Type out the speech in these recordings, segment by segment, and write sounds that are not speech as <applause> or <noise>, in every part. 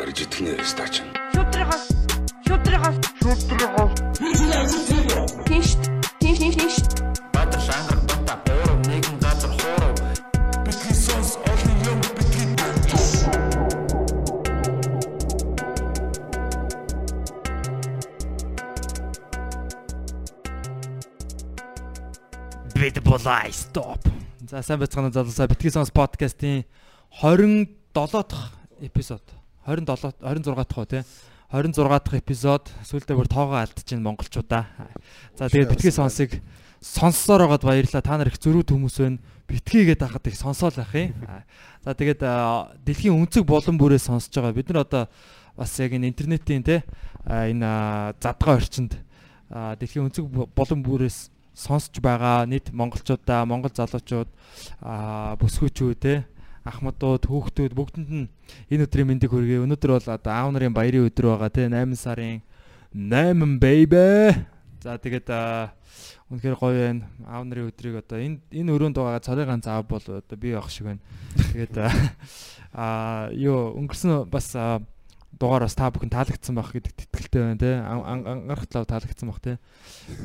Арж итгэнэ стач. Шүтрихос шүтрихос шүтрихос Тинш тинш тинш Баатар шангар бата буурав нэгэн газар хуурав Бидний сонс олон юм бидний Бид булай стоп. За сайн байцгаана залуусаа битгий сонс подкастын 27 дахь эпизод. 27 26 дахь уу те. 26 дахь эпизод сүүлдээ бүр тоогоо алдчихээн монголчуудаа. За тэгээд битгий сонсыг сонссоор байгаад баярлалаа. Та нар их зөрүүд хүмүүс байна. Битгийгээд хахад их сонсоол ах юм. За тэгээд дэлхийн өнцөг болон бүрээ сонсож байгаа. Бид нар одоо бас яг энэ интернетийн те энэ задгаа орчинд дэлхийн өнцөг болон бүрээс сонсож байгаа нийт монголчуудаа, монгол залуучууд бүсгүүчүүд те ахмадууд, хүүхдүүд бүгдэнд нь энэ өдрийн мэндийг хүргэе. Өнөөдөр бол одоо аав нарын баярын өдөр байгаа те 8 сарын 8 baby. За тэгээд үнэхээр гоё байна. Аав нарын өдрийг одоо энэ энэ өрөөнд байгаа царай ганц аав бол одоо би авах шиг байна. Тэгээд аа, юу <laughs> өнгөрсөн бас аа, дугаар бас та бүхэн таалагдсан байх гэдэгт итгэлтэй байна те ангарах талаа таалагдсан байх те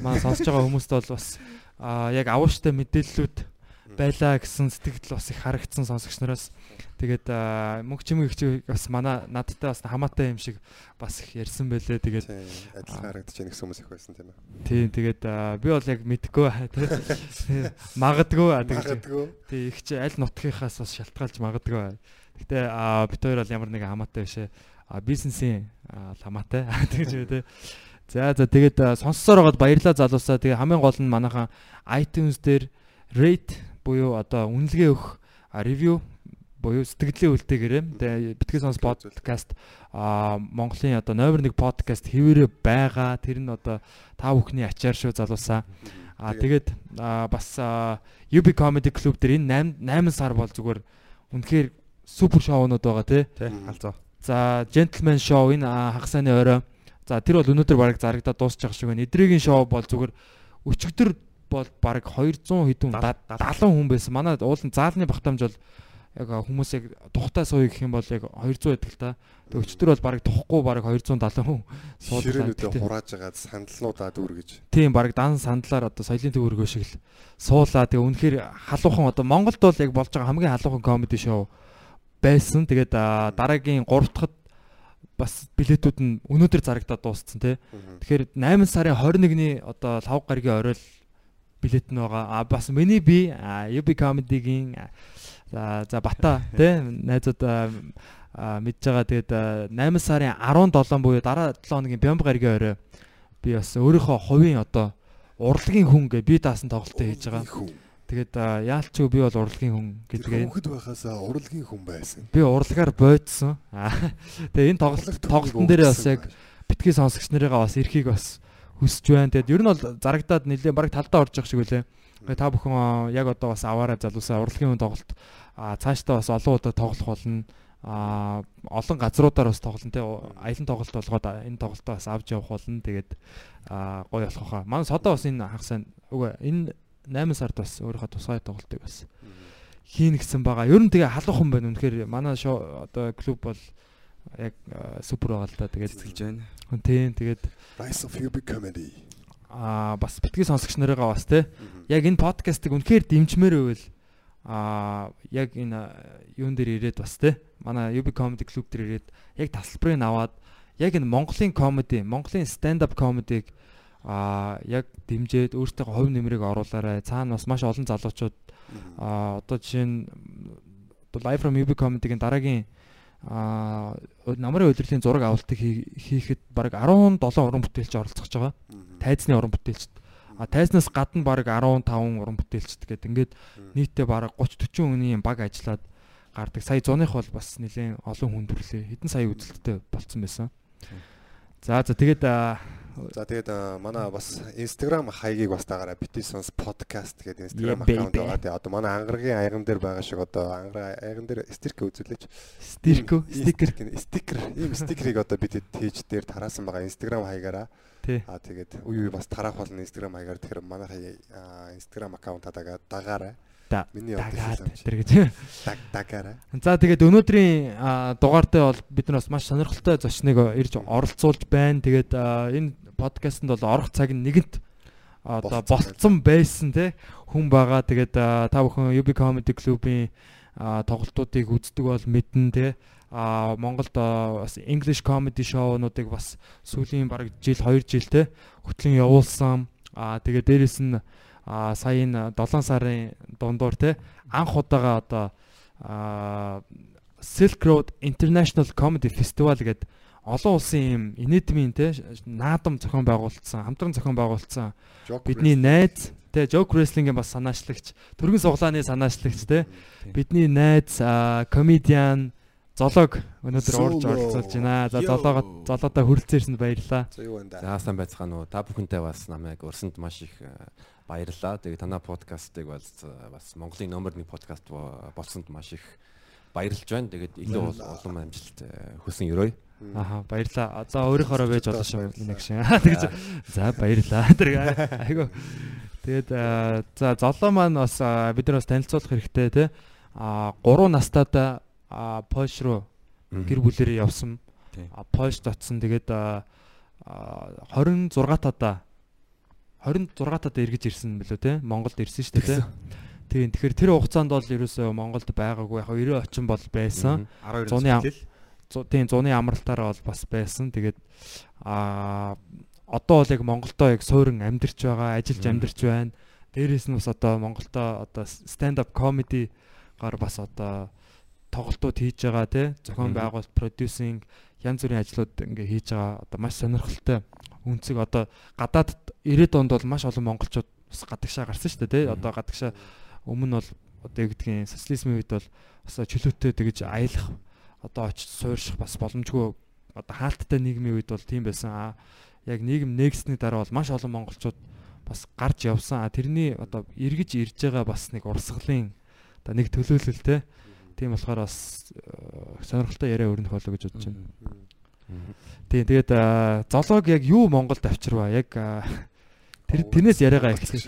маа сонсож байгаа хүмүүст бол бас аа яг авууштай мэдээллүүд байлаа гэсэн сэтгэл бас их харагдсан сонсогч нараас. Тэгээд мөнх чимэг их бас манай надтай бас хамаатай юм шиг бас их ярьсан байлээ. Тэгээд Тийм, адилхан харагдаж байна гэсэн хүмүүс их байсан тийм ээ. тийм тэгээд би бол яг мэдгүй. <laughs> Магадгүй Магадгүй. тий их чи аль нутгийнхаас бас шалтгаалж магадгүй. Гэтээ аа, бид хоёр бол ямар нэгэн хамаатай бишээ бизнесийн хамаатай. <laughs> Тэгж үү те За за тэгээд сонссоор байгаад баярлалаа залуусаа. Тэгээ хамгийн гол нь манайхан iTunes дээр rate буюу одоо үнэлгээ өгөх review буюу сэтгэлийн үлдээгээрээ тэгээ битгий сонс подкаст а Монголын одоо номер 1 подкаст хэвээрээ байгаа. Тэр нь одоо та бүхний ачаар шүү залуусаа. А тэгээд бас UB Comedy Club дээр энэ 8 8 сар бол зүгээр үнэхээр супер шоунууд байгаа тий. Алзаа. За Gentleman Show энэ а, хагас саяны орой. За тэр бол өнөөдөр бараг зарагдаад дуусчих шиг байна. Эдрийн шоу бол зүгээр өчигдөр бол бараг 200 хэдэн хүн, Дал- 70 хүн байсан. Манай уулын заалны багтаамж бол яг хүмүүс яг тухтай сууя гэх юм бол яг 200 байдаг л та. Тэг өчигдөр бол бараг тухгүй бараг 270 хүн Тэгтээ- хурааж байгаа сандалнуудаа дүүргэж. Тийм баг дан сандлаар одоо соёлын төвөргөө шиг л суулаа. Тэгээ үнэхээр халуухан одоо Монголд бол яг болж байгаа хамгийн халуухан комеди шоу байсан. Тэгээд дараагийн 3 дахьд бас билетүүд нь өнөөдөр зарагдаад дууссан тий. Тэгэхээр 8 сарын 21-ний одоо лав гарагийн орой билет нь байгаа. А бас миний би UB comedy-гийн за за бата <laughs> тий найзууд мэдж байгаа. Тэгээд а, 8 сарын 17 буюу дараа 7 хоногийн Бямб гарагийн орой би бас өөрийнхөө хувийн одоо урлагийн хүн гэ би даасан тоглолтоо хийж байгаа. Тэгээд а, яалч би бол урлагийн хүн гэдгээ Хүүхэд байхасаа урлагийн хүн байсан. би урлагаар бойдсон. <laughs> Тэгээ энэ тоглолт тоглолтын дээр бас яг битгий сонсогч нарыгаа бас эрхийг бас хүсэж байна. Тэгээд ер нь бол зарагдаад нэлээ бараг талдаа орж явах шиг үлээ. Та бүхэн яг одоо бас аваараа залуусаа урлагийн хүн тоглолт цаашдаа бас олон удаа тоглох болно. а олон газруудаар бас тоглоно те аялын тоглолт болгоод энэ тоглолтоо бас авч явах болно. Тэгээд гоё болох хаа. Манай содоо бас энэ хагасаа үгүй энэ 8 сард бас өөрийнхөө тусгай тоглолтыг бас хийн гэсэн байгаа. Ер нь тэгээ халуухан байна. Үнэхээр манай одоо клуб бол яг супер байгаа л да. Тэгээд Сэтгэлж байна. Хүн тийм тэгээд Rise of UB comedy. аа бас битгий сонсогч нарыгаа бас Мгм. яг энэ подкастыг үнэхээр дэмжмээр байвал аа яг энэ юун дээр ирээд бас те манай UB comedy club дээр ирээд яг тасалбарыг аваад яг энэ Монголын comedy, Монголын stand up comedy-г аа яг дэмжиж өөртөө хувь нэмрийг оруулаарай. Цаана бас маш олон залуучууд Мгм. А одоо жишээ нь одоо Live from UB Comedy-гийн дараагийн а намрын удирлын зураг авалтыг хий- хийхэд баг 17 уран бүтээлч оролцож байгаа. Тайзны уран бүтээлчд. А тайзнаас гадна баг 15 уран бүтээлчд гэдэг ингээд нийтдээ баг 30 40 хүний баг ажиллаад гардаг. Сая 100-ных бол бас нэлээд олон хүн төрлөө. Хэдэн сая үзэлттэй болцсон байсан. За за тэгээд За тэгээд манай бас Instagram хаягийг бас дагаараа сонс подкаст гэдэг Instagram аккаунт байгаа. Тэгээд одоо манай ангаргийн аяган дээр байгаа шиг одоо ангаргийн аяган дээр стикер үзүүлээч. стикер стикер стикер ийм стикерийг одоо бид пэйж дээр тараасан байгаа Instagram хаягаараа. Аа тэгээд үе үе бас тараах болно Instagram хаягаар тэгэхээр манай Instagram аккаунтаа дагаа дагаараа. да Миний дагаад тэр гэж. даг дагаараа. За тэгээд өнөөдрийн дугаартай бол бид нар бас маш сонирхолтой зочныг ирж оролцуулж байна. Тэгээд энэ подкастэнд бол орох цаг нь нэгэнт одоо Болцсон байсан те хүн байгаа. Тэгээд та бүхэн UB Comedy Club-ийн тоглолтуудыг үздэг бол мэднэ те. А Монголд бас English comedy show-нуудыг бас сүүлийн бараг жил 2 жилтэй хөтлөн явуулсан. А тэгээд дээрэс нь а сая энэ 7 сарын дундуур те анх удаага одоо Silk Road International Comedy Festival гэдэг олон улсын юм инэдмийн те наадам зохион байгуулсан, хамтран зохион байгуулсан бидний найз те Joke Wrestling-ийн бас санаачлагч, төргөн суглааны санаачлагч те бидний найз комедиан золог өнөөдөр Solo. оролцуулж байна. За Yo. золоогоо золоодоо хүрэлцээрсэнд баярлалаа. За сайн байцгаана уу. Та бүхэнтэй бас намайг урсанд маш их баярлалаа. Тэгээ танай подкастыг бол э, бас Монголын номер 1 подкаст бо- болсонд маш их баярлж байна. Тэгээд илүү улам амжилт хүсэн өрөөе. Аха баярлалаа. За өөрийнхоороо байж болно шүү нэг шиг. Тэгэж за баярлалаа. <laughs> Тэр айгу. Тэгээд за золоо маань бас бид нар бас танилцуулах хэрэгтэй те. А 3 настайдаа Польш руу гэр бүлэрээ явсан. Польш дотсон. Тэгээд а, а, 26 тадаа 26 тадаа эргэж ирсэн билүү те. Монголд ирсэн шүү дээ те. Тийм тэгэхээр тэр хугацаанд бол ерөөсөө Монголд байгаагүй яг 90 орчим бол байсан. 12 Зуны ам- хэлэл. Зу- тийм зуны амралтаараа бол бас байсан. Тэгээд а одоо бол яг Монголдоо яг суурин амьдарч байгаа, ажиллаж амьдарч байна. Дээрээс нь бас одоо Монголдоо одоо stand up comedy гар бас одоо тоглолтууд хийж байгаа тий зохион байгуулалт, producing янз бүрийн ажлууд ингээ хийж байгаа одоо маш сонирхолтой үнцэг. Одоо гадаадд 90-ад онд бол маш олон монголчууд бас гадагшаа гарсан шүү дээ тий одоо гадагшаа өмнө бол одоо юу гэдгийг социализмын үед бол бас чөлөөтэй тэгж аялах одоо очиж суурших бас боломжгүй одоо хаалттай нийгмийн үед бол тийм байсан. А яг нийгэм нэгсний дараа бол маш олон монголчууд бас гарч явсан. А тэрний одоо эргэж ирж байгаа бас нэг урсгалын одоо нэг төлөөлөл те. Тийм болохоор бас э, сонирхолтой яриа өрнөх болоо гэж бодож байна. Тийм тэгээд а, золог яг юу Монголд авчирваа? Яг а, тэр тэрнээс яриагаа эхлэв.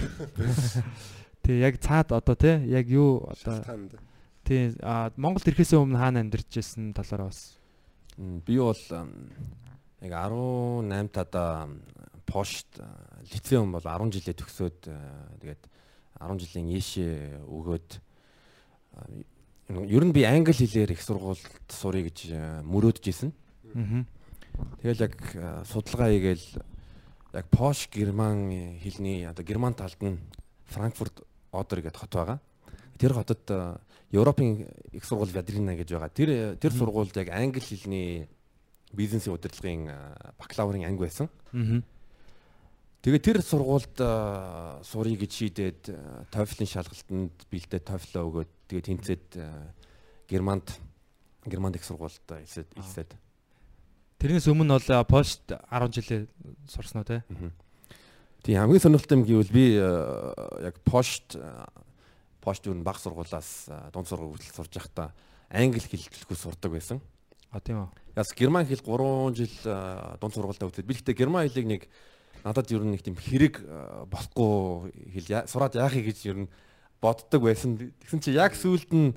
Тэг яг цаад одоо те яг юу одоо. Тийм Монголд ирэхээс өмнө хаана амьдарч байсан талаараа бас Би бол яг 18 тада пошт лицеум бол 10 жилээ төгсөөд тэгээд 10 жилийн ийшээ өгөөд ер нь би англи хэлээр их сургуульд сурыг гэж а, мөрөөдж исэн. Тэгэл яг судалгаа хийгээл яг пош герман хэлний одоо герман талд нь Франкфурт Одер гэдэг хот байгаа. Тэр хотод Европын их сургууль Вадрина гэж байгаа. Тэр тэр сургуульд яг англи хэлний бизнесийн удирдлагын бакалаврын анги байсан. Тэгээ тэр сургуульд сурыг гэж шийдээд а, TOEFL-ын шалгалтанд бэлдээд TOEFL-аа өгөөд тэгээ тэнцээд Германд Германд их сургуульд хэлсэд хэлсэд. Тэрнээс өмнө бол Польшд 10 жилээ сурсан уу те? Тийм хамгийн сонирхолтой юм гэвэл би яг пошт пошт юу н баг сургуулаас дунд сургууль хүртэл сурж байхдаа англи хэл төлхөө сурдаг байсан. А тийм үү. Яс герман хэл 3 жил дунд сургуультай үзээд би гэхдээ герман хэлийг нэг надад ер нь нэг тийм хэрэг болохгүй хэл сураад яахыг гэж ер нь боддог байсан. Тэгсэн чи яг сүүлд нь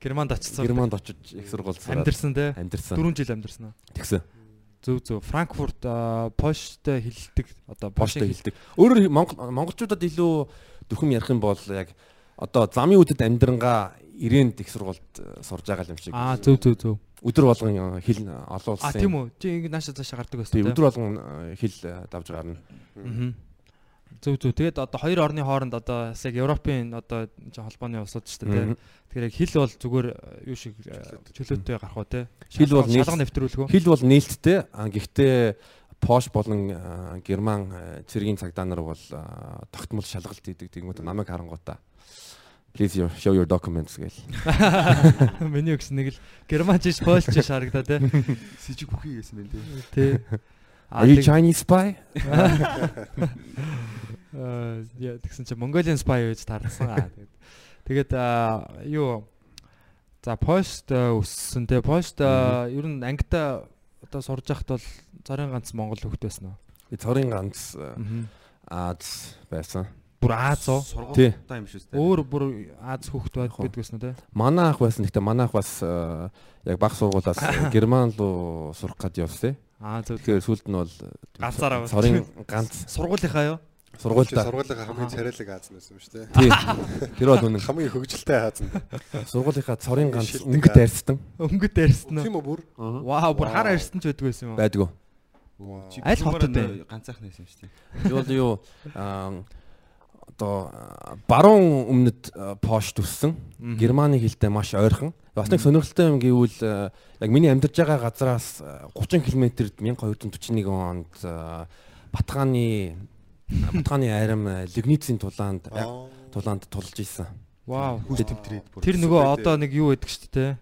Германд очсон. германд очиж их сургууль сураад амьдэрсэн те. амьдэрсэн. 4 жил амьдэрсэн. Тэгсэн. Зөв зөв. Франкфурт а, Польштой хилдэг одоо Поштой Польшийн хэлдэг. Өөрөөр Монгол монголчуудад илүү дүрхэн ярих юм бол яг одоо замын үдэд амьдрангаа ирээнд их сургуульд э, сурж байгаа юм шиг. Аа зөв зөв зөв. Өдөр болгон э, хэл олон улсын. А тийм үү. Чи ингэ наашаа цаашаа гардаг байсан те. өдөр болгон э, хэл э, давж гарна. Аа. Зөв зөв. Тэгээд одоо хоёр орны хооронд одоо яг Европын одоо холбооны улсууд шүү дээ. Тэгэхээр яг хэл бол зүгээр э, юу шиг э, чөлөөтэй гарах уу те. Хэл бол нийл- шалга нэвтрүүлэх үү? Хэл бол нээлттэй. Гэхдээ Пош болон э, Герман э, цэргийн цагдаа нар бол э, тогтмол шалгалт хийдэг. Тэгмүүд намайг харангуйта. Please your, show your documents гээл. <laughs> Миний өгс нэг л германч ш польч ш харагдаа те. <laughs> Сэжиг бүхий гэсэн байна тий. Тэ. <laughs> Are you Chinese spy? Аа яа тэгсэн чи Mongolian spy гэж таарсан. Аа, тэгээд- юу за аа, өссөн те. Аа, ер нь ангита одоо сурж байхад бол царын ганц монгол хөлт байсан уу? Цорын ганц э, Аа. Аз байсан. Бүр Аз. Сургуультай юм шүү дээ. Өөр бүр Аз хоо. байдаг гэсэн үү те? Манай ах байсан. Гэхдээ манай ах бас э, яг баг сургуулаас <laughs> герман руу сурах гээд явсан. Аа зөв. Тэгэхээр сүүлд нь бол Ганцаараа байна. цорын <laughs> ганц Сургуулийнхаа юу? сургуультай. Сургуулийн хамгийн царайлаг Аз нь байсан юм шүү дээ. Тий. Тэр бол үнэн. Хамгийн хөгжилтэй Аз нь. Сургуулийнхаа цорын ганц аа. арьстан Өнгөт арьсан Тийм үү бүр? Вау, бүр хар арьсан ч байдаг байсан юм уу? байдгүй. Аль хотод нөө ганцаарх нэсэн юм шүү дээ. Би бол юу аа, одоо баруун өмнөд аа, Пош төссөн. Германы хэлтэй маш ойрхон. Бас нэг сонирхолтой юм гэвэл аа, яг миний амьдарч байгаа газраас аа, 30 км-д 1241 онд аа, Батхааны Батхааны айрам аа, Лигницийн тулаанд Аа. тулаанд тулж исэн. Вау. Тэмтрээд бүр. Тэр нөгөө одоо нэг юу байдаг шүү дээ.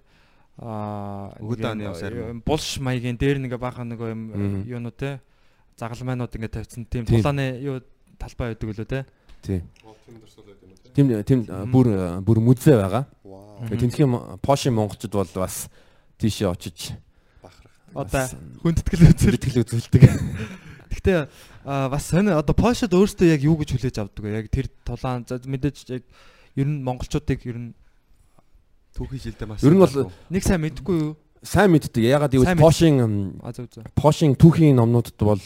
Аа булш маягийн дээр нэг баахан нөгөө юм юунууд те загалмайнууд ингээд тавьсан тийм Тийм. тулааны юу талбай байдаг лөө те. Тий. Тийм тим аа, бүр бүр мүзээ байгаа. Тентхийн Пошийн монголчууд бол бас тийшээ очиж Бахарх. Одоо хүндэтгэл үзэл. зүтгэл үзүүлдэг. <laughs> Гэхдээ бас сони одоо Польшод өөрсдөө яг юу гэж хүлээж авдаг вэ? Яг тэр тулаан мэдээж яг ер нь монголчуудыг ер нь түүхийн жилдээ маш. Ер нь бол- нэг сайн мэдгүй юу? Сайн мэддэг. Ягаад гэвэл зөв. Пошийн түүхийн номнуудад бол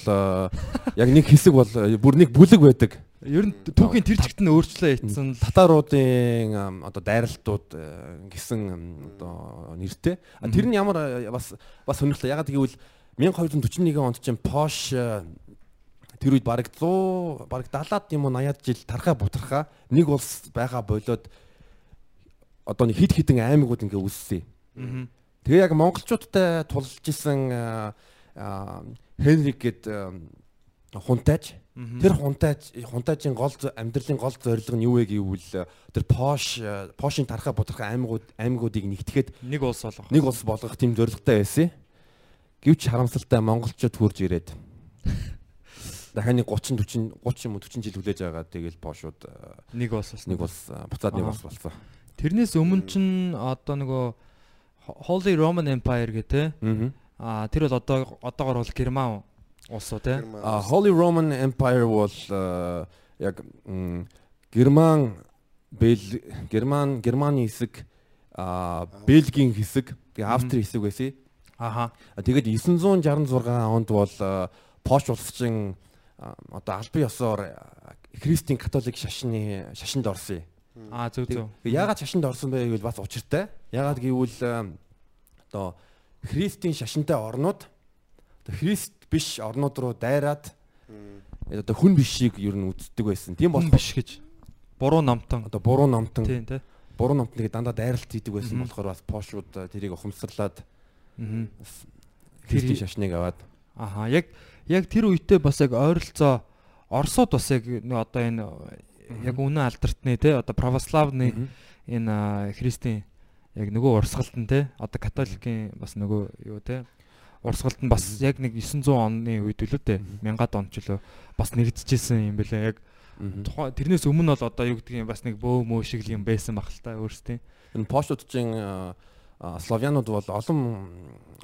яг нэг хэсэг бол бүр нэг бүлэг байдаг. Ер нь түүхийн тэр чигт нь өөрчлөө ицсэн л Татаруудын одоо дайралтууд аа, гэсэн одоо нэртэй. Тэр нь ямар аа, бас бас сонирхолтой. Ягаад гэвэл 1241 онд чинь Пош аа, тэр үед бараг 100 бараг 70-аад юм уу 80-аад жил тархаа бутархаа нэг улс байгаа болоод одоо нэг хид хідэн аймагуд ингээ үссэн. Тэгээ яг монголчуудтай тулж исэн Хенрик гэд аа, хунтайч тэр хунтайч хунтайчийн гол амьдралын гол зорилго нь юу вэ гэвэл аа, тэр Пош Пошийн тархаа бодох аймагуд аймагуудыг нэгтгэхэд нэг улс болгох. нэг улс болгох тийм зорилготой байсан. Гэвч харамсалтай монголчууд хурж ирээд <laughs> дахиад нэг 30 40 30 юм уу 40 жил хүлээж байгаа. Тэгэл Пошууд аа, нэг улс нэг улс аа, буцаад нэг улс болсон. Тэрнээс өмнө чинь одоо нөгөө Holy Roman Empire гэдэг те. Аа. Тэр бол одоо одоогор бол Герман улс уу те. Герман А. Holy Roman Empire бол а, яг Герман Бел Герман Германы хэсэг а Бельгийн хэсэг тэгээ Австри хэсэг байсан. Аха. Тэгээд 966 онд бол а, Пош улсчин одоо албан ёсоор а, Христийн католик шашны шашинд орсон. А зөв зөв. Тэг- Яагаад шашинд орсон бэ гэвэл бас учиртай. Яагаад гэвэл одоо Христийн шашинтай орнууд одоо Христ биш орнууд руу дайраад э, одоо хүн бишийг ер нь үздэг байсан. Тийм болох биш гэж. Буруу номтон. одоо буруу номтон Тийм те. буруу номтныг дандаа дайралт хийдэг байсан болохоор бас пошууд а, тэрийг ухамсарлаад. Христийн шашныг аваад Аха. Яг яг тэр үедээ бас яг ойролцоо Оросууд бас яг нэг одоо энэ яг үнэн алдартны те одоо православны энэ а, христийн яг нөгөө урсгалт нь те одоо католикийн бас нөгөө юу те урсгалт нь бас яг нэг 900 оны үед үлээ те 1000-ад онд ч үлээ бас нэгдэжсэн юм бэлээ яг тухайн тэрнээс өмнө бол одоо юу гэдгийг бас нэг бөө мөө шиг юм байсан баг л та өөрсдийн энэ а, славянууд бол олон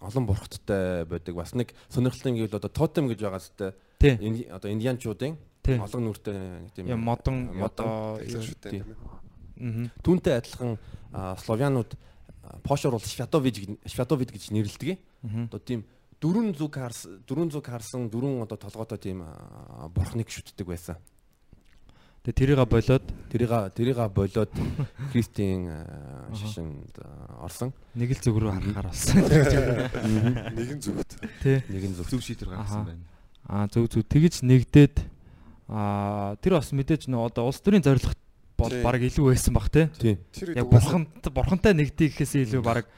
олон бурхттай байдаг. Бас нэг сонирхолтой юм гэвэл одоо тотем гэж байгаа зү тий Инди- одоо индианчуудын олон нүртэй нэг тийм модон одоо шүтэн тийм. мгм. түүнтэй адилхан славянууд пошор бол швятович г- швятовид гэж нэрлэдэг. Одоо тийм дөрвөн зүг харс дөрвөн зүг харсан дөрвөн одоо толгойтой тийм бурхныг шүтдэг байсан. Тэгээ тэрийга болоод Тэрийга тэрийга болоод <laughs> Христийн шашинд орсон. нэг л зүг рүү харахаар болсон Нэгэн зүгт. тий <laughs> Нэгэн зүг. Зөв шийдвэр гаргасан байна. Аа зөв зөв тэгэж нэгдээд аа тэр бас мэдээж нөө одоо улс төрийн зорилго бол Тий. баг илүү байсан бах те. Тийм. Тэр Яг бурханд бурхантай нэгдэх гэхээс илүү баг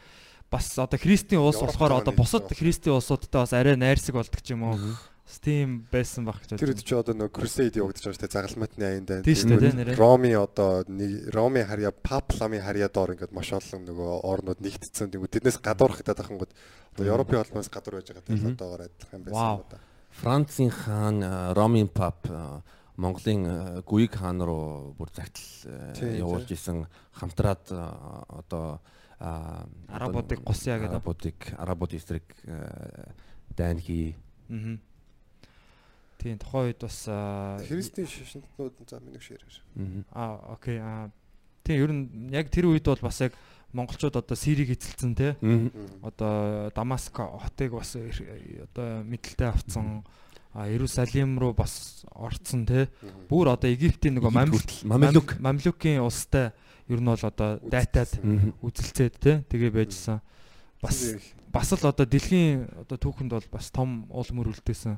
бас одоо христийн улс болохоор одоо нэг бусад христийн улсуудтай бас арай найрсаг болдог ч юм уу. Бас тийм байсан бах гэж Тэр бодож үед ч одоо нөгөө crusade явагдаж байгаа шүү дээ загалмайтны аянд байна. Тийм шүү дээ. Роми одоо нэг Роми харьяа Пап ламын харьяа доор ингээд маш олон нөгөө орнууд нэгтцсэн. Тэгвэл тэднээс гадуурх гэдэг ахынгууд одоо Европын холбоос гадуур байж байгаа тийм одоогоор адилхан байсан да. Францын хаан Ромын пап а, Монголын а, Гүйг хаан руу бүр загтал явуулж исэн хамтраад одоо Арабуудыг гусья гэдэг. арабуудыг арабууд эсрэг а, дайн хий. Аа. Тийм тухайн үед бас аа, Христийн шашинтнууд за миний ширээр. Аа окей аа тийм ер нь яг тэр үед бол бас яг монголчууд одоо Сирийг эзэлсэн те одоо Дамаск хотыг бас эр- одоо мэдлэлтэй авцсан а Иерусалим руу бас орцсон те бүр одоо Египтийн нөгөө Мамлюк. мамлюкийн улстай ер нь бол одоо дайтаад Мгм. үзэлцээд те тэгээ байжсан бас бас л одоо дэлхийн одоо түүхэнд бол бас том уул мөр үлдээсэн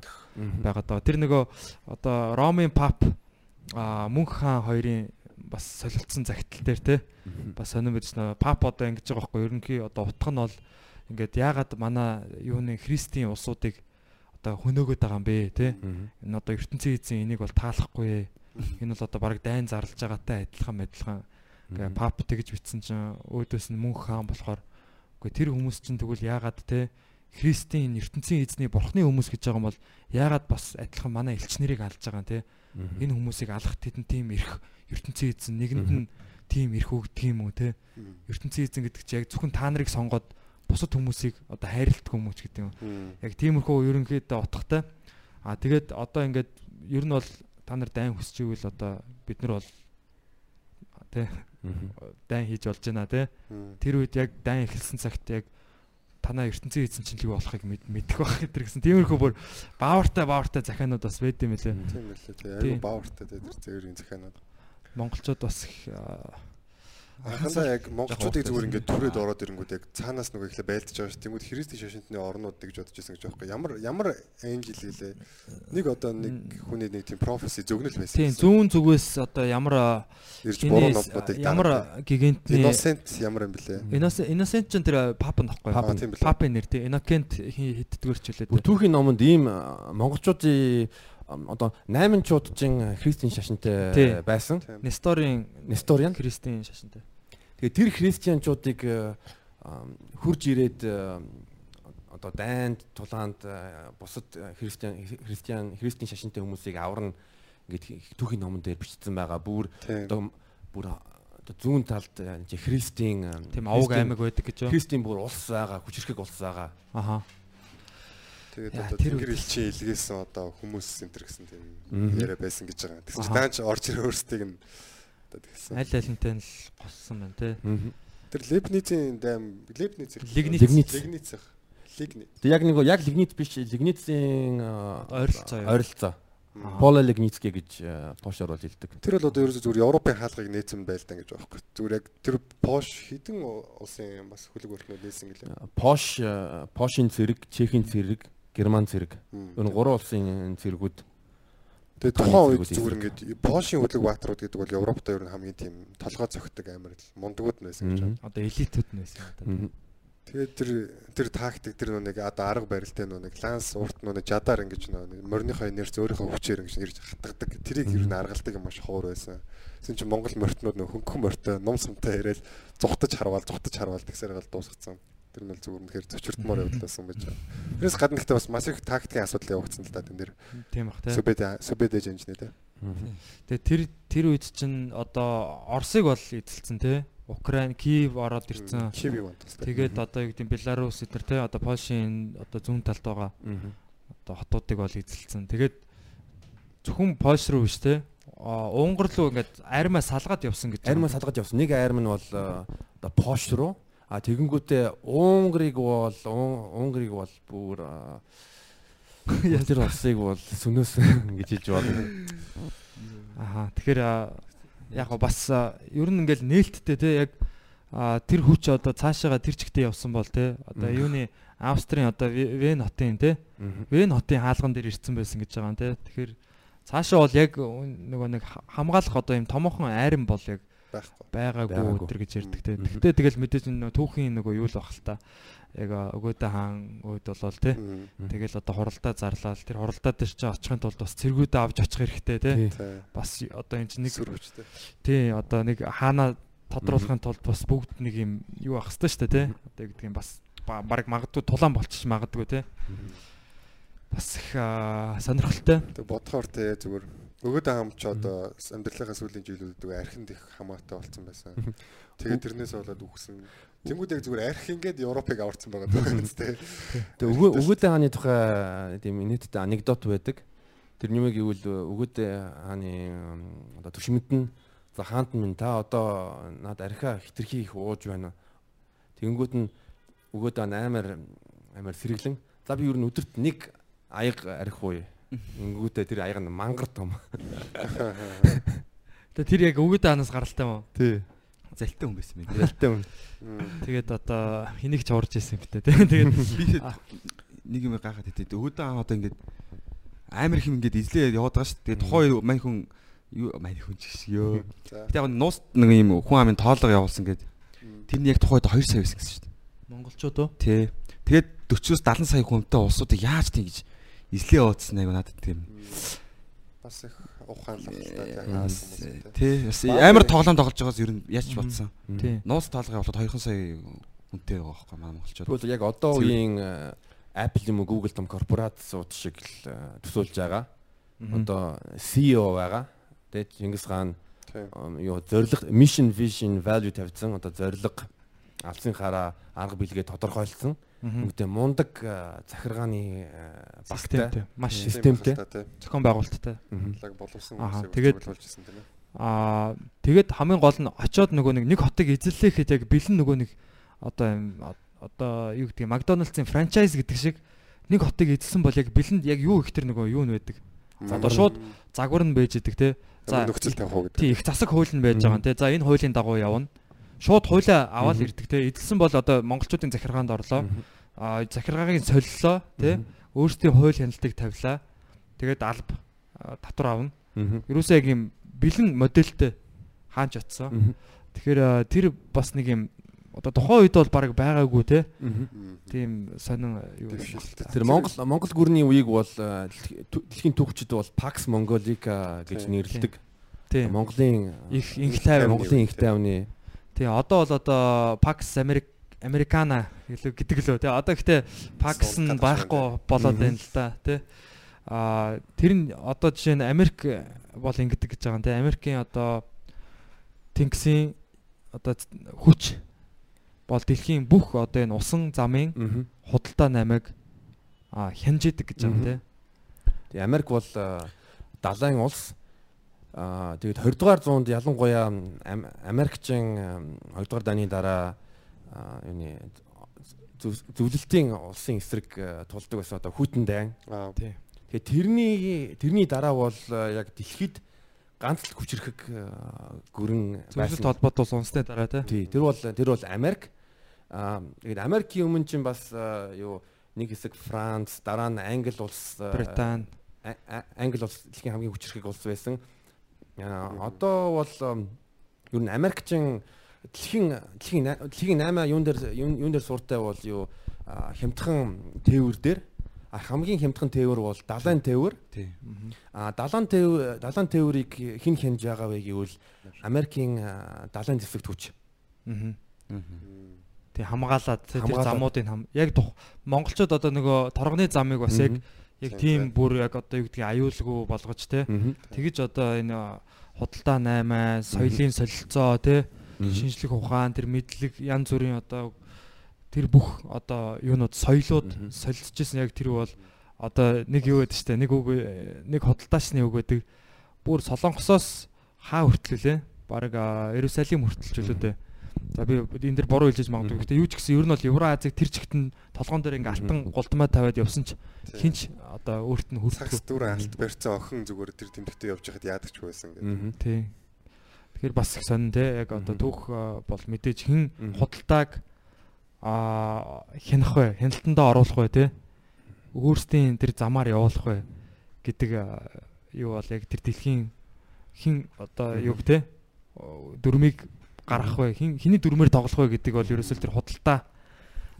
байгаад байгаа. Тэр нөгөө одоо Ромын пап а мөнх хаан хоёрын бас солилцсон загтал дээр те бас сонирн байж нэ пап одоо ингэж байгаа байхгүй. Ерөнхий одоо утга нь бол ингээд яагаад манай юуны христийн улсуудыг одоо хөнөөгöd байгаа юм бэ те энэ одоо ертөнцийн эзэн энийг бол таалахгүй. Энэ бол одоо баг дайн зарлж байгаатай адилхан адилхан гэ Мгм. пап тэгж битсэн чинь өөдөөс нь мөнх хаан болохоор үгүй тэр хүмүүс чинь тэгвэл яагаад те христийн ертөнцийн эзний бурхны хүмүүс гэж байгаа юм бол яагаад бас адилхан манай элчнэрийг алж байгаа юм те энэ хүмүүсийг алах тэдэн тийм эрх ертөнцийн эзэн нэгэнд нь тийм эрх өгдөг юм уу те ертөнцийн эзэн гэдэг чинь яг зөвхөн та нарыг сонгоод бусад хүмүүсийг одоо хайрладаг хүмүүс гэдэг юм. Яг тиймэрхүү ерөнхийдөө утгатай. Аа тэгээд одоо ингээд ер нь бол та нар дайн хүсч ивэл одоо бид нар бол Мгм. Дайн хийж болж байна тэ. Тэр үед яг дайн эхэлсэн цагт яг танаа ертөнцийн эзэн чинлэг болохыг мэд- мэдэх байх гэдэг гэсэн. Тиймэрхүү бүр баавартай баавартай захианууд бас байд юм лээ. Тийм байлээ. Айгу баавартай тий тэр зөөрийн захианууд. Монголчууд бас их аа, Анхаасаа яг монголчуудыг зүгээр ингээд түрээд ороод ирэнгүүт яг цаанаас нөгөө ихлэ байлдаж байгаа ш. Тэнгүүд христийн шашинтны орнууд гэж бодож байсан гэж байхгүй. Ямар ямар ангел гэлээ. Нэг одоо нэг хүний нэг тийм професи зөгнөл байсан. тийм зүүн зүгээс одоо ямар ирж буруу номнуудыг ямар гигантны Innocent ямар юм бэлээ. Innocent Innocent ч тэр пап нөхгүй. Папа тийм нэр тий. Innocent хитдгэр ч үлээ. Бүр түүхийн номонд ийм монголчуудын одоо 8 чуудчийн христийн Тий. шашинтай байсан. Несторын Несториан. Христийн шашинтай. Тэгээ тэр христианчуудыг а, хурж ирээд а, одоо дайнд тулаанд а, бусад христиан христиан христийн шашинтай хүмүүсийг аварна ингээд түүхийн номон дээр бичсэн байгаа. Бүр одоо бүр зүүн талд христийн Тийм христийн- аймаг байдаг гэж юу? Христийн бүр улс байгаа, хүчрхэг улс байгаа. Аха. Тэгээд одоо тэр тэнгэр элчин илгээсэн одоо хүмүүс центр гэсэн тийм яриа байсан гэж байгаа. Тэгсэн чинь Аха. даанч орж ир өөрсдийг нь одоо тэгсэн. Аль алинтай нь л боссон байна тий. Мгм. Тэр Лебницийн дайм Лебниц Лигниц. Лигниц. Лигниц. Лигниц. Тэг яг нэг яг лигнит биш лигнитийн а, Ойролцоо ойролцоо. Пола лигницкий гэж а, пошоор бол хэлдэг. Тэр бол одоо ерөөсөө зүгээр Европын хаалгыг нээсэн байлдаа гэж байхгүй. Зүгээр яг тэр Пош хідэн улсын бас хөлөг өртнүүд нээсэн гэлээ. Пош а, Пошийн цэрэг, Чехийн цэрэг, Герман цэрэг. Мм. Энэ гурван улсын цэргүүд Тэгээ тухайн үед зүгээр ингээд Пошийн хөлөг баатрууд гэдэг бол Европт ер нь хамгийн тийм толгой цогтөг амар л мундагуд байсан гэж байна. Одоо элитүүд нь байсан одоо. Тэгээд тэр тэр тактик тэр нэг одоо арга барилтай нэг ланс урт нэг жадар ингэж нэг морныхоо нэрс өөрийнхөө хүчээр ингэж ирж хатгадаг. Тэрийг ер нь аргалдаг юм маш ховор байсан. Тэсэн чинь Монгол мортнууд нөх хөнгөн мортой ном сумтай яриад зүхтаж харвал зүхтаж харвал тэгсээр гал дуусгацсан. Тэр нь бол зүгээр үнэхээр зочирдмоор явдлаасан байж байгаа. Тэрээс гадна гэхдээ бас маш их тактикийн асуудал явагдсан л да тэн дээр. Тийм бах тий. Сүбэд сүбэд энжнэ тэ. Мгм. Тэгээ тэр тэр үед чинь одоо Оросыг бол эзэлсэн тий. Украин, Киев ороод ирсэн. Тэгээд одоо юу гэдэг нь Беларусь эднэр тий одоо Польшийн одоо зүүн талд байгаа одоо хотуудыг бол эзэлсэн. Тэгээд зөвхөн Польш руу биш те. А Унгар руу ингээд армаа салгаад явсан гэж. Арим салгаж явсан. Нэг арим нь бол а, одоо Пош руу а тэгэнгүүтээ Унгарыг бол Ун- Унгарыг бол бүр <laughs> тэр улсыг бол сүнөөс <laughs> гэж хэлж байна. Аха. Тэгэхээр яг бас ер нь ингээд нээлттэй те яг тэр хүч одоо цаашаага тэр чигтээ явсан бол те. Одоо юуны Австрийн одоо Ве- Вен хотын те. Вен хотын хаалган дээр ирсэн байсан гэж байгаа юм те. Тэгэхээр цаашаа бол яг нөгөө нэг ха- хамгаалах одоо юм томоохон айран бол яг байхгүй. байгаагүй өдр гэж ярьдаг те. Тэгтээ тэгэл мэдээж энэ түүхийн нөгөө юу л бах л та. Яг өгөөдөө хаан үед болол те. Тэгэл одоо хуралдаа зарлал тэр хуралдаа дээр чи очихын тулд бас цэргүүдээ авч очих хэрэгтэй те. Бас одоо энэ чинь нэг Сүр хүчтэй. тий одоо нэг хаана тодруулахын тулд бас бүгд нэг юм юу ах хэвчээ шүү дээ те. Одоо гэдэг юм бас ба- бараг магадгүй тулаан болчих магадгүй те. Бас их сонирхолтой. Тэг бодхоор те зүгээр өгөөд хаам ч одоо амьдралынхаа сүүлийн жилүүдэд архинд их хамаатай болсон байсан. Тэгээд тэрнээс болоод үхсэн. Тэнгүүд яг зүгээр арх ингээд Европыг аварсан байгаа даа тест те. Тэгээ өгөө өгөөдөө хааны тухай тийм нийтдээ анекдот байдаг. Тэр нэмэг гэвэл өгөөдөө хааны одоо төшмөд нь за хаант минь та одоо над архиа хитрхи их ууж байна. Тэнгүүд нь өгөөдөө амар амар сэргэлэн. За би ер нь өдөрт нэг аяг архи ууя. Ингүүтээ тэр аяг нь мангар том. <laughs> Тэгээ тэр яг өгөөдөө анаас гаралтай мó. Тий. Залтай хүн байсан юм. Ялтай хүн. Тэгээд одоо хэнийг ч урж исэн битээ тий. Тэгээд <laughs> Би нэг юм гайхаад хэвтээ. Өөдөө аа одоо ингээд амар их юм ингээд эзлээ яваад байгаа шүү дээ. Тэгээ тухайн мань хүн юу мань хүн ч гэсэн ёо. Гэтэ яг нуус нэг юм хүн амын тоолго явуулсан гээд тэр нь яг тухайд 2 сая байсан гэсэн шүү дээ. монголчууд уу? Тий. Тэгээд 40-оос 70 сая хүнтэй улсуудыг яаж тийгэж эзлээ явуулсан айгу надад тийм. Бас их ухаанлагтай. Тий. Бас амар тоглоом тоглож байгаас ер нь яаж ч бодсон. Нуус тоолго явуулаад 2 сая хүнтэй байгаа байхгүй манай монголчууд. Тэгвэл яг одоо үеийн э, Apple юм уу Google том корпорацууд шиг л э, төсөөлж байгаа. Одоо CEO байгаа. Тэгээд Чингис хаан юу зориг mission vision value тавьсан одоо зориг алсын хараа арга билгээ тодорхойлсон. Үүнтэй мундаг захиргааны багтай Системтэй. Маш Системтэй. тийм. зохион байгуулалттай. Боловсон тэгээд- ирсэн тийм ээ. Аа тэгээд хамгийн гол нь очоод нөгөө нэг нэг хотыг эзэллэхэд яг бэлэн нөгөө нэг одоо одоо юу гэдэг Макдоналдсын франчайз гэдэг шиг нэг хотыг эзэлсэн бол яг бэлэнд яг юу их тэр нөгөө юу нь байдаг. За одоо шууд загвар нь байж идэг те. За нөхцөл тавих уу гэдэг. тий их засаг хууль нь байж байгаа юм те. За энэ хуулийн дагуу явна. Шууд хуулиа аваад ирдэг те. Эзэлсэн бол одоо монголчуудын захиргаанд орлоо. Аа захиргааг солиллоо те. Өөрсдийн хууль хяналтыг тавилаа. Тэгээд алба а, татвар авна. Ерөөсөө яг юм бэлэн модельтэй хаанч атсан. Тэгэхээр тэр бас нэг юм одоо тухайн үед бол баг байгаагүй те. Тийм сонин юу Дэвшилтэй. Тэр Монгол Монгол гүрний үеийг бол дэлхийн түүхчид бол Pax Mongolica гэж нэрлэдэг. Тийм. Монголын Их инх Инх тайван. Монголын их тайвны Тий одоо бол одоо Pax Americ Americana гэлөө гэдэг лөө тий. Одоо гэхдээ Pax нь байхгүй болоод байна л да тий. Аа тэр нь одоо жишээ нь Америк бол ингэдэг гэж байгаа юм тий. Америкийн одоо Тэнгисийн одоо хүч бол дэлхийн бүх одоо энэ усан замын худалдаа намайг хянжидэг гэж байгаа юм тий. Америк бол далайн улс аа тэгээд 20 дугаар зуунд ялангуяа Ам- Америкчин 2 дугаар дааны дараа аа, юуны зөв- зөвлөлтийн улсын эсрэг э, тулдаг байсан одоо хүйтэн дайн. Аа. Тий. Тэгээ тэрний тэрний дараа бол э, яг дэлхийд ганц л хүчрэхэг э, Зөвлөлт байсан. холбоот ус унсны дараа тий. Тэр бол тэр бол Америк. Аа тэгээд Америкийн өмнө чинь бас юу нэг хэсэг Франц, дараа нь Англи улс А- Англи улс дэлхийн хамгийн хүчрхэг улс байсан. Одоо бол ер нь Америкчин дэлхийн дэлхийн дэлхийн 8 юун дээр юун дээр сууртай бол юу хямдхан тээвэр дээр хамгийн хямдхан тээвэр бол далайн тээвэр. Тий. А далайн тээвэр далайн тээврийг хэн хянж байгаа вэ гэвэл Америкийн далайн зэвсэгт хүч. Аа. Тий хамгаалаад тий, тэр замуудыг хам яг тух монголчууд одоо нөгөө торгоны замыг бас яг яг тийм бүр яг одоо юу гэдгийг аюулгүй болгож тий тэгэж одоо энэ худалдаа 8 соёлын солилцоо тий шинжлэх ухаан тэр мэдлэг янз бүрийн одоо тэр бүх одоо юунууд соёлууд солилцожсэн яг тэр бол одоо нэг юу гэдэг штэ нэг үг нэг худалдаачны үг гэдэг бүр солонгосоос хаа хүртлээ баг Иерусалим хүртэлч үлээ дээ За би энэ дэр буруу хэлж магадгүй. Гэхдээ юу ч гэсэн ер нь бол Евразийг тэр чигт нь толгоон дээр ингээ алтан гулдмаа тавиад явсан ч хинч одоо өөрт нь Цагс хүртэлгүй. дүүрэн алт барьцсан охин зүгээр тэр тэмдэгтээ явж байхад яадаг ч байсан гэдэг. Тий. Тэгэхээр бас их сонин те яг одоо түүх бол мэдээж хэн худалдааг а хянах вэ? Хяналтандаа оруулах вэ те? Өөрсдийн тэр замаар явуулах вэ гэдэг юу бол яг тэр дэлхийн хэн одоо юу те? дөрмийг гаргах вэ? Хин хиний дөрмөөр тоглох вэ гэдэг бол ерөөсөө тэр худалдаа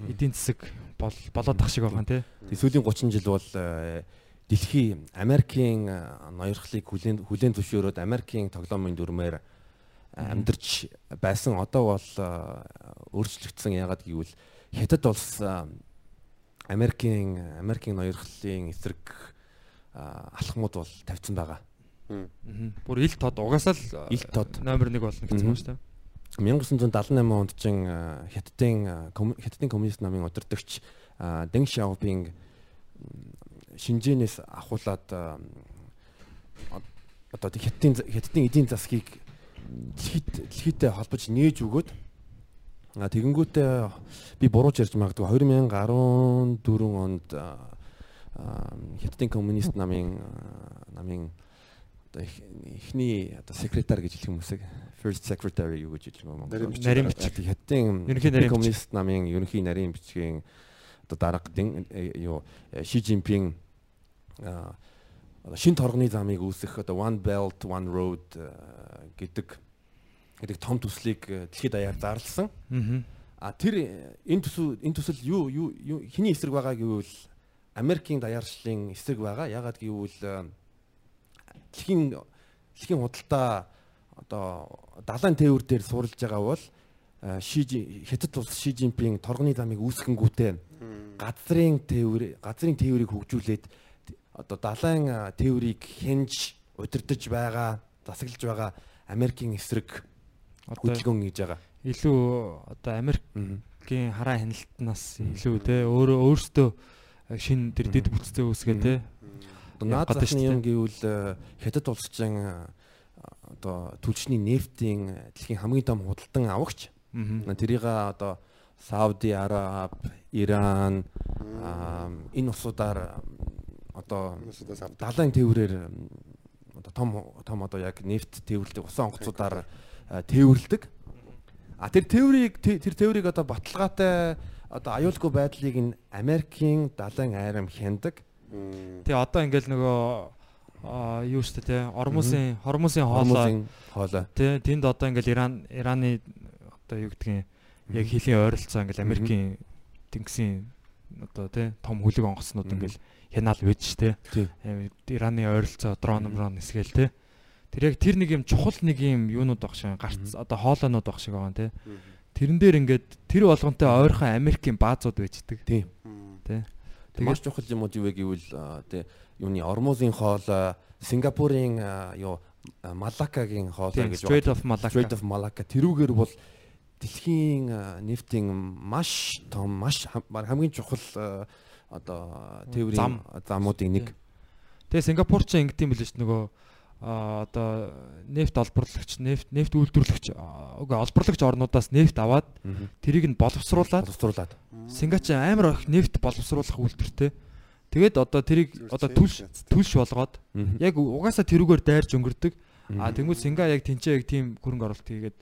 эдийн засаг бол болоод тах шиг байгаа юм те. Тэгээ сүүлийн 30 жил бол э, дэлхийн Америкийн э, ноёрхлыг хүлээн хүлээн зөвшөөрөөд Америкийн тоглоомын дүрмээр э, амьдарч байсан одоо бол өөрчлөгдсөн яагаад гэвэл хятад улс Америкийн Америкийн ноёрхлын эсрэг алхмууд бол тавьсан байгаа. Бүр ил тод угаасаа л Ил тод. номер 1 болно гэсэн юм шүү дээ. 1978 онд чин хятадын хятадын коммунист намын удирдагч Дэн Шаопинг м, Шинжэнээс ахуулаад одоо хятадын хятадын эдийн засгийг дэлхийд дэлхийдээ холбож нээж өгөөд тэгэнгүүтээ би бурууч ярьж магадгүй 2014 онд хятадын коммунист намын намын одоо ихний одоо секретар гэж хэлэх хүмүүсэг first secretary юу гэж хэлэх юм Нарийн бичиг. хятадын Ерөнхий нарийн коммунист намын ерөнхий нарийн бичгийн одоо дарга дин э, юу Ши Жинпин а одоо шин торгоны замыг үүсгэх одоо One Belt One Road э, гэдэг гэдэг том төслийг э, дэлхийд даяар зарласан. Аа. А тэр энэ төсөл энэ төсөл юу юу хиний эсрэг байгаа гэвэл Америкийн даяаршлын эсрэг байгаа. Ягаад гэвэл дэлхийн дэлхийн худалдаа одоо далайн тээвэр дээр суурилж байгаа бол э, Ши Жи- Хятад улс Ши Жинпин торгоны замыг үүсгэнгүүтээ газрын тээвэр газрын тээврийг хөгжүүлээд одоо далайн э, тээврийг хянж удирдах байгаа засаглаж байгаа Америкийн эсрэг хөдөлгөөн хийж байгаа. илүү одоо Америк Мгм. гийн хараа хяналтнаас илүү те өөрөө өөртөө шин тэр дэд бүтцээ үүсгээ те. Одоо наад захны юм гэвэл э, хятад улсчин э, одоо түлшний нефтийн дэлхийн хамгийн том худалдан авагч. Тэрийг одоо Сауди Араб, Иран энэ улсуудаар одоо далайн тээврээр одоо том том одоо яг нефт тээвэрлдэг усан онгоцуудаар тээвэрлдэг. А тэр тээврийг тэ- тэр тээврийг одоо баталгаатай одоо аюулгүй байдлыг нь Америкийн далайн айрам хяндаг. Тэгээ одоо ингээл нөгөө аа юу штэ те Ормосын Хормосын Хормозын хоолой. те тэнд одоо ингээл Иран Ираны одоо юу гэдгийг яг хэлийн ойролцоо ингээл Америкийн тэнгисийн одоо те том хөлөг онгоцнууд ингээл хянаал байж те Ираны ойролцоо дрон дрон эсгээл те тэр яг тэр нэг юм чухал нэг юм юунууд баг шиг гарц одоо хоолойнууд баг шиг байгаа те тэрэн дээр ингээд тэр болгонтой ойрхон Америкийн баазууд байждаг. Тийм. Мм. Маш чухал юмуд юу вэ гэвэл тэ юуны Ормозын хоолой, Сингапурын юу Малакагийн хоолой гэж Strait of Malacca Strait of Malacca тэрүүгээр бол дэлхийн нефтийн маш том, маш хамгийн чухал одоо тээврийн Зам. замуудын нэг. Тэгээ Сингапур ч ингэдэм билээ ш нөгөө одоо нефт олборлагч нефт нефт үйлдвэрлэгч үгүй олборлагч орнуудаас нефт аваад тэрийг нь боловсруулад Боловсруулад. Сингапур амар их нефт боловсруулах үйлдвэртэй. Тэгээд одоо тэрийг одоо шаттай. түлш болгоод яг угаасаа тэрүүгээр дайрж өнгөрдөг. А тэнгуү Синга яг тэнцээ яг тийм хөрөнгө оруулалт хийгээд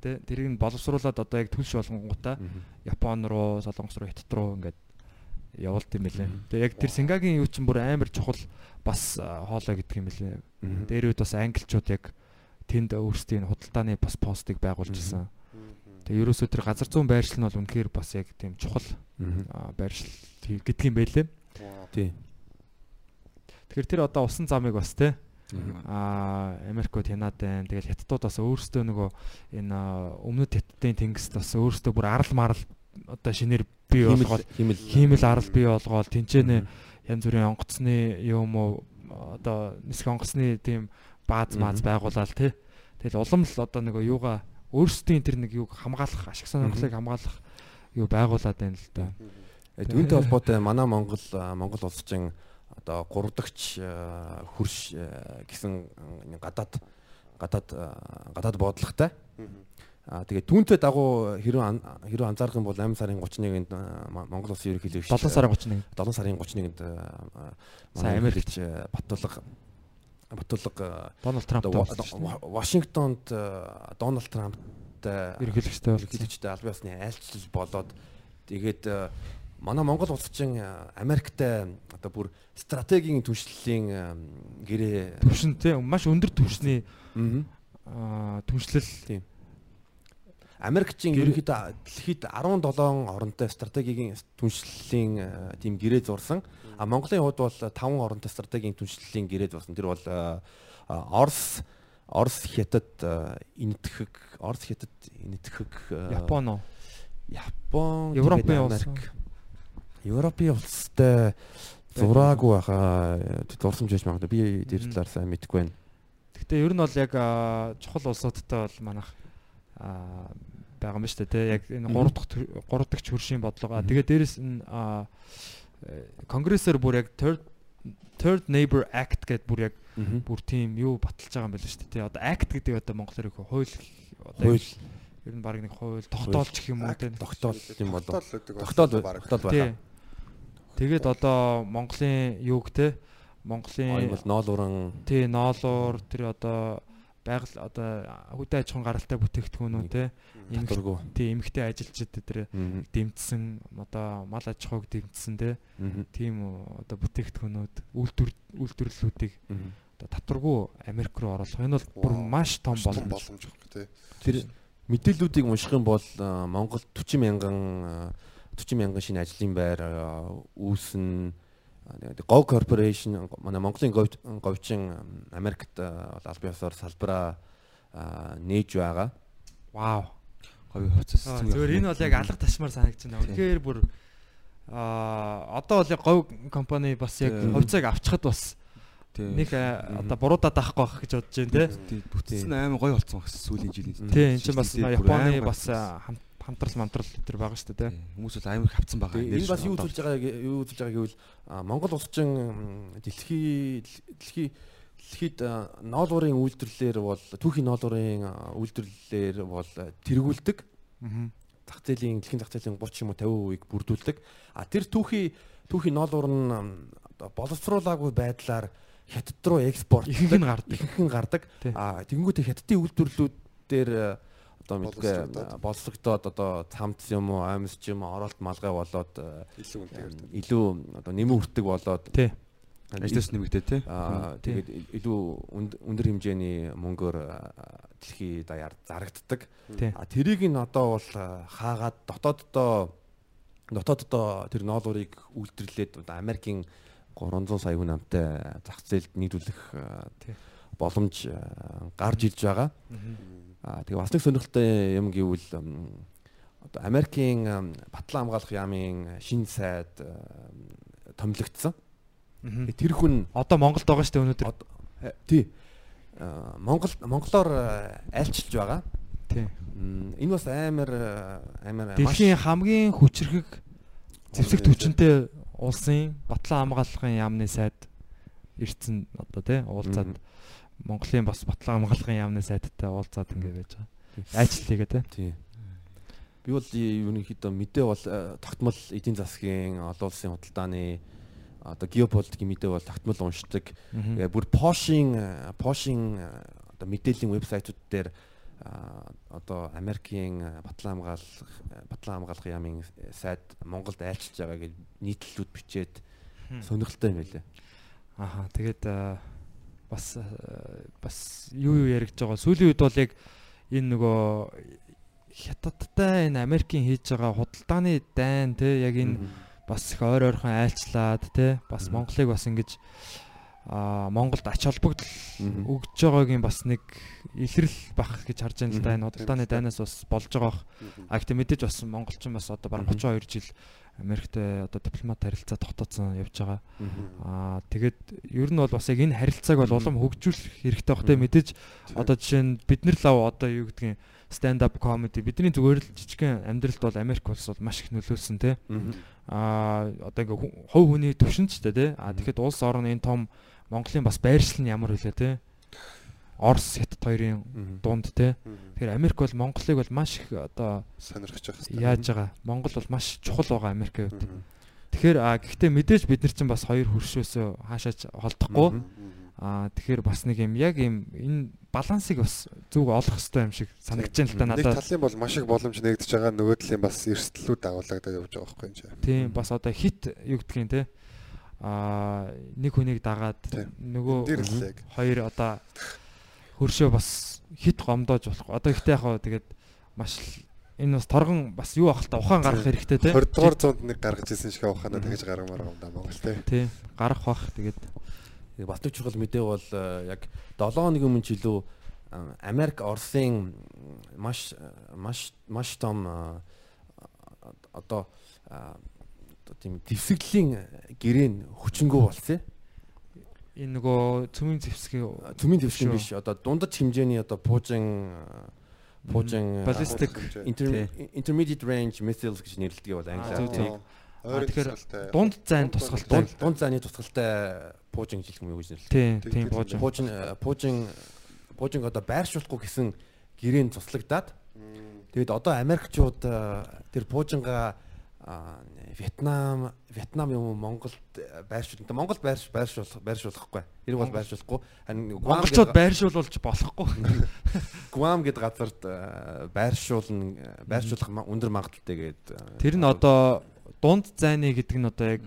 тэрийг нь боловсруулад одоо яг түлш болгонгуудаа Япон руу, Солонгос руу, Хятад руу ингээд явуулт юм билээ. Тэгээ яг тэр Сингагийн юу ч бүр амар чухал бас хоолой гэдэг юм билээ. Дээр үед бас англичууд яг тэнд өөрсдийн худалдааны бас постыг байгуулж ирсэн. Тэгээ ерөөсөө тэр газар зүүн байршил нь бол үнэхээр бас яг тийм чухал байршил гэдэг юм байлээ. Вау. Тий. Тэгэхээр тэр одоо усан замыг бас те а Америкууд хянаад байна. Тэгэл хятадууд бас өөрсдөө нөгөө энэ өмнөд хятадын тэнгист бас өөрсдөө бүр арал марал одоо шинээр бий болгоод хиймэл арал бий болгоод тэнцэнэ янз бүрийн онгоцны юм уу одоо нисэх онгоцны тийм бааз мааз байгуулаад тий. Тэгэл улам л одоо нөгөө юугаа өөрсдийн тэр нэг юуг хамгаалах ашиг сонирхлыг хамгаалах юу байгуулад байна л да. Э, Түүнтэй холбоотой манай Монгол Монгол улсчин одоо гуравдагч хөрш гэсэн аа, гадаад гадаад аа, гадаад бодлоготой. Аа тэгээд түүнтэй дагуу хэрвээ хэрвээ анзаарах юм бол 8 сарын 31-нд аа, Мо- Монгол улсын ерөнхийлөгч 7 сарын 31. 7 сарын 31-нд аа, Сайн ерөнхийлөгч, аа, Батулга Батулга Дональд Трамп одоо Ва- Вашингтонд Дональд Трамптай ерөнхийлөгчтэй ерөнхийлөгчтэй албан ёсны айлчлал болоод тэгээд манай Монгол улсчин Америктай одоо бүр стратегийн түншлэлийн гэрээ төвшин тий маш өндөр төвшний Мгм. аа, түншлэл Америкчин ерөнхийдөө дэлхийд 17 оронтой стратегийн түншлэлийн э, тийм гэрээ зурсан. А Монголын хувьд бол 5 оронтой стратегийн түншлэлийн гэрээ зурсан. Тэр бол э, Орос Орос хятад э, инэтхэг Орос хятад инэтхэг э, Япон Европын улс. Европын улстай зураагүй байхаа зурсан ч байж магадгүй. Би тэр талаар сайн мэдэхгүй байна. Гэтэ ер нь бол яг чухал улсуудтай бол манайх аа, байгаа юм шүү дээ тий. Яг энэ 3 дахь 3 дахь хөршийн бодлого. Аа, Тэгээд дээрэс нь аа, э, конгрессээр бүр яг third Third Neighbor Act гэдэг бүр яг бүр тийм юу баталж байгаа юм байна шүү дээ. тий. Одоо act гэдэг одоо монголоор их хууль одоо Хууль. ер нь баг нэг хууль тогтоолч гэх юм уу тий. тогтоол юм болов. Тогтоол Тогтоол баг. тогтоол Тий. байна. Тэгээд одоо Монголын юуг те Монголын Энэ бол ноолуран тий ноолуур тэр одоо байгаль одоо хөдөө аж ахуйн гаралтай бүтээгдэхүүнүүд те? Эмх татваргүй. тий эмхтэй ажилчид тэр дэмжсэн одоо мал аж ахуйг дэмжсэн те? Тийм одоо бүтээгдэхүүнүүд үйлдвэр үйлдвэрлэлүүдийг одоо татваргүй Америк руу оруулах. Энэ бол бүр маш том боломж. байхгүй тий. Тэр мэдээллүүдийг унших юм бол Монгол 40 мянган а, 40 мянган шинэ ажлын байр үүснэ Go Corporation манай Монголын говь- говьчин ам, Америкт а, бол албан ёсоор салбараа а, нээж байгаа. Вау. Говийн хувцас. Зөвөр энэ бол яг алга ташмаар санагдаж байна. Үнэхээр бүр аа одоо бол яг говь компани бас яг хувьцааг авчихад бас нэг а, одоо буруудаад авахгүй байх гэж бодож байна те. бүтц нь амар гоё болцсон багс сүүлийн жилийн. Тийм энэ чинь бас Японы бас болцсон. Хамтрал мантрал тэр байгаа шүү дээ Хүмүүс бол амар хавцсан байгаа. Тэгээ энэ бас юу үзүүлж байгаа юу үзүүлж байгаа гэвэл Монгол улсчин дэлхий дэлхий дэлхийд ноолуурын үйлдвэрлэлээр бол түүхийн ноолуурын үйлдвэрлэлээр бол тэргүүлдэг. Аа. зах зээлийн дэлхийн зах зээлийн 30 юм уу 50%-ийг бүрдүүлдэг. А тэр түүхий түүхий ноолуур нь боловсруулаагүй байдлаар хятад руу экспорт Ихэнх нь гардаг. ихэнх нь гардаг. А тэгэнгүүт хятадын үйлдвэрлэлүүд дээр одоо мэдгүй боловсрогдоод одоо цамц юм уу амьс ч юм уу оролт малгай болоод илүү үнэтэй илүү одоо нэмэн хүртэг болоод Тий. ажлаас нэмэгдээ тий. Аа тэгээд илүү үнд- өндөр хэмжээний мөнгөөр дэлхий даяар зарагддаг. Тий. А тэрийг нь одоо бол аа, хаагаад дотооддоо дотооддоо тэр ноолуурыг үйлдвэрлээд одоо Америкийн 300 сая хүн амтай зах зээлд нийлүүлэх боломж гарч ирж байгаа. Аа тэгээ бас нэг сонирхолтой юм гэвэл одоо Америкийн ам, батлан хамгаалах яамын шинэ сайд томилогдсон. Мгм. Тэр хүн Одоо Монголд байгаа шүү дээ өнөөдөр. э, тий Аа, Монгол монголоор айлчилж байгаа. Тий. Энэ бас амар амар Дэлхийн хамгийн хүчрхэг зэвсэг Олон түвшинтэй улсын батлан хамгаалахын яамны сайд ирсэн одоо тий уулзаад Монголын бас батлан хамгаалахын яамны сайдтай уулзаад ингэ байж байгаа. Айчлалыгээ тий. тий. Би бол ерөнхийдөө мэдээ бол э, тогтмол эдийн засгийн олон улсын худалдааны одоо геополитикийн мэдээ бол тогтмол уншдаг. Тэгээ бүр Пошийн э, Пошийн э, одоо мэдээллийн вебсайтууд дээр одоо Америкийн э, батлан хамгаалах э, батлан хамгаалах яамын сайд Монголд айлчилж байгаа гэж нийтлэлүүд бичээд сонирхолтой юм байлаа. Аха тэгээд бас аа, бас юу юу яригдж байгаа. Сүүлийн үед бол яг энэ нөгөө хятадтай энэ Америкийн хийж байгаа худалдааны дайн те яг энэ бас их ойр ойрхон айлчлаад те бас. Монголыг бас ингэж а Монголд ач холбогдол өгж байгаагийн бас нэг илрэл бах гэж харж байна л да энэ худалдааны дайнаас бас болж байгаа. А гэхдээ мэдээж бас монголчин бас одоо бараг Мгм. 32 жил Америктэй одоо дипломат харилцаа тогтооцсон явж байгаа. Аа тэгээд ер нь бол бас яг энэ харилцааг бол улам хөгжүүлэх хэрэгтэй бах те мэдээж одоо жишээ нь бид нар лав одоо юу гэдгийг stand up comedy бидний зүгээр л жижигхэн амьдралд бол Америк улс бол маш их нөлөөсөн те аа одоо ингээ хувь хүний төвшинчтэй те а Мгм. тэгэхэд улс орны энэ том Монголын бас байршил нь ямар хөлөө те Орос хятад хоёрын дунд те. Тэгэхээр Америк бол Монголыг бол маш их одоо сонирхож явах хэрэгтэй. яаж байгаа? Монгол бол маш чухал байгаа Америкийн хувьд. Тэгэхээр гэхдээ мэдээж бид нар чинь бас хоёр хөршөөсөө хаашаач холдохгүй. Аа тэгэхээр бас нэг юм яг юм энэ балансыг бас зүг олох хэрэгтэй юм шиг санагдаж байна л да Нэг надад. талын бол маш их боломж нэгдэж байгаа нөгөө талын бас эрсдлүүд дагуулагдаад явж байгаа байхгүй юм чи. Тийм бас одоо хит юу гэдгийг те. Аа нэг хүнийг дагаад нөгөө хоёр одоо хөршөө бас хит гомдоож болох. Одоо ихтэй яг хаа тэгээд маш л энэ бас торгон бас юу ахalta ухаан гарах хэрэгтэй те. 20 дугаар зуунд нэг гаргаж ирсэн шиг ухаанаа тэгэж гаргамаар да Монгол те. Тийм гарах бах тэгээд Тэгээ бас нэг чухал мэдээ бол э, яг 7 хоногийн өмнө ч илүү э, Америк Оросын маш маш маш том э, одоо э, тийм дэвсгэрлийн гэрээн хүчингү болсон. Энэ нөгөө цөмийн зэвсгийн Цөмийн Шүү. биш одоо дундаж хэмжээний одоо пуужин пуужин inter- intermediate range missiles гэж нэрлэдэг бол англиар. тэгэхээр дунд зайн тусгалтай. Дунд зааны тусгалтай пуужин жилх юм уу гэж нэрлэдэг. Тийм, буужин. Пуужин пуужин пуужин одоо байршуулахгүй гэсэн гэрээнд туслагдаад тэгээд одоо Америкчууд тэр пуужингаа Вьетнам Вьетнам юм уу Монголд байршуул. Монголд байрш байршуулах байршуулахгүй. Тэрийг бол байршуулахгүй. Харин Гуам Монголчууд гэдэг- байршуулж болохгүй. <laughs> Гуам гэдэг газарт э, байршуулна байршуулах ма- өндөр магадaltaй гээд э, Тэр нь одоо дунд зайны гэдэг нь одоо яг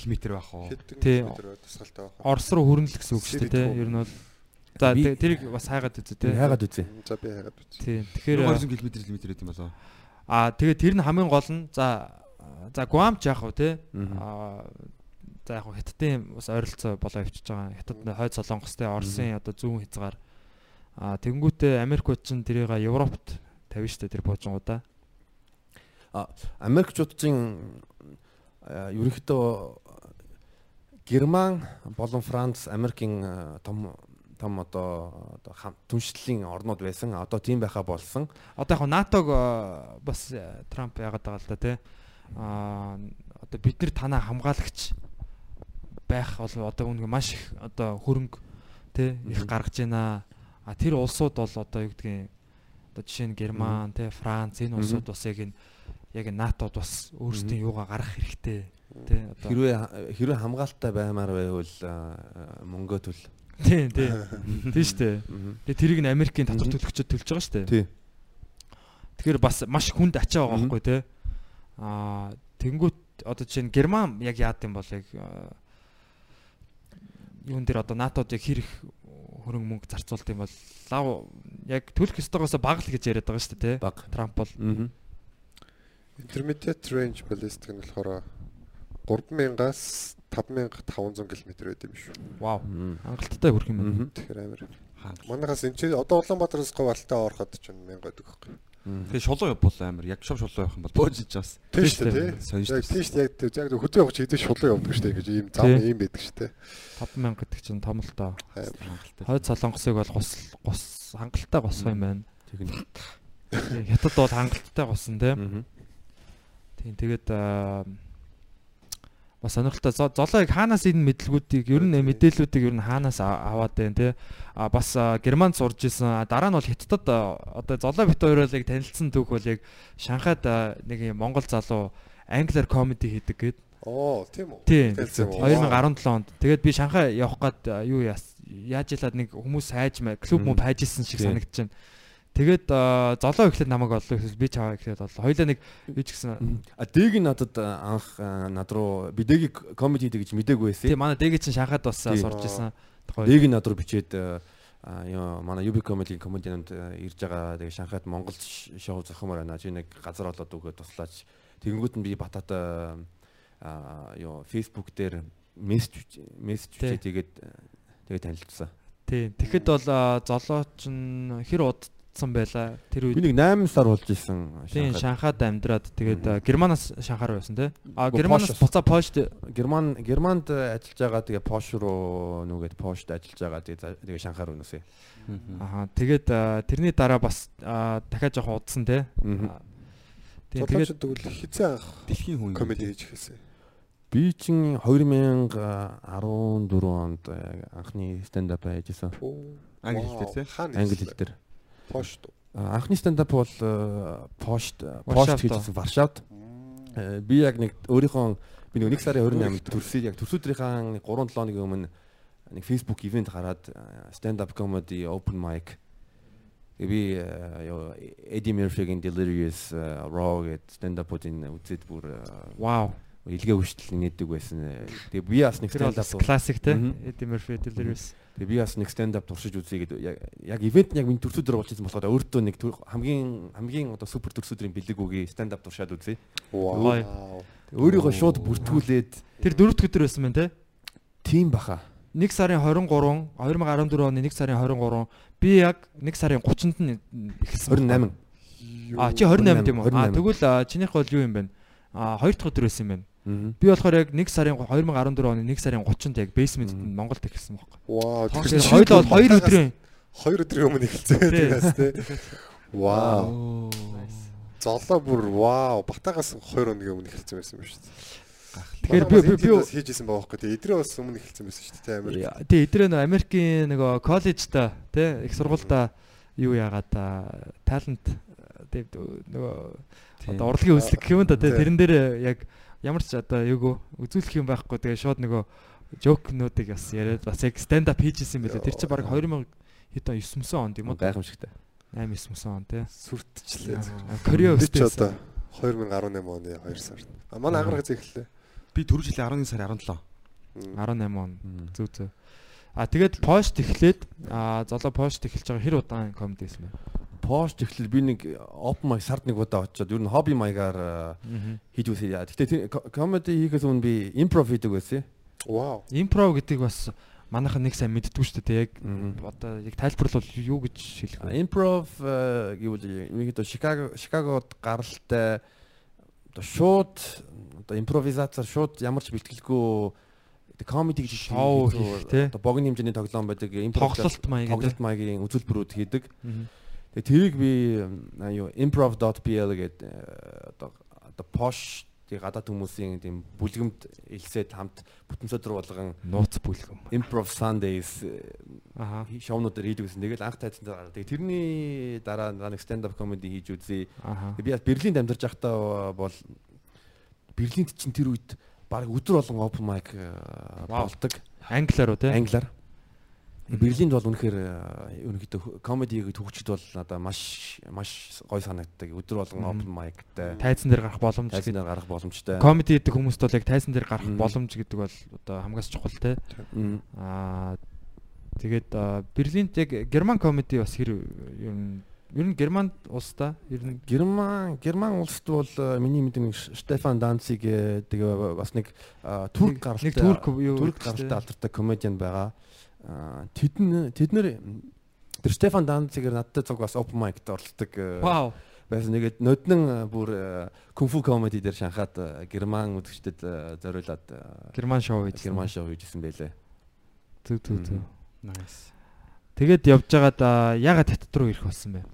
километр байх уу? Тий. Орос руу хүрнэл гэсэн үг шүү дээ, тий. Ер нь бол За тэрийг бас хайгаад үзье тий. яагаад үзье? За би хагаад үз. Тийм. Тэгэхээр 220 км км гэдэг юм болоо. аа тэгээ тэр нь хамгийн гол нь за за Гуам ч тий. Мгм. Аа за яг хятадын бас ойролцоо болоо явчихж байгаа. Хятад хойд солонгостой Оросын одоо зүүн хязгаар аа тэгэнгүүтээ Америкууд ч тэрийг Европт тавина штэ тэр буужингуудаа. Америкчуудын э, ерөнхийдөө Герман болон Франц Америкийн том том одоо түншлэлийн орнууд байсан. Одоо тийм байхаа болсон. Одоо яг НАТОг бас Трамп яагаад байгаа л да тий. Аа одоо бид нар танаа хамгаалагч байх бол одоо үнэ маш их одоо хөрөнгө тий их гаргаж байна. А тэр улсууд бол одоо юу гэдгийг одоо жишээ нь Герман тий Франц энэ улсууд бас яг энэ яг НАТОд бас өөрсдийн юугаа гаргах хэрэгтэй тий одоо Хэрвээ хэрвээ хамгаалалттай баймаар байвал мөнгөө төл. тий тий <laughs> тий штэ. Тэгээ тэрийг нь Америкийн татвар төлөгчөд төлж байгаа штэ. Тий. Тэгэхээр бас маш хүнд ачаа байгаа байхгүй тий. Аа тэнгуут одоо жишээ нь Герман яг яад юм бол яг юун дээр одоо НАТОд яг хэр их хөрөнгө мөнгө зарцуулт юм бол лав яг төлөх ёстойгоос бага л гэж яриад байгаа шүү дээ тий. Баг. Трамп бол. Intermediate range ballistic нь болохоор 3000-аас 5500 км байд юм шүү. вау хангалттай хүрх юм байна. Тэгэхээр амар. Манайхаас энэ чинь одоо Улаанбаатараас говьалтай ороход ч 1000 байдаг байхгүй. Мгм. Тэгээ шулуу явбал амар яг шов шулуу явах юм бол боожиж бас. Тийм шүү дээ. Сонь Яг тийм шүү дээ. Яг тийм яг хөдөө явах чи хэдэн шулуу явдаг шүү дээ гэж ийм зам ийм байдаг шүү дээ. 5000 гэдэг чинь том л доо. Хангалттай. Хойд солонгосыг бол гос гос хангалттай госгоо юм байна. Тэгнэ. Тий, Хятад бол хангалттай госон тий. Мгм. Тийм тэгээд аа, бас сонирхолтой. Зо- золоо яг хаанаас энэ мэдлгүүдийг ер нь мэдээллүүдийг ер нь хаанаас аваад байна те? А бас германд сурж исэн дараа нь бол хятадд одоо золоо бит хоёроо яг танилцсан түүх бол яг шанхайд нэг юм монгол залуу англиар комеди хийдэг гээд. Оо, тийм үү? тийм. Хэлсэн үү? 2017 онд тэгээд би шанхай явах а, юу яаж ялаад нэг хүмүүс хайж мэ клуб муу хайж исэн шиг Тийм. Тэгээд золоо ихлээр намайг олоо гэхэл би чаваа ихлээр олоо хоёлаа нэг юу ч гэсэн А нь надад анх над руу бидэгийг комеди гэдэг гэж мдээгүй байсан. Тийм манай дээг чинь шанхайд бас сурж исэн. Нь над руу бичээд ёо манай UB comedy э, ирж байгаа тэгээ Шанхайд Монгол шоу зохимоор байна. Чи нэг газар олоод өгөөд туслаач. Тэгэнгүүт нь би батат э, а ёо Facebook дээр мессеж мессеж бичээд тэгээд тэгээд танилцсан. Тийм. Тэгэхэд бол золооч нь хэр удсан байла тэр Би үед. нэг 8 сар болж исэн Тийм Шанхайд. Шанхайд амьдраад тэгээд Германаас Шанхаар байсан тий. А Германаас буцаа Польшд Герман Германд ажиллаж байгаа тэгээ Пош руу нүгээд Пошд ажиллаж байгаа тэгээ за- тэгээ Шанхай руу нүсэ. аа тэгээд тэрний дараа бас дахиад жоох удсан тий. Тийм тэгээд тэгвэл хизээ анх Дэлхийн хүн. комеди хийж эхэлсэн. Би чин 2014 онд анхны stand up хийжсэн. Англи хэл дээр, тий? Англи хэл дээр. Пошт. Анхны up бол э, Пошт Варшавт Пошт хийжсэн Варшавт. Э, Би яг нэг өөрийнхөө би нэг 1 сарын 28-нд төрсөй яг төрсөдрийнхаа 3 7 хоногийн өмнө нэг Facebook ивент гараад stand up comedy open mic би э, ёо Eddie Murphy-гийн Delirious э, Raw гэдэг stand up-уудын үзээд бүр э, вау. илгээ хүчтэл нээдэг байсан. Тэгээ би бас нэг stand up классик тий. Мгм. Eddie Murphy Delirious. Тэгээ би бас нэг stand up туршиж үзье гэдэг яг ивент нь яг миний төрсөдөр болж байсан болохоор өөртөө нэг хамгийн хамгийн одоо супер төрсөдрийн бэлэг үгүй stand up туршаад үзье. Вау. Өөрийгөө шууд бүртгүүлээд Тэр дөрөвд өдөр байсан байна тий. тийм баха. 1 сарын 23 2014 оны 1 сарын 23 би яг 1 сарын 30-нд нь эхэлсэн. 28. А чи 28 тийм үү? А 28. тэгвэл чинийх бол юу юм бэ? А хоёр дахь өдөр байсан юм байна. Би болохоор яг 1 сарын 2014 оны 1 сарын 30-нд яг basement Мгм. Монголд эхэлсэн байхгүй. Вау. Тэгэхээр хоёул бол 2 өдрийн 2 өдрийн өмнө эхэлсэн Тий. байгаас тий. Вау. Золоо бүр вау. Батагаас 2 өдрийн өмнө эхэлсэн байсан юм шүү дээ. Тэгэхээр би би би хийжсэн байгаа байхгүй. Тэгээ эдрээ бас өмнө эхэлсэн байсан шүү дээ Америк. тий эдрээ нөө Америкийн нөгөө коллежта тий их сургуультай юу яагаад талент тий нөгөө одоо урлагийн үзлэг гэх юм да тий тэрэн дээр яг ямар ч одоо юуг үзүүлэх юм байхгүй тэгээ шууд нөгөө жокнуудыг бас яриад бас яг stand up хийжсэн байлаа. Тэр чинь баг 2000 хэд он 9 9 онд юм уу? Гайхамшигтай. 8 9 он тий. Сүртчлээ. Ч өстэйс. одоо 2018 оны 2 сард. А манай ангараг зэхлээ. Би түрүү жилийн 11 сар 17. 18 он зүг зүг. А тэгээд пост эхлээд а золоо пост эхэлж байгаа хэр удаан комеди хийсэн бэ? Пост эхлэл би нэг open mic сард нэг удаа очиод ер нь хобби маягаар хийж үсэ. Гэтэ комеди хийхээс өмнө би импров хийдэг байсан. Вау. Импров гэдэг бас манайхан нэг сайн мэддэггүй шүү дээ. Яг одоо яг тайлбарлал юу гэж хэлэх вэ? Импров гэвэл нэг одоо Чикаго Чикагод гаралтай одоо шууд одоо импровизацаар шууд ямар ч бэлтгэлгүй комеди гэж Шоу хийх тий? одоо богино хэмжээний тоглоом байдаг тоглолт маягийн үзүүлбэрүүд хийдэг. Тэгээ тэрийг би юу improv.pl гэдэг э, одоо одоо posh тий гадаад хүмүүсийн тийм бүлгэмд илсээд хамт бүтэн сөдөр болгон нууц бүлгэм. improv Sundays э, Аха. шоунуудаар хийдэг гэсэн. Тэгэл анх тайцсан дараа. Тэгээ тэрний дараа нэг stand up comedy хийж үзье. Би бас Берлинд амьдарч байхдаа бол Берлинд чинь тэр үед баг өдөр болгон open mic э, болдог. Англиар уу те? Англиар. Берлинд бол үнэхээр э, ерөнхийдөө комедигийн төгчд бол надаа маш маш гой санагддаг. Өдөр болгон open mic-тай Тайзан дээр гарах боломж. тайзнаар гарах боломжтой. Комеди гэдэг хүмүүст бол яг тайзан дээр гарах боломж гэдэг бол одоо хамгаас чухал те. Аа тэгээд Берлинд яг герман комеди бас хэр ер нь ер нь германд улстай ер нь Герман Герман улсад бол э, миний Ш- Штефан Данциг тэгээ бас нэг турк гаралтай турк турк гаралтай алдартай комедиан байгаа. Тэд тэд нэр тэр Штефан Данцигээр надтай цуг бас open mic-д оролцдог э, Вау. байсан. Нэгэд ноднон э, бүр кунфу комеди дээр шанхаад э, герман үзэгчдэд э, зориулаад э, Герман шоу хийж герман шоу хийжсэн байлээ. Зүг зүг зүг. Nice. Тэгээд явж байгаад а, ягаад хятад руу ирэх болсон бэ?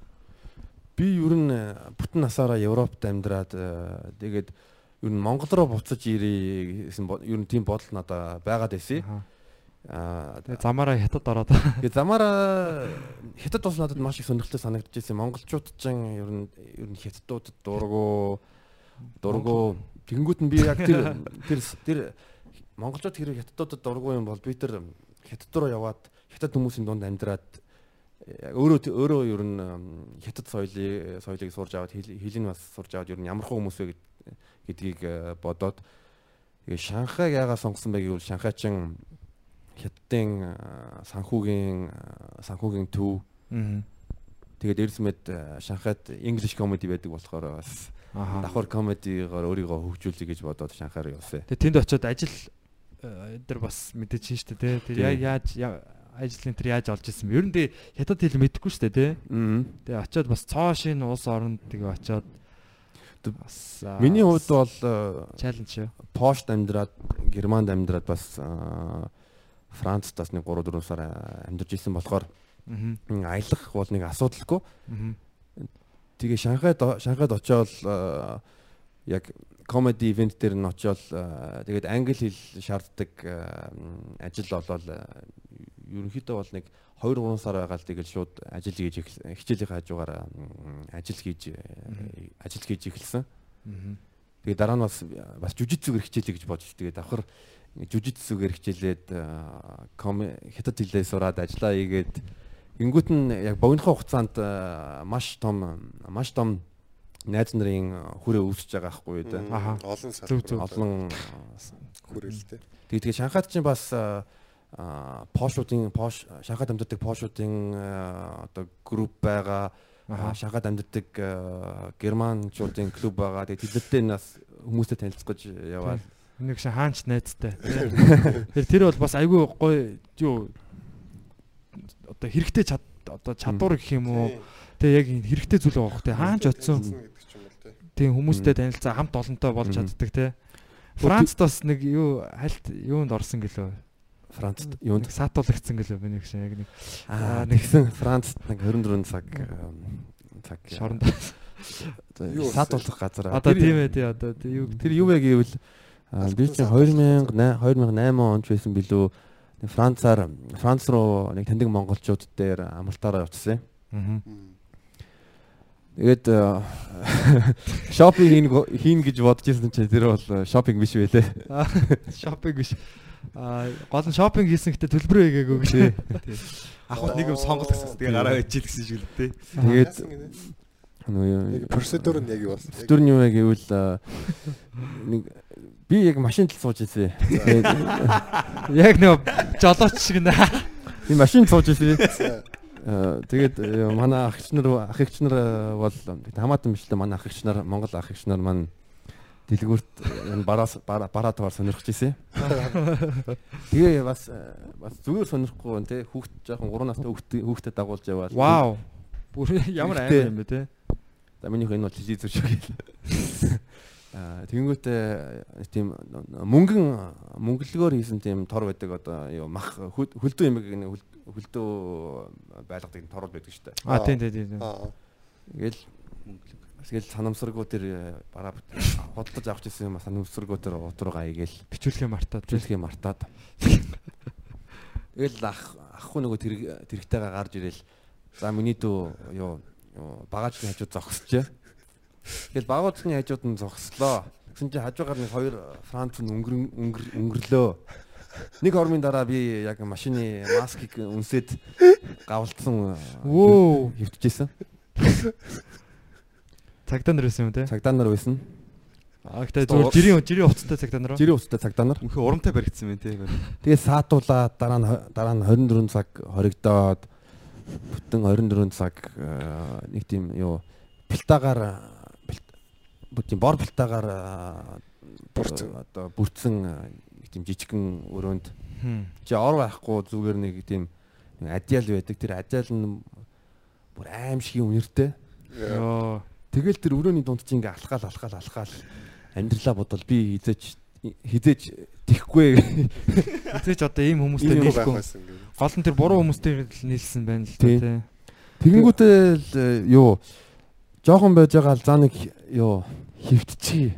Би ер нь э, бүтэн насаараа Европт амьдраад э, тэгээд ер нь Монгол руу буцаж ирээ гэсэн ер нь тийм бодол надаа байгаад байсан. Аа замаараа хятад ороод тэгээд замаараа хятад бол надад маш их сонирхолтой санагдчихсэн. Монголчууд ч ер нь ер нь хятадуудад дургу дургу тэгэнгүүт нь би яг тэр тэр тэр монголчууд хэрэг хятадуудад дургу юм бол би тэр хятад руу яваад хятад хүмүүсийн дунд амьдраад өөрөө өөрөө ер нь хятад соёлыг соёлыг сурж аваад хэл- хэлийг бас сурж аваад ер нь ямар хүмүүс вэ гэд- гэдгийг э, бодоод тэгээ Шанхайг яагаад сонгосон бэ гэвэл Шанхайчин хятадын санхүүгийн санхүүгийн төв тэгээд эрдэс мэд э, Шанхайд English comedy байдаг болохоор бас давхар комедигоор өөрийгөө хөгжүүлье гэж бодоод Шанхай руу явсан. Тэгээд тэнд очиод ажил дээр бас мэдээж хийн штэ те. Тэр яаж ажлын тэр яаж олж исэн бэ? Ер нь тий хятад хэл мэдэхгүй штэ те. Аа. Тэгээ очиод бас цоо шин улс оронд тэгээ очиод бас Миний хувьд бол чаленж юу? Пошт амьдраад Германд амьдраад бас Францд бас нэг 3 4 сар амьдарч исэн болохоор аялах бол нэг асуудалгүй. Тэгээ Шанхайд Шанхайд очиод яг комеди ивент дээр нь очиод тэгээд англи хэл шаарддаг ажил болол ерөнхийдөө бол нэг 2 3 сар байгаа л тэгэл шууд ажил хийж хичээлийн хажуугаар ажил хийж ажил хийж эхэлсэн. Тэгээ дараа нь бас бас жүжигцүүгээр хичээлээ гэж бодож тэгээд давхар жүжигцүүгээр хичээлээд э, хятад хэлээ сураад ажиллаа хийгээд Ингүүт нь яг богинохоо хугацаанд э, маш том маш том найз нарын хүрээ үүсэж байгаа хгүй юу. Аха. Олон салбар Олон хүрээлтэй. тэгээ тэгээ Шанхайд чинь бас э, а, пошуудын пош Шанхайд амьдардаг пошуудын э, одоо групп байгаа. Шанхайд амьдардаг германчуудын клуб байгаа. Тэгээ тэднэртэй нас хүмүүстэй танилцгаж яваад Нэг шин хаанч найзтай. <laughs> Тэр тэр бол бас айгүй гоё юу одоо хэрэгтэй чад одоо чадвар гэх юм уу? Тэгээ яг хэрэгтэй зүйл байгаа хөх те хаанч оцсон тийм хүмүүстэй танилцаа хамт олонтой болж чаддаг те Францд бас нэг юу хальт юунд орсон гэлөө? Францд? Юунд? Нэг саатуулагдсан гэлөө би нэг шин яг нэг аа нэгсэн Францд нэг 24 цаг цаг шоронд <laughs> болох газар. одоо тийм ээ тий одоо Тэр юу вэ гэвэл Би чинь 2000 2008 онд байсан билүү. Францаар Франц руу нэг таньдаг монголчууд дээр амралтаараа явчихсан. Аа. Тэгээд <laughs> шопинг хийн гэж бодож ирсэн чинь тэр бол шопинг биш байлээ. <laughs> Шопинг биш. Аа гол нь шопинг хийсэн гэхдээ төлбөр хийгээгүй гэж. Ахвал нэг юм сонголт гэсэн. Тэгээ гараа ичил гэсэн шиг л дээ. Тэгээд нэг процедур нь яг юу болсон? Процедур нь юу вэ гэвэл нэг би яг машинд л сууж ирсэн. Тэгээд Яг нэг жолооч шиг нэ. би машинд сууж ирсэн. Аа, Тэгээд э, манай ах эгч нар ах эгч нар э, бол хамаатан биш л манай ах эгч нар Монгол ах эгч нар маань дэлгүүрт энэ бараас бара- бараатаар сонирхож ирсэн. Тэгээ бас э, бас зүгээр сонирхгүй тий хүүхд жоохон 3 настай хүүхд хүүхдэд дагуулж яваад. Вау. Бүр ямар амар юм бэ те. За минийх энэ бол жижиг зүр шиг тэгэнгүүтээ тийм мөнгөн мөнгөлгөөр хийсэн тийм тор байдаг одоо юу мах хөл- хөлдөө юм нэг хөл- хөлдөө байлгадаг юм торол байдаг шүү дээ. Аа тийм тийм тийм. Аа. Тэгэл тэгэл санамсаргуу тэр бараа худалдаж авч ирсэн юм санамсаргуу тэр утруугаа игээл Бичүүлэхээ мартаад. бичлэгээ мартаад. Тэгэл ах ахгүй нөгөө тэр тэрэгтэйгээ гарч ирэл за миний дүү юу багажны хажууд зогсчээ. Тэгэл багажны хажууд нь зогслоо. Тэгсэн чинь хажуугаар нэг хоёр франц нь өнгөр өнгөр өнгөрлөө. Нэг хормын дараа би яг машины маскыг үнсээд гавлдсан Вөө. хөвтөжсэн. Цагдаа нар байсан юм те. Цагдаа нар байсан. Аа гэхдээ зүгээр жирийн жирийн уцтай цагдаа нар. Жирийн устай цагдаа нар. Үнэхээр урамтай баригдсан байна те. Тэгээ саатуулаад дараа нь дараа нь 24 цаг хоригдоод бүтэн 24 цаг э, нэг тийм юу бэлтаагаар бүтэн бор бэлтаагаар Бүрдсэн. одоо бүрдсэн э, тийм жижигхэн өрөөнд. Чи ор байхгүй зүгээр нэг тийм адиал байдаг. Тэр адиал нь бүр аим шиг үнэртэй Йоо. тэгэл тэр өрөөний дунд чи ингээ алхаал алхаал алхаал амьдралаа бодвол би хизээч хизээч тэхгүй. Эцээч одоо ийм хүмүүстэй нийлэхгүй. Гол нь тэр буруу хүмүүстэй нийлсэн байна л те. Тэгэнгүүтээ л э, юу жоохон байж байгаа л за нэг юу хөвтчихье.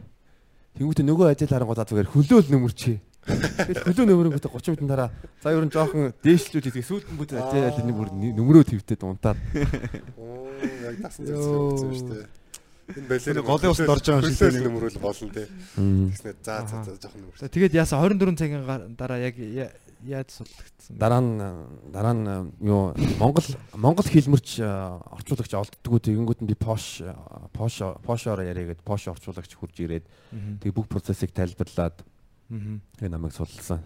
Тэгэнгүүтээ нөгөө ажил харангуй за зүгээр хөлөөл нөмөрчээ. Тэгэл хөлөө нөмрөнгөтэй 30 минутын дараа за ер нь жоохон дээшлүүлж идэх сүүлдэн бүт ажил нэг бүр нөмрөө твтээд унтаад Оо яг тасан зэрэг зүгсэн шүү дээ. Энэ балер голын усанд орж байгаа юм шиг тийм нөмрөл болно те. Тэснэ за за за жоохон нөмөр. Тэгээд яасан 24 цагийн дараа яг яаж судлагдсан бэ? дараа нь дараа нь э, юу Монгол Монгол хэлмэрч э, орчуулагч олддггүй тэгэнгүүт нь би Posh Posh Posh-оор яриагээд Posh орчуулагч хурж ирээд тэг бүх процессыг тайлбарлаад тэг намайг судалсан.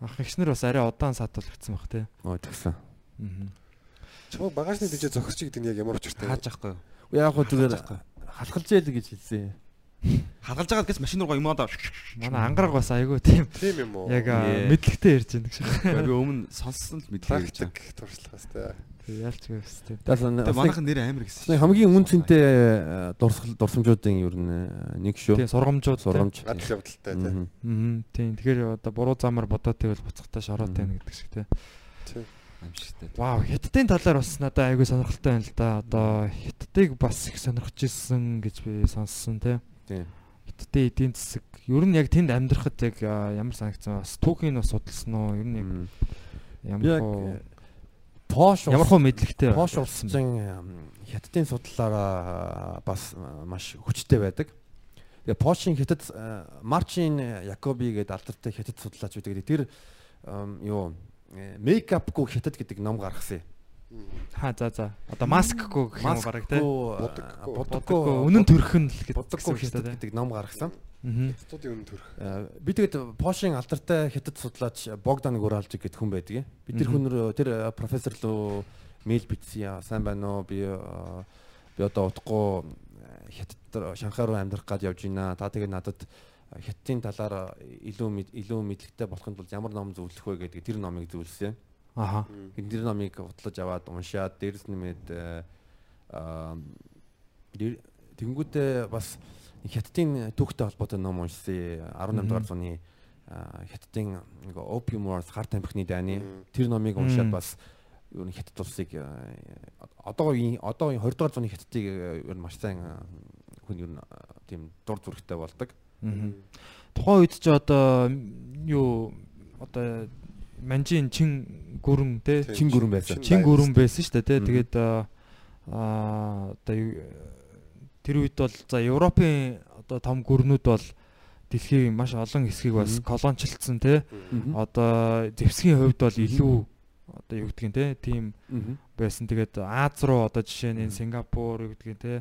Ах ихснэр бас арай удаан саатуулагдсан баг те. Ой тэгсэн. Мгм. Чамаа багажны дижээ зогсчих гэдэг нь яг ямар учиртай вэ? Хааж ахгүй. Яг хөө зүгээр халахалж ял гэж хэлсэн. Халгалж байгаа гэс машин руугаа юм одоо. Манай ангараг бас айгүй тийм Тийм юм уу? яг мэдлэгтэй ярьж байна гэж. Би өмнө сонссон л мэдлээ гэж. практик туршлагаас те. Ялч гэвс тийм. Манайхан нэр амар гэсэн. Хамгийн үнцэнтэй э, дурсгал дурсамжуудын ер нь нэг шүү. Тийм сургамжууд Гадал Сургамж. явдалтай те. Мгм. Аа тийм тэгэхээр одоо буруу замаар бодоод тэгвэл буцахтаа шороотой байна гэдэг шиг те. Тийм. Амжигтай. Вау хятадын талаар бас надад айгүй сонирхолтой байна л да. Одоо хятадыг бас их сонирхож ирсэн гэж би сонссон те. Тийм. Хятадын эдийн засаг ер нь яг тэнд амьдрахад яг ямар санагдсан бас түүхийг бас судалсан уу? Ер нь яг ямар хуу э, Пош ямар хуу мэдлэгтэй Пош улсын хятадын судлаараа бас э, маш хүчтэй байдаг. Тэгээ Пошийн хятад э, Марчин Якоби гэдэг алдартай хятад судлаач байдаг. Тэр юу э, мейкапгүй хятад гэдэг ном гаргасан юм. Ха за за. Одоо маскгүй гэх юм бараг те. Будаггүй. Будаггүй үнэн төрх нь л Будаггүй гэсэн хятад гэдэг ном гаргасан. Аа. Студийн үнэ төрх. Э, Би тэгээд Пошийн алдартай хятад судлаач Богдан Гуралжиг гэдэг хүн байдаг. Би тэр хүн рүү тэр э, профессор руу мэйл бичсэн. Сайн байна уу? Би э, би одоо утгагүй э, хятад Шанхай руу амьдрах гад явж байна. Та тэгээд надад э, хятадын талаар илүү илүү мэдлэгтэй болохын тулд ямар ном зөвлөх вэ гэдэг тэр номыг зөвлөсөн. Аха. Тэр номыг худлаж аваад уншаад дээрэс нэмээд э, аа тэгэнгүүтээ бас хятадын түүхтэй холбоотой ном уншсан 18 дугаар зууны хятадын нэг Opium Wars гар тамхины дайны тэр номыг уншаад бас юу нэг хятад улсыг э, одоо үеийн одоо үеийн 20 дугаар зууны хятадыг э, ер нь маш сайн хүн ер нь тийм дур зүрхтэй болдог. Тухайн үед ч одоо юу одоо манжин чин гүрэн те. Чин гүрэн байсан. чин гүрэн байсан шүү дээ те. Тэгээд аа одоо тэр үед бол за Европын одоо том гүрнүүд бол дэлхийн маш олон хэсгийг бас Мгм. колоничлцсан те. Одоо зэвсгийн хувьд бол илүү одоо юу гэдгийг те тийм байсан. Тэгээд Аз руу одоо жишээ нь Сингапур юу гэдгийг те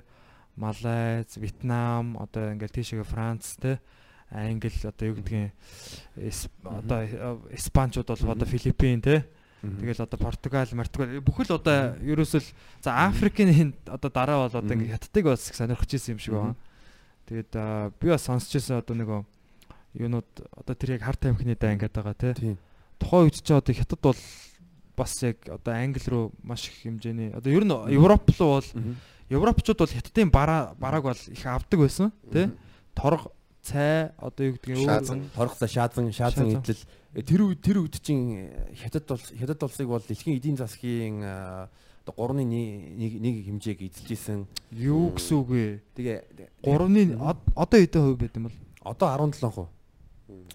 Малайз, Вьетнам, одоо ингээл тийшээ Франц те Англи одоо юу гэдгийг одоо э, Испанчууд бол одоо. Филиппин те. Тэгэл одоо Португал, Мартугал бүхэл одоо ерөөсөл за Африкийн одоо дараа бол одоо ингээ хятадыг бас их сонирхож исэн юм шиг байна. Тэгээд би бас сонсч ирсэн одоо нөгөө юунууд одоо тэр яг харт амхны дай ингээд байгаа тий. Тухайн үед ч одоо хятад бол бас яг одоо англи руу маш их хэмжээний одоо ер нь Европ руу бол. Европчууд бол хятадын бараа барааг бол их авдаг байсан тий. Торг, цай одоо юу гэдгийг Шаазан. Торгоцоо шаазан, шаазан идэл Э, тэр үе тэр үед чинь хятад бол хятад улсыг бол дэлхийн эдийн засгийн э, одоо 3-ны нэг нэг хэмжээг эзэлж исэн. юу гэсэн үг вэ? Тэгээ 3-ны одоо хэдэн хувь байт юм бол? одоо 17%.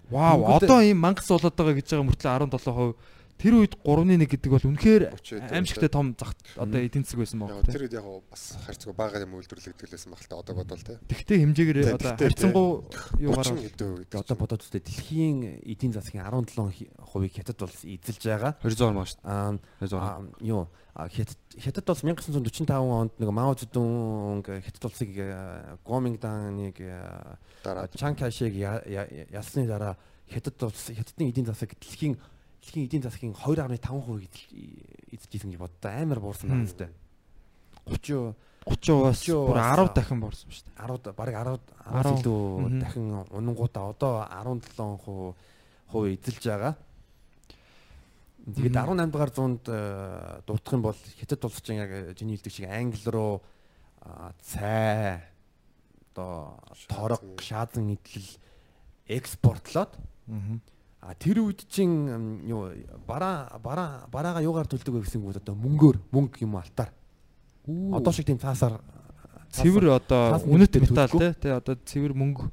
Вау, одоо ийм мангас болоод байгаа гэж байгаа мөртлөө 17%. Тэр үед 3-1 гэдэг бол үнэхээр 30 үед аимшигтай том зах одоо эдийн засаг байсан баг тэр үед яг бас харьцаг бага юм үйлдвэрлэгдэл байсан баг л та одоо бодвол те. Тэгтээ хэмжээгээр одоо харьцангуй юугаар 30 хэдэн үед. Тэгээ одоо бодоод үзтээ дэлхийн эдийн засгийн 17%-ийг хятад улс эзэлж байгаа. 200 маа шүү Аа дээ. 200. аа, юу хятад хятад улс 1945 онд нэг Мао Цзэдун хятад улсыг э, Гомингданыг э, дараа Чан Кайшиг ялсны дараа хятад улс хятадын эдийн засаг дэлхийн дэлхийн эдийн засгийн 2.5% эзэж исэн гэж боддоо амар буурсан байна зү. 30 30%-аас 30% бүр 10 дахин борсон шүү дээ. 10 бараг 10 10 10 илүү дахин унангуудаа одоо 17% хувь эзэлж байгаа. Тэгээд Мгм. 18 дугаар зуунд э, дурдах юм бол хятад улс чинь яг э, чиний хэлдэг шиг англи руу цай одоо торог шаазан идэл экспортлоод Аа. А тэр үед чин м, юу бараа бараа бараага юугаар төлдөг вэ гэсэн үг одоо мөнгөөр мөнгө юм алтаар. Одоо шиг тийм цаасаар цэвэр одоо үнэт металл. Тэ одоо цэвэр мөнгө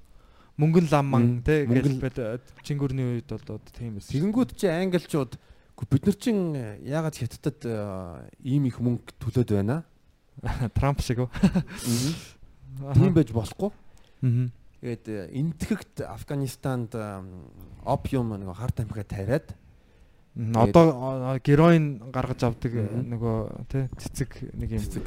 мөнгөн лам ман Мм, те мөнгөн- гэж чингүрний үед бол одоо тийм байсан. тэгэнгүүт чи англичууд "Гү, бид нар чин э, яагаад хятадд э, ийм их мөнгө төлөөд байна? <laughs> Трамп шиг үү? Тийм байж болохгүй. Аа. Тэгээд э, энтгэгт Афганистанд опиум нэг харт амхиа тариад Одоо героин гаргаж авдаг э, нөгөө тий цэцэг нэг юм Цэцэг.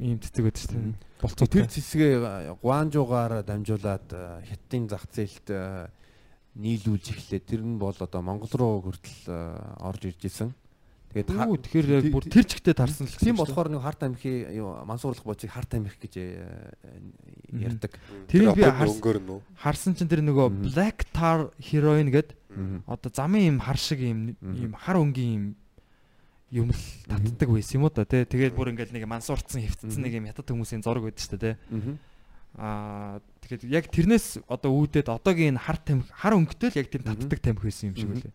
ийм цэцэг байдаг шүү дээ. Болцоо тэр цэсгээ э, Гуанжуугаар дамжуулаад э, хятадын зах зээлд э, нийлүүлж эхлэв. Тэр нь бол одоо Монгол руу хүртэл орж ирж исэн. Тэгээд тэгэхээр яг бүр тэр чигтээ тарсан л гэсэн Тийм болохоор нэг харт амхи юу мансуурлах боцыг харт амхи гэж э, Мгм. ярьдаг. Тэрийг би опиум харс- өнгөөр нь үү? харсан чинь тэр нөгөө black tar heroin гэд одоо замын юм хар шиг юм юм хар өнгийн юм юм л татдаг байсан юм уу да тий тэгээд бүр ингээл нэг мансуурцсан хөвтцсэн нэг юм хятад хүмүүсийн зураг байдаг шүү дээ тий аа тэгээд яг тэрнээс одоо үүдээд одоогийн энэ хар тамхи хар өнгөтэй л яг Мгм. татдаг тамхи байсан юм шиг үлээ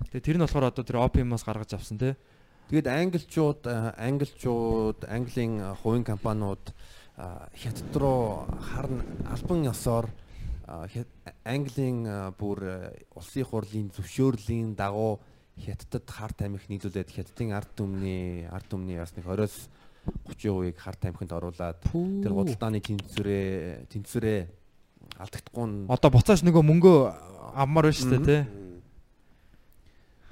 Мм. тэгээд тэр нь болохоор одоо тэр опиумоос гаргаж авсан тий Тэгээд англичууд э, англичууд английн э, хувийн компаниуд э, хятад руу харна албан ёсоор э, английн э, бүр э, улсын хурлын зөвшөөрлийн дагуу хятадд харт амих нийлүүлээд хятадын ард түмний ард түмний бас нэг 20-с 30%-ийг харт амхинд оруулаад тэр худалдааны тэнцвэрээ тэнцвэрээ алдагдахгүй нь одоо буцааш нөгөө мөнгөө авмаар байна шүү дээ тий.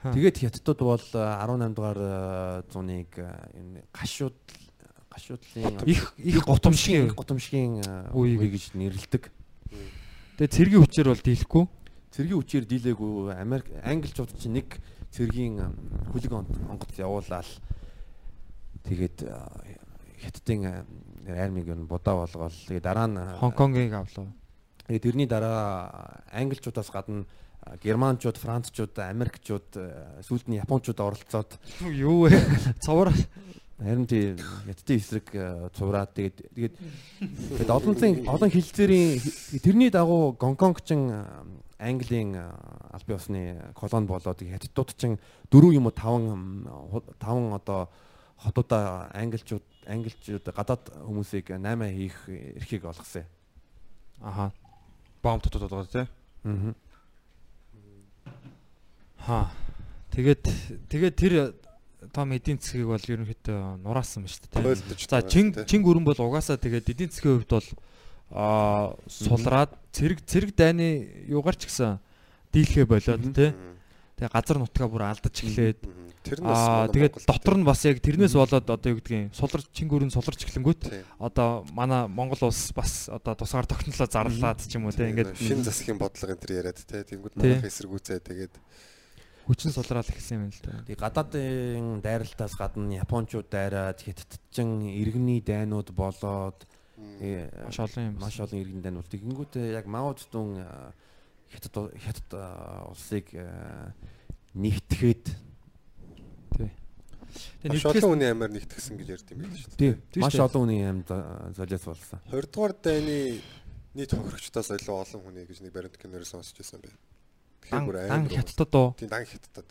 Тэгээд хятадууд бол э, 18 дугаар э, зууныг э, энэ гашууд гашуудлын их их готомшгийн готомшгийн үе гэж нэрлэдэг. тэгээд цэргийн хүчээр бол дийлэхгүй? Цэргийн хүчээр дийлээгүй. Америк англичууд чинь нэг цэргийн э, он- онгоц явуулаад тэгээд э, хятадын э, армиг нь будаа болгоол. Тэгээд дараа нь э, Хонконгийг авлаа. Тэгээд тэрний дараа англичуудаас гадна э, германчууд, францчууд, америкчууд, э, сүүлд нь японочууд оролцоод юу вэ цовор Харин тий хятадын эсрэг э, цувраад тэгээд тэгээд тэгээд олон хилцээрийн тэрний дагуу Гонконг чин э, Английн албан ёсны колони болоод хятадууд чин дөрөв юм уу таван таван одоо хотуудаа англичууд англичууд гадаад хүмүүсийг 8 хийх эрхийг олгосон. аха бомб дотоод байгаа тий. Аа. Хаа. Тэгээд тэгээд тэр том эдийн засгийг бол ерөнхийдөө нураасан ба шүү дээ. За байгаа чин шүү дээ. чин өрөн бол угаасаа тэгээд эдийн засгийн хувьд бол аа сулраад цэрэг цэрэг дайны юугаар ч гэсэн дийлхэ болоод тий. Тэгээ газар нутгаа бүр алдаж эхлээд. Тэр нь бас аа тэгээд дотор нь бас яг тэрнээс болоод одоо юу гэдгийг сулар чин өрөн суларч эхлэнгүүт одоо манай Монгол улс бас одоо тусгаар тогтнолоо зарлаад ч юм уу тий ингээд шин засгийн бодлого энэ төр яриад. Тэнгүүд Тий. манайх эсэргүүцээ тэгээд хүчин сулраал эхэлсэн юм л да. Тэгээ гадаадын дайралтаас гадна японочууд дайраад хятадчин иргэний дайнууд болоод Маш олон юм. маш олон иргэн дайнууд. Тэгэнгүүтээ яг Мао Цзэдун э, хятад хятад э, улсыг э, нэгтгэхэд Тэгээ маш олон хүний амаар нэгтгсэн гэж ярьд юм байл шүү дээ. тий Тийм маш шүү дээ. олон хүний амьд э, золиос болсон. 20 дугаар дайны нийт хохирогчдоос илүү олон хүний гэж нэг баримт киноор сонсч байсан бай. Бүр дан хятадд уу. Тийм дан хятадд.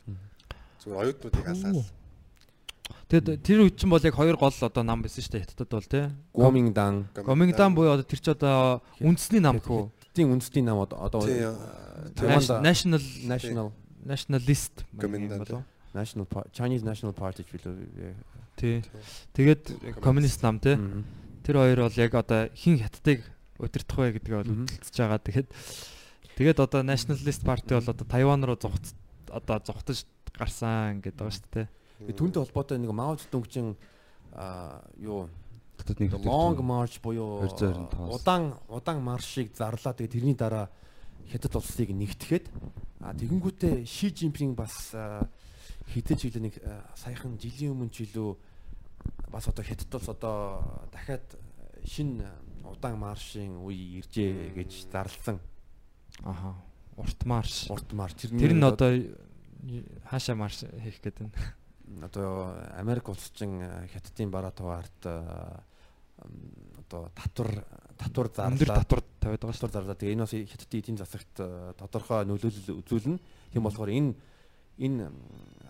Зүгээр оюутнуудыг алаад. Тэгээд тэр үед чинь бол яг хоёр гол одоо нам байсан шүү дээ хятадд бол тий. Гомингдан Гомингдан буюу одоо тэр чи одоо үндэсний нам гэх үү? Хятадын үндэсний нам одоо э, National National Nationalist Гоминдан. National Chinese National Party билүү. Тий. Тэгээд коммунист нам тий. Тэр хоёр бол яг одоо хин хятадыг удирдах вэ гэдгээ бол үлдэлж байгаа. Тэгээд тэгээд одоо Nationalist Party бол одоо Тайван руу зугт одоо зугтаж гарсан гэдэг байгаа шүү дээ. Тэгээ Түүнтэй холбоотой нэг Мао Цзэдунгийн а юу Хятад нэг long march буюу 225. удаан удаан маршийг зарлаа. Тэгээ тэрний дараа Хятад улсыг нэгтгэхэд а тэгэнгүүтээ Ши Жинпинг бас а, хэдэж жилийн нэг саяхан жилийн өмнө ч илүү бас одоо Хятад улс одоо дахиад шин удаан маршийн үе иржээ гэж зарлсан. Аха. Урт марш. Урт марш Тэр нь одоо хаашаа марш хийх гэдэг нь. одоо Америк улс чин Хятадын бараа туваарт а, м, одоо татвар татвар Өндөр зарлаа. татвар тавиад байгаа шүү. зарлаа. Тэгээ энэ бас Хятадын эдийн засагт а, тодорхой нөлөөлөл үзүүлнэ. Тийм болохоор энэ энэ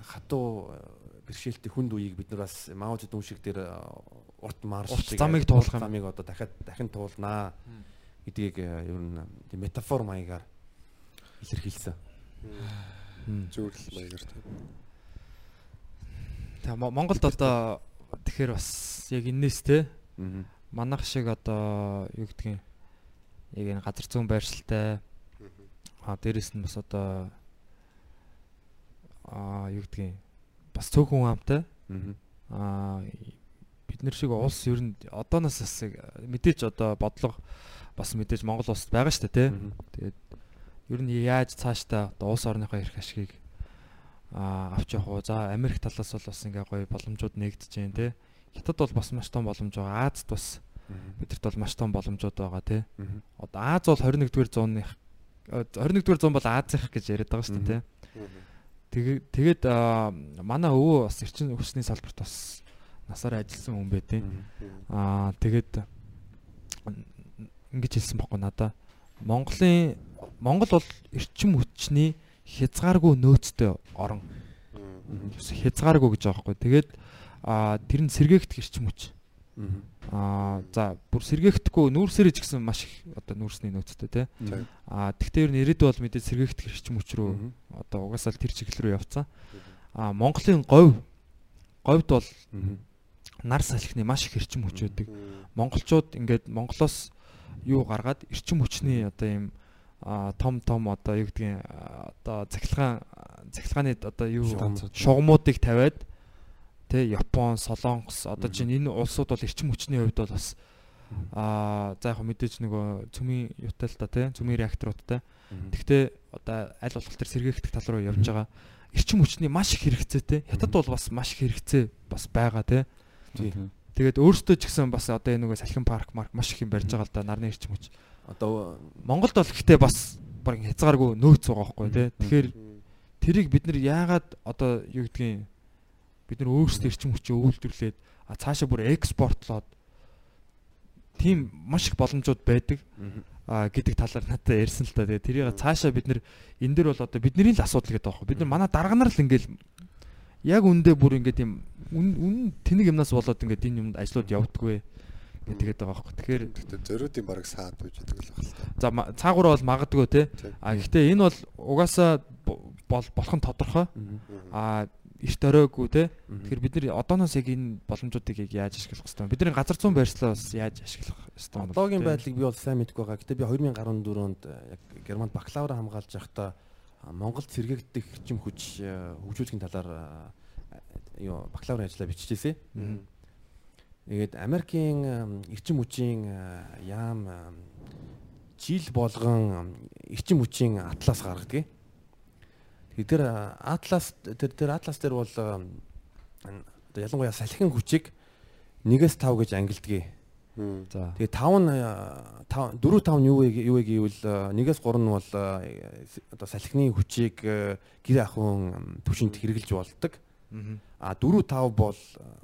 хатуу а, бэрхшээлтийн хүнд үеийг бид нар бас Мао Цзэдун шиг дээр урт марш Урт замыг туулах замыг одоо дахиад дахин туулнаа гэдгийг а, ер нь тийм метафор маягаар илэрхийлсэн. Зөвлөл маягаар тийм. Монголд одоо тэгэхээр бас яг энэс те Аа. манах шиг одоо юу гэдгийг яг энэ газар зүүн байршилтай а дээрэс нь бас одоо а юу гэдгийг бас цөөхөн хамтай Аа. бид нар шиг улс ер нь одооноос бас яг мэдээж одоо бодлого бас мэдээж Монгол улсад байгаа шүү дээ те Тэгээд ер нь яаж цаашдаа одоо улс орныхоо эрх ашгийг а авч явах уу. За Америк талаас бол бас ингээ гоё боломжууд нэгдэж байна те. Хятад бол бас маш том боломж байгаа. Азад бас бидэрт бол маш том боломжууд байгаа те. Одоо Аз бол 21-р зууных 21-р зуун бол Азийнх гэж яриад байгаа шүү дээ. Тэгээ тэгээд манай өвөө бас эрчим хүчний салбарт бас насаараа ажилласан хүн байт те. Аа тэгээд ингэж хэлсэн баггүй надаа. Монголын Монгол бол эрчим хүчний хязгааргүй нөөцтэй орон. Хязгааргүй гэж байгаа байхгүй. Тэгээд аа тэр нь сэргээгдэх эрчим хүч. Аа за бүр сэргээхдэггүй нүүрсэрэй ч гэсэн маш их одоо нүүрсний нөөцтэй те. Аа тэгтээ ер нь ирээдүй бол мэдээд сэргээгдэх эрчим хүч рүү одоо угаасаа л тэр чиглэл рүү явцсан. Аа Монголын говь говьд бол нар салхины маш их эрчим хүч байдаг. Монголчууд ингээд Монголоос юу гаргаад эрчим хүчний одоо а том том одоо юу гэдгийг одоо цахилгаан цахилгааны одоо юу шугамуудыг тавиад тэ Япон, Солонгос одоо чинь энэ улсууд бол эрчим хүчний хувьд бол бас а за яг мэдээж нөгөө цөмийн юутай л та тэ цөмийн реакторуудтай. Гэхдээ одоо аль болох тэр сэргээгдэх тал руу явж байгаа эрчим хүчний маш их хэрэгцээтэй. Хятад бол бас маш их хэрэгцээ бас байгаа тэ. Тэгээд өөртөө ч гэсэн бас одоо энэ нөгөө салхин парк марк маш их юм барьж байгаа л да нарны эрчим хүч. Одоо Монголд бол гэхдээ бас баг хязгааргүй нөөц байгаа байхгүй тий. Тэгэхээр тэрийг бид нар яагаад одоо юу гэдгийг бид нар өөрсдөө эрчим хүчээ а цаашаа бүр экспортлоод тийм маш их боломжууд байдаг а гэдэг талаар надад ярьсан л та. Тэгээ тэрийг цаашаа бид нар энэ дэр бол одоо бидний л асуудал гэдэг байгаа. Бид нар манай дарганаар л ингээл яг үндэ бүр ингээд юм үн үн тэнэг юмнаас болоод ингээд энэ юмд ажлууд явдггүй гэдэг байгаа байхгүй. Тэгэхээр Гэхдээ зөрүүдийн бараг саад байж байгаа л байна за цаагуур бол магадгүй те. А гэхдээ энэ бол угаасаа бо- бол болох нь тодорхой. А эрт оройгүй те. Тэгэхээр бид нар одооноос яг энэ боломжуудыг яг яаж ашиглах хэвээр бидний газар зүүн байршлаа бас яаж ашиглах хэвээр бэ? Одоогийн байдлыг би бол сайн мэдэхгүй байгаа. Гэтэ би 2014 онд э, яг Германд бакалавр хамгаалж байхдаа а, Монголд сэргээгдэх эрчим хүч э, хөгжүүлэхийн талаар э, юу бакалаврын ажлаа биччихсэн. Тэгээд Америкийн ам, эрчим хүчийн а, яам ам, жил болгон эрчим хүчийн атлас гаргадаг. Тэр а, атлас тэр тэр атлас дээр бол ялангуяа салхин хүчийг 1-5 гэж ангилдаг. За. Тэгээ 5 нь 5 4 5 нь юу вэ юу вэ гэвэл а, 1-3 нь бол одоо салхины хүчийг гэр ахуйн ам, түвшинд хэрэгжилж болдог. Мгм. А 4 5 бол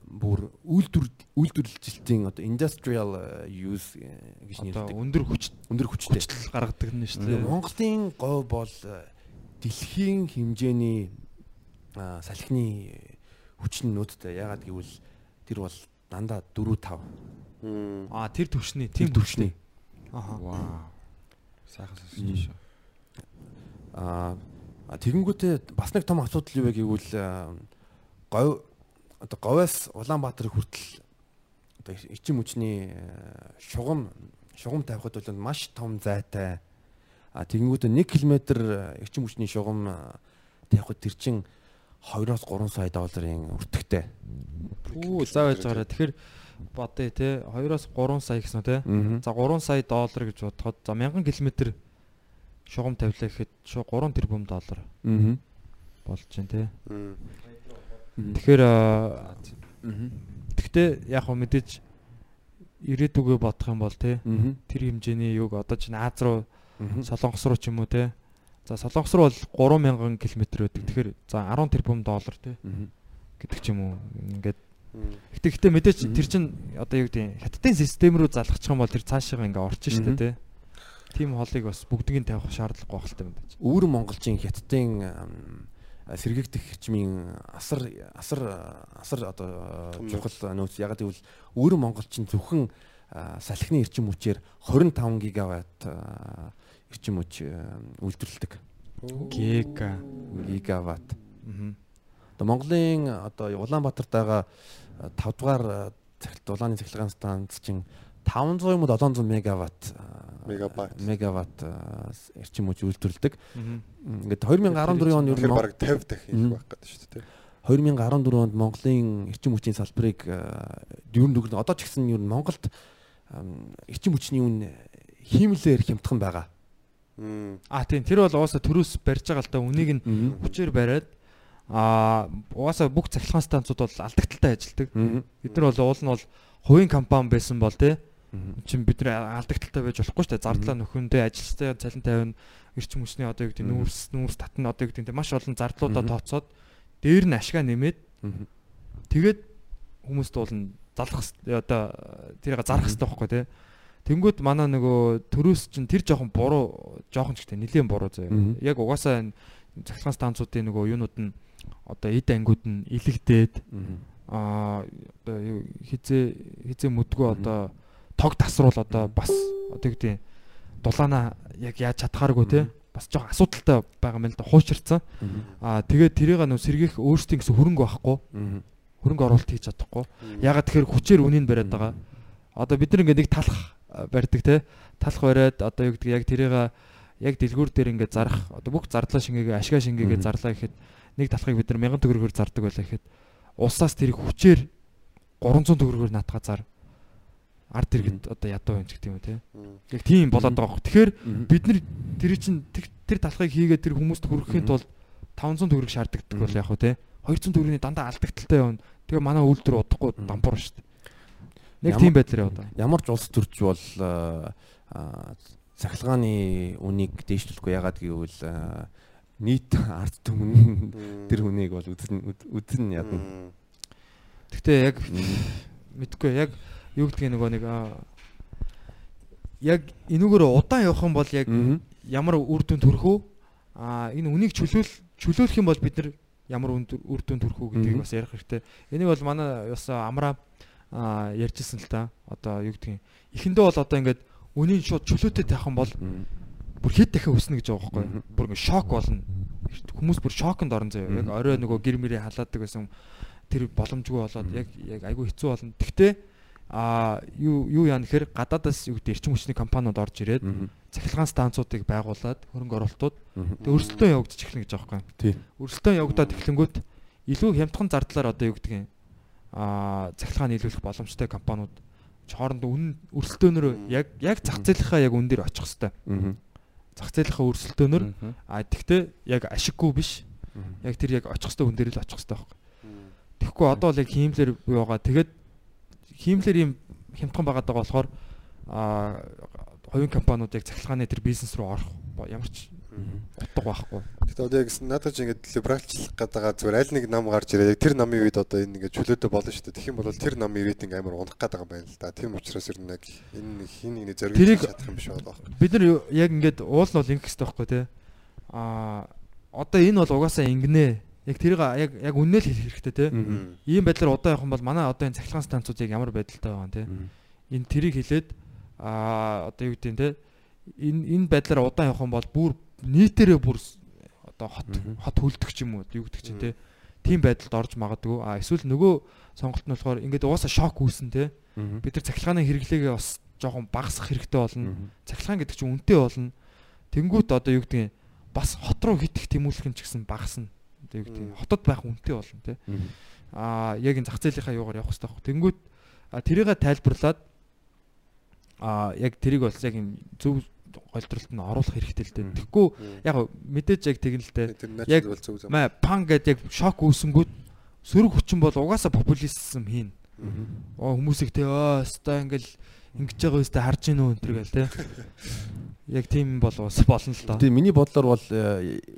бүр үйлдвэр үйлдвэрлэлтийн одоо industrial use гэж Одоо нэрлэдэг. өндөр хүч Өндөр хүчтэй. гаргадаг нь шүү дээ. Монголын говь бол дэлхийн хэмжээний а, салхины хүчнүүдтэй ягаад гэвэл тэр бол дандаа 4 5 Мм. А тэр төвшний тийм тийм түвшний. Аха. Вау. Сайхан сонсож шүү. А а тэгэнгүүтээ бас нэг том асуудал юу вэ гэвэл говь одоо говьас Улаанбаатар хүртэл одоо эрчим хүчний а, шугам шугам тавихад бол маш том зайтай. А тэгэнгүүтээ 1 км эрчим хүчний шугам а, тавихад тэр чин 2-оос 3 сая долларын өртөгтэй. Үу заа байж байгаараа. Тэгэхээр бодъё те 2-оос 3 сая гэсэн үү те. За 3 сая доллар гэж бодоход за 1000 км шугам тавилаа гэхэд шууд 3 тэрбум доллар Аа. болж байна те. Тэгэхээр аа, Гэхдээ яг хөө мэдээж ирээдүгөө бодох юм бол те тэр хэмжээний юг одоо чинь Аз руу. Солонгос руу ч юм уу те. За Солонгос руу бол 3000 км байдаг. Тэгэхээр за 10 тэрбум доллар те гэдэг ч юм уу. Ингээд. Гэтэ гэтэ мэдээч тэр чин одоо юу гэдэг хятадын систем рүү залгачих юм бол тэр цаашаа ингээ орж штэ Мгм. те. Тим холыг бас бүгдийг тавих шаардлагагүй байх хэрэгтэй мэдээж. Өвөр монголчийн хятадын ам, сэргийгдэх хэрчмийн асар асар асар одоо чухал нөөц яг гэвэл өвөр монголчин зөвхөн салхины эрчим хүчээр 25 гигаватт эрчим хүч үйлдвэрлэдэг. Гека. Гигаватт. Одоо Монголын одоо Улаанбаатарт байгаа 5 дугаар цахилт улааны цахилгаан станц чинь 500 юм уу 700 мегаватт Мегабайт. мегаватт а, эрчим хүч үйлдвэрлэдэг. Ингээд 2014 он ер нь бараг 50 дахин их байх гэдэг шүү дээ. 2014 онд Монголын эрчим хүчний салбарыг ер нь дүгнэ одоо ч гэсэн ер нь Монголд эрчим хүчний үн хиймлээр хямдхан байгаа. А тийм тэр бол угаасаа төрөөс барьж байгаа л та үнийг нь хүчээр бариад а угаасаа бүх цахилгаан станцууд бол алдагдaltaй ажилдаг. Бид нар бол уул нь бол хувийн компани байсан бол те чин бид нар алдагдaltaй байж болохгүй шүү дээ. Зардлаа нөхөндөө ажилчтай цалин тавина эрчим хүчний одоо юу гэдэг нүүрс нүүрс татна одоо юу гэдэг маш олон зардлуудаа тооцоод дээр нь ашгаа нэмээд тэгээд хүмүүст бол нь залах одоо тэрийг зарах хэрэгтэй байхгүй те. Тэнгүүд манай нөгөө төрөөс чинь тэр жоохон буруу жоохон ч гэдэг нэлийн буруу заяа. Яг угаасаа энэ цахилгаан станцуудын нөгөө юунууд нь одоо эд ангиуд нь илэгдээд аа одоо хизээ хизээ мүдгөө одоо тог тасруул одоо бас одоо гэдэг дулаана яг яаж чадхааргүй те бас жоохон асуудалтай байгаа юм л да хуучирцсан. Аа тэгээд тэрийг нөө сэргийх өөрсдийн гэсэн хөрөнгө байхгүй хөрөнгө оруулалт хийж чадахгүй. Ягаад тэгэхээр хүчээр үнийг бариад байгаа. Одоо бид ингээд нэг талах барьдаг те. Талах бариад одоо юу гэдэг яг тэрийг яг дэлгүүр дээр ингээд зарах одоо бүх зардлаа шингээгээ ашгаа шингээгээ зарлаа гэхэд нэг талхыг бид нар 1000 төгрөгөөр зардаг байлаа гэхэд улсаас тэрийг хүчээр 300 төгрөгөөр наатгаа зар ард иргэд одоо ядуу юм ч гэдэг юм те. Яг тийм болоод байгаа хөх. Тэгэхээр бид нар тэр чинь тэр- талхыг хийгээд тэр хүмүүст хүргэхийн тулд 500 төгрөг шаарддаг бол яг хөө те. 200 төгрөгийн дандаа алдагдaltaй явна. Тэгээ манай үйлдвэр удахгүй дампуур шүү дээ. Нэг тийм байдлаар байгаа. Ямар ч улс төрч бол а, цахилгааны үнийг дээшлүүлэхгүй ягаад гэвэл а, нийт ард түмэн тэр хүнийг бол үзэн үз- үзэн ядна. Гэхдээ яг мэдгүй яг юу гэдгийг нөгөө нэг яг энүүгээр удаан явах юм бол яг ямар үр дүн төрөх үү? Аа энэ үнийг чөлөөл чөлөөлөх юм бол бид нар ямар үр дүн төрөх үү гэдгийг бас ярих хэрэгтэй. Энийг бол манай бас амраа аа ярьжсэн л та. Одоо юу гэдгийг эхэндээ бол одоо ингээд үнийн шууд чөлөөтэй тайх юм бол бүр хэд дахин өснө гэж байгаа байхгүй. Бүр ингээд шок болно. Хүмүүс бүр шоконд орон заяа. Яг орой нөгөө гэр мэрээ халаадаг гэсэн тэр боломжгүй болоод яг яг айгүй хэцүү болно. Гэхдээ а юу юу яа нэхэр гадаадаас юу гэдэг эрчим хүчний компаниуд орж ирээд цахилгаан станцуудыг байгуулад хөрөнгө оруулалтууд тэг өрсөлдөөн явагдаж эхэлнэ гэж байгаа юм. Тий. Өрсөлдөөн явагдаад эхлэнгүүт илүү хямдхан зардлаар одоо юу гэдэг юм а цахилгаан нийлүүлэх боломжтой компаниуд хоорондоо үнэн өрсөлдөөнөөр яг яг зах зээлийнхаа яг үн дээр очих хэвээр. Зах зээлийнхаа өрсөлдөөнөөр а тэгтээ яг ашиггүй биш. Яг тэр яг очих хэвээр үн дээр л очих хэвээр байхгүй. Тэгэхгүй одоо л яг хиймлэр байгаа. Тэгээд хиймлэр юм хямдхан байгаа болохоор а хувийн компаниуд яг цахилгааны тэр бизнес руу орох ямар ч утга байхгүй. Гэтэ одоо яг надад ч ингээд либералчлах гэдэг зүгээр аль нэг нам гарч ирээ. Яг тэр намын үед одоо энэ ингээд чөлөөтэй болно шүү дээ. Тэгэх юм бол тэр намын рейтинг амар унах гэдэг юм байна л да. Тийм учраас ер нь яг энэ хин нэг зориг чадах юм биш болоо. Бид нар яг ингээд уул нь бол ингэх хэрэгтэй байхгүй те. А одоо энэ бол угаасаа ингэнэ. Яг тэрийг яг яг үннэл хэлэх хэрэгтэй те. Ийм байдлаар удаа явах юм бол манай одоо энэ цахилгаан станцууд яг ямар байдалтай байгаа юм те. Энэ тэрийг хэлээд а одоо юу гэдэг нь те. Энэ энэ байдлаар удаан явах юм бол бүр нийтээрээ бүр одоо хот хот хөлдөх ч юм уу юу гэдэг чинь те. Тийм байдалд орж магадгүй. А эсвэл нөгөө сонголт нь болохоор ингээд угаасаа шок үүсэн те. Бид нар цахилгааны хэрэглээгээ бас жоохон багасгах хэрэгтэй болно. Цахилгаан гэдэг чинь үнэтэй болно. Тэнгуут одоо юу гэдэг нь бас хот руу хитэх тэмүүлэх нь ч гэсэн багасна гэдэг нь хотод байх үнэтэй болно те а яг энэ зах зээлийнхаа юугаар явах хэрэгтэй байхгүй тэнгуут тэрийг тайлбарлаад а яг тэрийг бол яг юм зөв голдролт нь оруулах хэрэгтэй л дээ. Тэгэхгүй яг мэдээж яг тэгнэ л дээ. Яг маа пан гэдэг яг шок үүсэнгүүт сөрөг хүчин бол угаасаа популизм хийн. Оо хүмүүсийг те оо өстой ингээл ингэж байгаа үстэй харж гинөө энэ төр гээл те. <laughs> Яг тийм бол ус болно л доо. Тэгээ миний бодлоор бол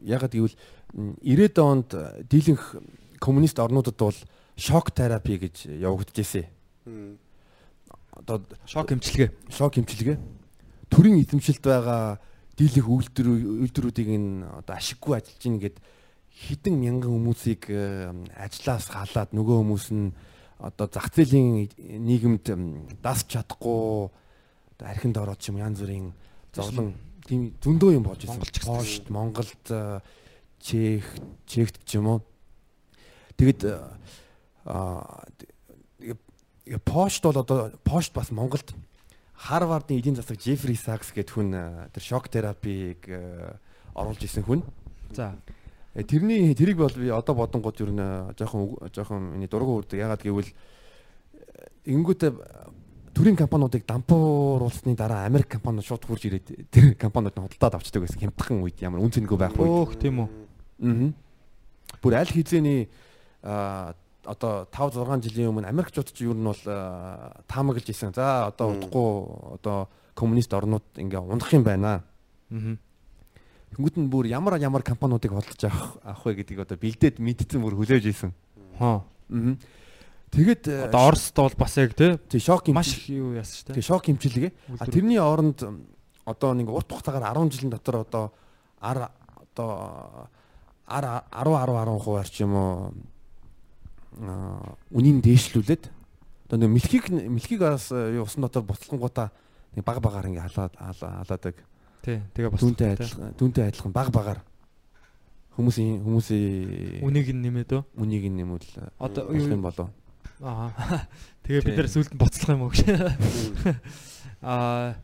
ягаад гэвэл 90-ад онд дийлэнх коммунист орнуудад бол шок терапи гэж явагдажсэн. Одоо шок эмчилгээ. Шок эмчилгээ төрийн эзэмшилд байгаа дийлэх үйлдвэр үйлдвэрүүдийг энэ одоо ашиггүй ажиллаж гин гэд хідэн мянган хүмүүсийг ажлаас халаад нөгөө хүмүүс нь одоо зах зээлийн нийгэмд дасч чадахгүй одоо архинд ороод ч юм янз бүрийн зовлон тийм зөндөө юм болж ирсэн. Пошт, Монголд Чех, Чехт ч юм уу. Тэгэд аа Пошт бол одоо Пошт бас Монголд Харвардын эдийн засаг Джеффри Сакс гэдэг хүн тэр шок терапиг оруулж исэн хүн. За. Тэрний тэрийг бол би одоо бодонгууд юу нэ жоохон жоохон миний дургу үрдэг. Ягаад гэвэл ингэнгүүтээ төрийн компаниудыг дампууруулсны дараа Америк компаниуд шууд хурж ирээд тэр компаниуд нь худалдаад авчдаг байсан хямдхан үед ямар үн цэнэгүй байх үед. Өөх тийм үү. Аа. Бүр аль хизээний одоо 5 6 жилийн өмнө Америкчууд ч юу нь бол таамаглаж исэн. За одоо удахгүй одоо коммунист орнууд ингээ унах юм байна. Аа. Тэнгүүд нь бүр ямар ямар компаниудыг хөдөлж авах вэ гэдгийг одоо бэлдээд мэдсэн бүр хүлээж исэн. Хоо. Аа. Тэгээд одоо Оросд бол бас яг тий шок маш юу яасан шүү дээ. Тий шок хэмчилгээ. А тэрний оронд одоо нэг урт хугацаагаар 10 жилийн дотор одоо ар одоо 10 10 10 хувиар ч юм уу үнийн дээшлүүлээд одоо нэг мэлхийг мэлхийг бас юу усан дотор буцлангуудаа нэг баг багаар ингээ халаад халаадаг. Тий. Тэгээ бас дүнтэй адилхан дүнтэй адилхан баг багаар хүмүүсийн хүмүүсийн үнийг нь нэмээд өө үнийг нь нэмвэл одоо юм болов. Аа. <laughs> Тэгээ бид нэр сүлд нь боцлох юм уу гэж. <laughs> Аа.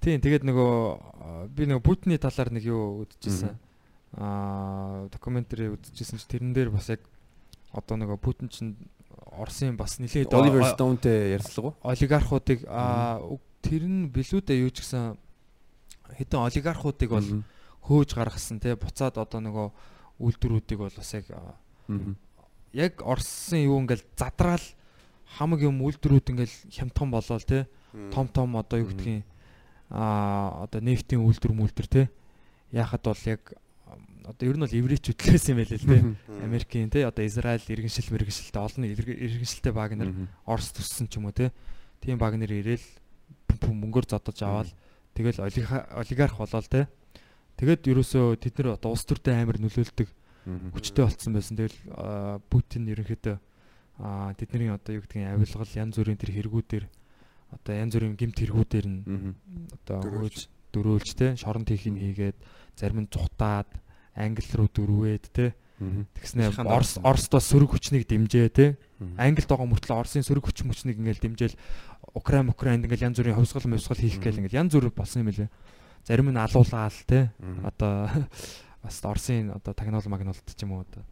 Тийм тэгээд нөгөө би нөгөө Путиний талаар нэг юу үзчихсэн. Аа докюментари үзчихсэн чи тэрэн дээр бас яг одоо нөгөө Путин чинь Оросын бас нэлээд Оливер Стоунтэй ярьцлага уу? Олигархуудыг аа тэр нь билүүдээ юу ч гэсэн хэдэн олигархуудыг бол хөөж гаргасан те буцаад одоо нөгөө үйлдвэрүүдийг бол бас яг яг Оросын юу ингээл задраал хамаг юм үйлдвэрүүд ингээл хямдхан болоод те том том одоо юу гэдгийг а одоо нефтийн үйлдвэр мүлдэр те. Яхад бол яг одоо ер нь бол еврейч хөтлөөс юм байл л те Америкийн те одоо Израиль иргэншил мэрэгшилтэй олон иргэншилтэй баг нар Орос төссөн ч юм уу те. Тийм баг нар ирээл мөнгөөр зодож аваад тэгэл олигарх болоод те. Тэгэд ерөөсөө тэд нар одоо улс төртэй амар нөлөөлдөг хүчтэй болцсон байсан. Тэгэл Путин ерөнхийдөө тэдний одоо юу гэдгийг авилгал янз бүрийн тэр хэрэгүүдээр одоо янз бүрийн гимт хэрэгүүдээр нь одоо хөөж дөрөөлж те шоронд хийх нь хийгээд зарим нь зүхтаад англи руу дөрвөөд те Мгм. тэгснэ Шаханд Орос орсон. Оросдоо сөрөг хүчнийг дэмжээ те. Англид байгаа мөртлөө Оросын сөрөг хүч мөчнийг ингээл дэмжээл Украин Украинд ингээл янз бүрийн хөвсгөл мөвсгөл хийх гээл ингээл янз бүр болсон юм лээ. Зарим нь алуулгаал те одоо бас Оросын одоо тагнуул магнуулт ч юм уу одоо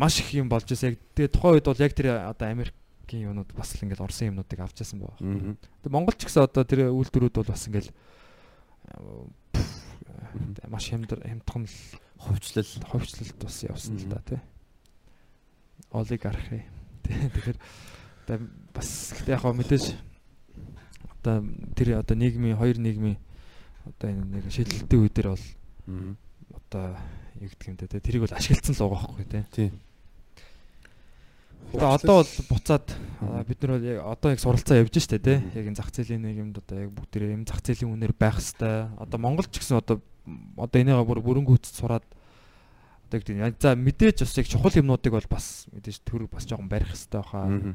маш их юм болж байсан. Яг тэгээ тухайн үед бол яг тэр одоо Америкийн юмнууд бас л ингээл Оросын юмнуудыг авч яасан. Мгм. Тэгээ Монгол ч гэсэн одоо тэр үйлдвэрүүд бол бас ингээл э, маш хямдар хямдхан л Хувьчлал. ховчлолт бас явсан л да тий. Олигархи. Тий, <laughs> Тэгэхээр одоо бас гэхдээ яг хөө мэдээж одоо тэр одоо нийгмийн хоёр нийгмийн одоо энэ нэг шийдэлтийн үе дээр бол одоо гэдэг юм те тэрийг бол ашиглацсан л байгаа байхгүй тий. Тий. Одоо одоо бол буцаад бид нар яг одоо яг суралцаа явж штэ тий. Яг энэ зах зээлийн нийгэмд одоо яг бүгдээрээ энэ зах зээлийн үнээр байх хэвээр. Одоо Монгол ч гэсэн одоо одоо энийгээ бүр бүрөнгүүцэд сураад одоо гэдэг нь за мэдээж бас яг чухал юмнуудыг бол бас мэдээж төр бас жоохон барих хэвээр байхаа Мгм.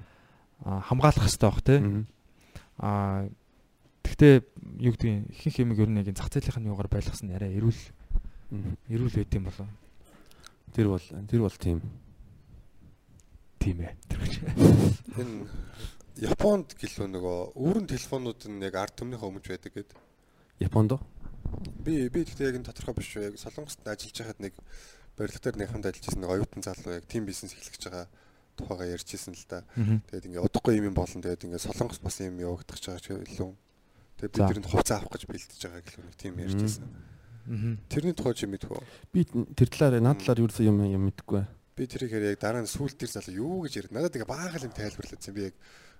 а, хамгаалах хэвээр байх тий. А гэхдээ юу гэдэг нь ихэнх юм ер нь яг зах зээлийнх нь юугаар байлгасан нь арай эрүүл эрүүл байт юм болоо. Тэр бол тэр бол тийм. Тийм ээ. Энэ Японд гэлөө нөгөө өөрөн телефонууд нь яг ард түмнийхээ өмж байдаг гэд. Японд уу? Би би гэхдээ яг энэ тодорхой биш шүү. Яг Солонгост ажиллаж байхад нэг барилга дээр нэг хамт ажиллаж байсан нэг оюутан залуу яг тим бизнес эхлэж байгаа тухайгаа ярьж ирсэн л да. Тэгээд ингээ удахгүй юм юм болон тэгээд ингээ Солонгос бас юм явагдах гэж байгаа ч илүү. Тэгээд бид тэрэнд хувцас авах гэж бэлдэж байгаа гэлөө нэг тим ярьж Мгм. ирсэн. Тэрний тухай чи мэдвэ? Би тэр талаар над талаар юу юм юм мэдгүй. Би тэрийг яг дараа нь сүүл тэр залуу юу гэж ярьд. Надад ингээ баахан юм тайлбарлаадсан. Би яг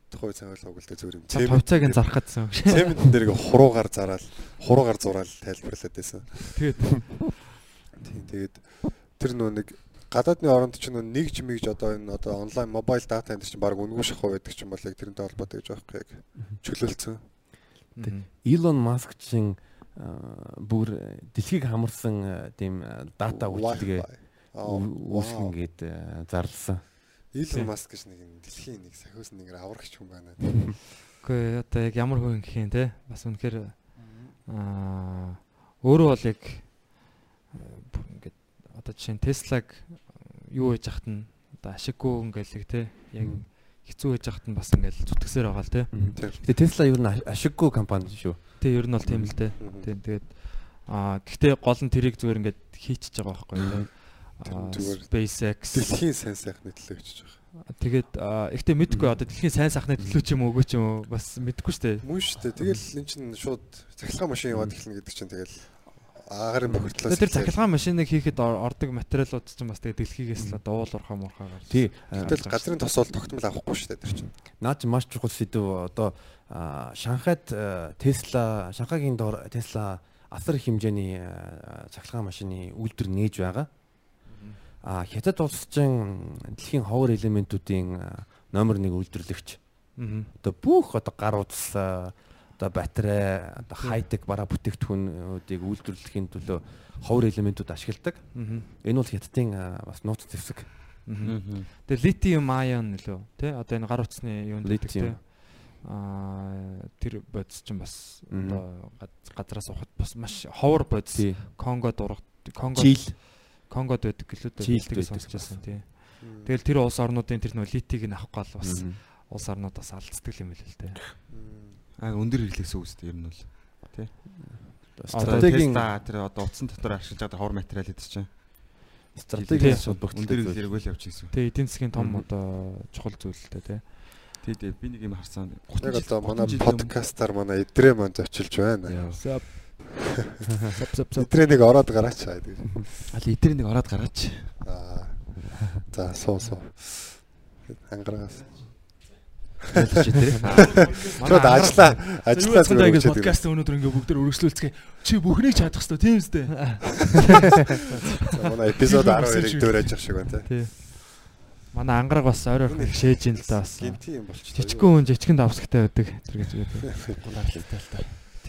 тухай цаавал уг л дээ зүгээр юм. Хувьцааг нь зарах гэсэн. Цемент дээр ингээ хуруугаар зараал, хуруугаар зураал тайлбарлаад байсан. Тэгээд Тийм тэгээд тэр нөө нэг гадаадны оронд ч нөө нэг жимигж одоо энэ одоо онлайн мобайл дата энэ чинь баг үнгүй шахав байдаг ч юм бол яг тэрнтэй холбоотой гэж байхгүй яг чөлөөлцөн. Илон Маск чинь бүр дэлхийг хамарсан а, тийм а, дата үйлчилгээ үүсгэн гээд зарласан. Илон Маск гэж нэг дэлхийн нэг сахиус нэг аврагч хүн байна. Үгүй одоо яг ямар хүн гэх юм те бас үнэхээр аа өөрөө бол яг э, ингээд одоо жишээ нь Теслаг юу хийж яхад нь одоо ашиггүй ингээл те яг хэцүү хийж яхад нь бас ингээл зүтгэсээр байгаа л те. Тэгээ Tesla ер нь аш- ашиггүй компани шүү. Тэ ер нь бол тийм л те. Тийм тэгээд аа гэхдээ гол нь тэрийг зүгээр ингээд хийчихэж байгаа байхгүй те. SpaceX Дэлхийн сайн сайхны төлөө гэж байгаа. тэгээд ихтэй мэдгүй одоо дэлхийн сайн сайхны төлөө ч юм уу үгүй ч юм уу бас мэдгүй шүү дээ. Мөн шүү дээ. Тэгэл эн чинь шууд цахилгаан машин яваад эхэлнэ гэдэг чинь тэгэл агарын бохирдлоос Тэр цахилгаан машиныг хийхэд ор- ордог материалууд чинь бас тэгээ дэлхийгээс л одоо уул уурхаа муурхаа гарч. Тий. Тэгэл газрын тосол тогтмол авахгүй шүү дээ тэр чинь. Наад чинь маш чухал сэдв одоо Шанхайд а, Tesla Шанхайгийн дор Tesla асар их хэмжээний цахилгаан машины үйлдвэр нээж байгаа. А Хятад улс чинь дэлхийн ховор элементүүдийн а, номер 1 үйлдвэрлэгч. Одоо бүх одоо гар утас а, одоо батарей одоо хайтек бараа бүтээгдэхүүнүүдийг үйлдвэрлэхийн төлөө ховор элементүүд ашигладаг. Энэ бол Хятадын а, бас нууц зэвсэг. Тэгээ литиум айон нөлөө тий одоо энэ гар утасны юунд гэдэг тий. Аа тэр бодис чинь бас одоо газ- газраас ухад бас маш ховор бодис. Конго дурах Конго Чил. Конгод байдаг дээ байдаг сонсч байсан тий. Тэгэл тэр улс орнуудын тэр нөө литиг нь авах гал бас улс орнууд бас алдцдаг юм байл л дээ. Аа өндөр хэрэглээсээ үстэй ер нь бол. Стратегийн Tesla тэр одоо утсан дотор ашиглаж байгаа ховор материал гэдэг чинь. стратегийн Тий. холбогдолтой Өндөр хэрэглээг л явж ирсэн. Тэгээ эдийн засгийн том одоо чухал зүйл л дээ тий. Тий, тий би нэг юм харсан. Яг одоо манай 30 жил өмнө- подкастаар манай идрээ маань зочилж байна. Сап Идрээ нэг ороод гараач хаа гэдэг. Аль эдгээр нэг ороод гараач. Аа. За суу суу. Ангарагаас. Чод <laughs> ажиллаа. Ажиллаа зүгээр ингэж подкаст өнөөдөр ингээ бүгд өргөжлүүлцгээ. Чи бүхнийг чадах хэвээр тийм үстэй. Манай эпизод 12-ыг дөөрэж явах шиг байна тий. Манай ангараг бас ойр ойрхон шээж ин л да бас. Жижигхэн хүн жижигхэн давсагтай байдаг. Тэр гэж үү.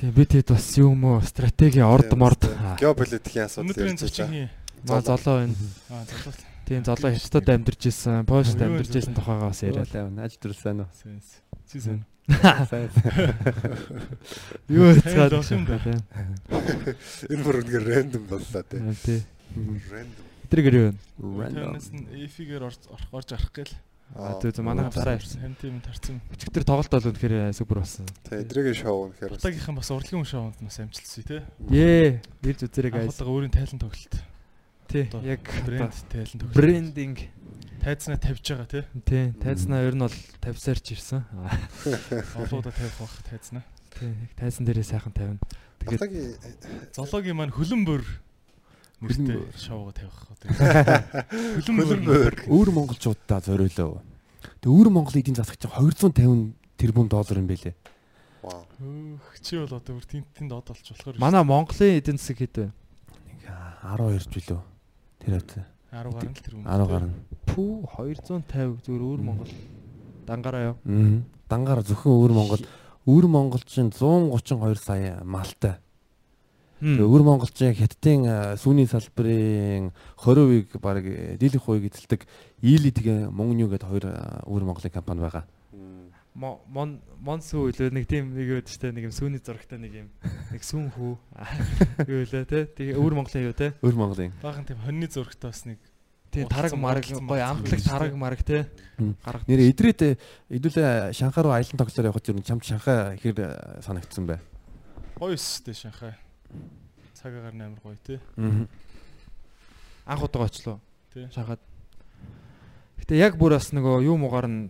Тийм бид хэд бас юм уу стратеги орд морд. Геополитикийн асуудал ярьж байгаа. Маа золоо байна. Аа залуу. Тийм золоо хятадд амьдарч исэн, Польшд амьдарч исэн тухайгаа бас яриад. Яаж төрсөн үү? Сэнс. Чи сэн. Сайн. <laughs> Юу хэцээд юм тийм. Энэ бүр үнээр рандом боллоо те. Тий. Рандом. Тэр гэр юу? Тэрнээс нь эфигээр орж орж арах гээл. А тий зэ манай дараа ирсэн. Хам тийм тарцсан. Өчигдөр тоглолт бол үнэхээр супер болсон. Тэ эдрийн шоу үнэхээр Утагийнхан бас урлагийн шоунд бас амжилтсүй те. Ээ, ирж үзэрэй guys. Ахалтайгаа өөрийн тайлан тоглолт. Тий, яг брэнд тайлан тоглолт. брендинг Тайзнаа тавьж байгаа те. тий, тайзнаа ер нь бол 50 сарч ирсэн. <laughs> Аа, Олоуда тавих бах тайзнаа. Тий, яг тайзан дээрээ сайхан тавина. Тэгээд Зоологийн маань хөлөн бүр бүр. шоуга тавих. Хөлөн хөлбөр Өөр монголчуудаа зориулав. Тэг өөр Монголын эдийн засаг чинь 250 тэрбум доллар юм байлээ. Өөх чи бол одоо бүр тэнд тэнд од олж болохоор. манай Монголын эдийн засаг хэд вэ? Нэг 12 жилөө. Тэр хэвээ 10 гаруй л тэр юм. 10 гарна. Пүү 250 зүгээр өөр Монгол дангараа юу? Аа. Дангаар зөвхөн өөр Монгол өөр монголчин 132 сая малтай. Өөр монголчин хятадын сүүний салбарын 20%-ийг баг э, дийлэнх хувийг эзэлдэг Ийли тэгээ Мөнгню гэдэг хоёр а, өөр монголын компани байгаа. М. Мон Монсүү үлээ нэг тийм нэг өөд штэ нэг юм сүүний зурагтай нэг юм нэг сүүн хүү <laughs> юу лээ те тэгээ өөр Монголын юу те Өөр монголын. Баахан тийм хоньны зурагтай бас нэг тийм тараг мараг гоё биш, тараг те. мараг те гаргад Нэр идрээд хэдүүлээ Шанхай руу аялан тоглолоор явхад ер нь чамд Шанхай ихэр а, санагдсан бай. гоё өстэй Шанхай. Цаг агаар нь амар гоё те. Аа. анх удаа очлоо Тий. шахаад Гэтэ яг бүр бас нөгөө юу муугаар нь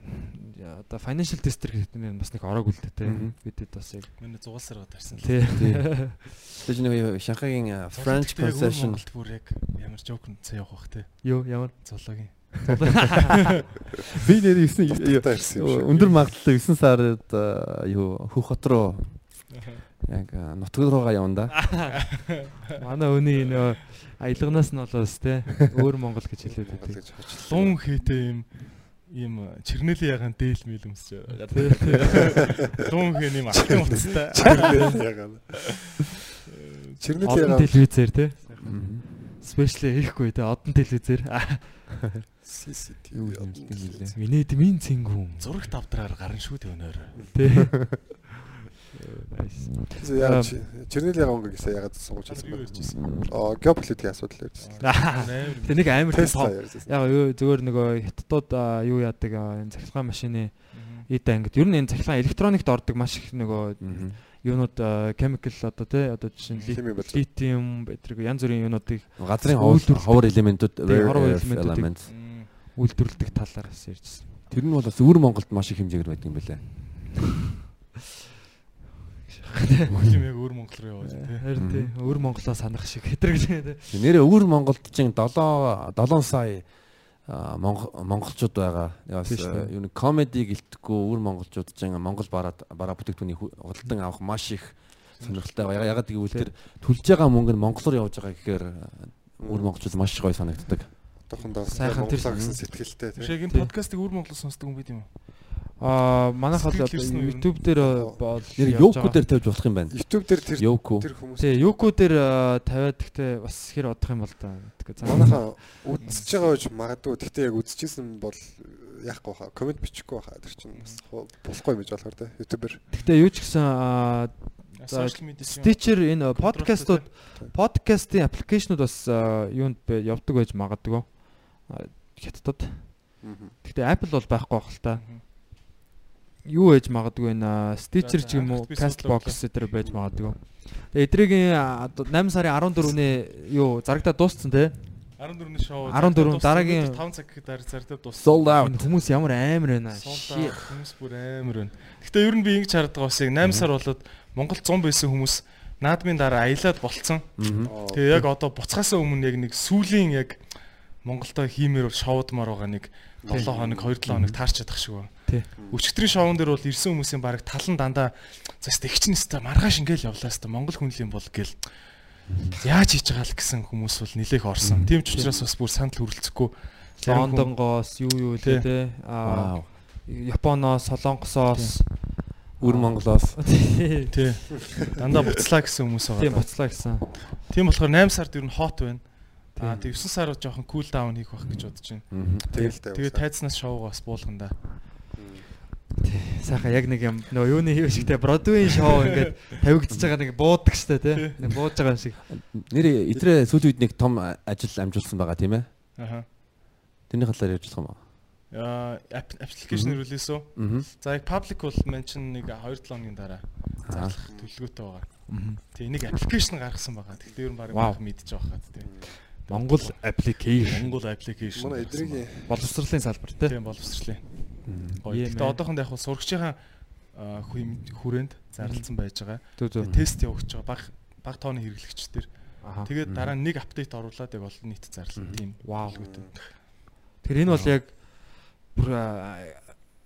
одоо financial tester гэдэг нь бас нэг ороог үлдээ те бидэд бас яг Миний зугаалсараа тарсан л. тий <laughs> Тэгэж нэг Шанхайгийн French concession бүр яг ямар жоок нүцээ явах бах те. юу ямар Зоологийн. <laughs> би нэр 9 Дутагдaltaа ирсэн юм шиг. өндөр магадлалтай 9 сард юу Хүүх хот руу яг а, нутаг руугаа явна да. <laughs> манай өний нөө аялганаас нь болоос те өөр Монгол гэж хэлээд байдаг. Лун хийтэй юм ийм чернэлийн ягаан дээл мэл өмсөж байгаа. Лун хийн юм алтан утастай. <laughs> Чирнэл ягаа. Чирнэл одон ягаа. телевизээр те Мгм. спешиал хийхгүй те одон телевизээр CCTV. миний дмин цингүүн Зурагт авдраар гарна шүү дээ өнөөр. те <laughs> Nice. Яа чирнэл ягаа өнгө гэсэн ягаад Чарга хэлсэн юу бэ? Аа геополитикийн асуудал ярьжсэн. <laughs> Тэ нэг амар том яг юу зүгээр нөгөө хятадууд юу яадаг энэ цахилгаан машины эд ангид ер нь энэ цахилгаан электроникт ордог маш их нөгөө юунууд chemical одоо тий одоо жишээ нь литиум бэтрэг янз бүрийн юунуудыг Газрын ховор элементүүд elements. үйлдвэрлэдэг талаар бас ярьжсэн. Тэр нь бол бас өвөр Монголд маш их хэмжээгээр байдаг юм байлаа. <laughs> Юм яг өөр Монгол руу яваад тий. Харин тий өвөр Монголоо санах шиг хэтрэг тий. Нэрээ өвөр Монголд чинь 7 7 сая монголчууд байгаа. Тийм дээ. юу нэг комеди гэлтэхгүй өвөр монголчууд чинь Монгол бараад бараа бүтээгдэхүүний ху- худалдан авах маш их сонирхолтой байгаа. Ягаад гэвэл тэр төлж байгаа мөнгө нь монголоор явж байгаа гэхээр өвөр монголчууд маш гоё санагддаг. Тохондоо Сайхан тэр- гэсэн сэтгэлтэй тийм. Тий. подкастыг өөр Монголоос сонсдог юм бид юм уу? Аа манайх бол? YouTube дээр бол Yoku дээр тавьж болох юм байна. YouTube дээр тэр тэр хүмүүс Тий Yoku дээр аа, тавиад гэхдээ бас хэр одох юм бол та. Тэгэхээр манайхаа үзэж байгаа гэж магадгүй. Гэхдээ яг үзчихсэн бол яахгүй хаа. Комент бичихгүй хаа. Тэр чинь бас болохгүй юм гэж болохоор те. YouTube-ээр. Гэхдээ юу ч гэсэн аа, Stitcher энэ подкастууд подкастын аппликейшнуд бас аа, юунд бэ явдаг байж магадгүй. Аа, Хятадд. Гэхдээ Apple бол байхгүй байх л та. Мгм. Юу ээж магадгүй энэ Stitcher ч юм уу, Castbox гэтэр байж магадгүй. Тэгээ эдрийн 8 сарын 14-ний юу зарагдаа дууссан те. 14-ний шоу 14 дараагийн- 5 цаг гэхэд зардаа дууссан. Sold out. Хүмүүс ямар амар байна. Хүмүүс бүр амар байна. Гэхдээ ер нь би ингэж хараад байгаа бас яг 8 сар болоод Монголд 100 байсан хүмүүс наадмын дараа аялаад болцсон. Тэгээ яг одоо буцхаас өмнө яг нэг сүүлийн яг Монголдо хиймээр шоудмаар байгаа нэг 7 хоног 2 7 хоног таарч чадах шиг байна. Тий. Өчигдрийн шоун дээр бол ирсэн хүмүүсийн баг талан дандаа за стэгч нь өстой маргааш ингээл явлаа өстой Монгол хүнлийн бол гэл яаж хийж байгаа л гэсэн хүмүүс бол нилээх орсон. Тийм ч учраас бас бүр санал хүрлцэхгүй. Лондонгоос юу юу лээ Тий. Аа. Японоос, Солонгосоос Өвөр Монголоос <laughs> тий. Тий. Дандаа буцлаа гэсэн хүмүүс Тийм байгаа. буцлаа гэсэн. Тийм болохоор 8 сард ер нь хот байна. Аа тэг 9 сар жоохон кул даун хийх байх гэж бодож байна. Тэгэл. Тэгээ тайзнаас шоугаас буулганда. Сайхан яг нэг юм нөө юуны хэв шигтэй Бродвей шоу ингээд тавигдчихж байгаа нэг буудаг штэ тий. Нэг бууж байгаа юм шиг. Нэр итрэ сүүлийн үед нэг том ажил амжуулсан байгаа тийм ээ. Аха. Тэрний халаар ярьж байгаа юм байна аппликейшн релиз үү. За яг public бол мен чинь нэг 2 7 өдрийн дараа зарлах төлөвлөгөөтэй байгаа. Тэгээ нэг аппликейшн гаргасан байгаа. Тэгтээ ер нь баг мэдчихэж байгаа хаа тээ. Монгол application. Монгол application. Манай эдрийн боловсролын салбар тий. Тийм боловсролын. Гоё. Гэтэ ээ. одоохондоо яг сурагчийн хүрээнд зарлцсан байж байгаа. Тест явуулж байгаа. Баг баг тооны хэрэглэгчдэр. Аха. Тэгээд дараа нэг апдейт оруулаад яг олон нийт зарлсан тийм. Вау. Тэгэхээр энэ бол яг бүр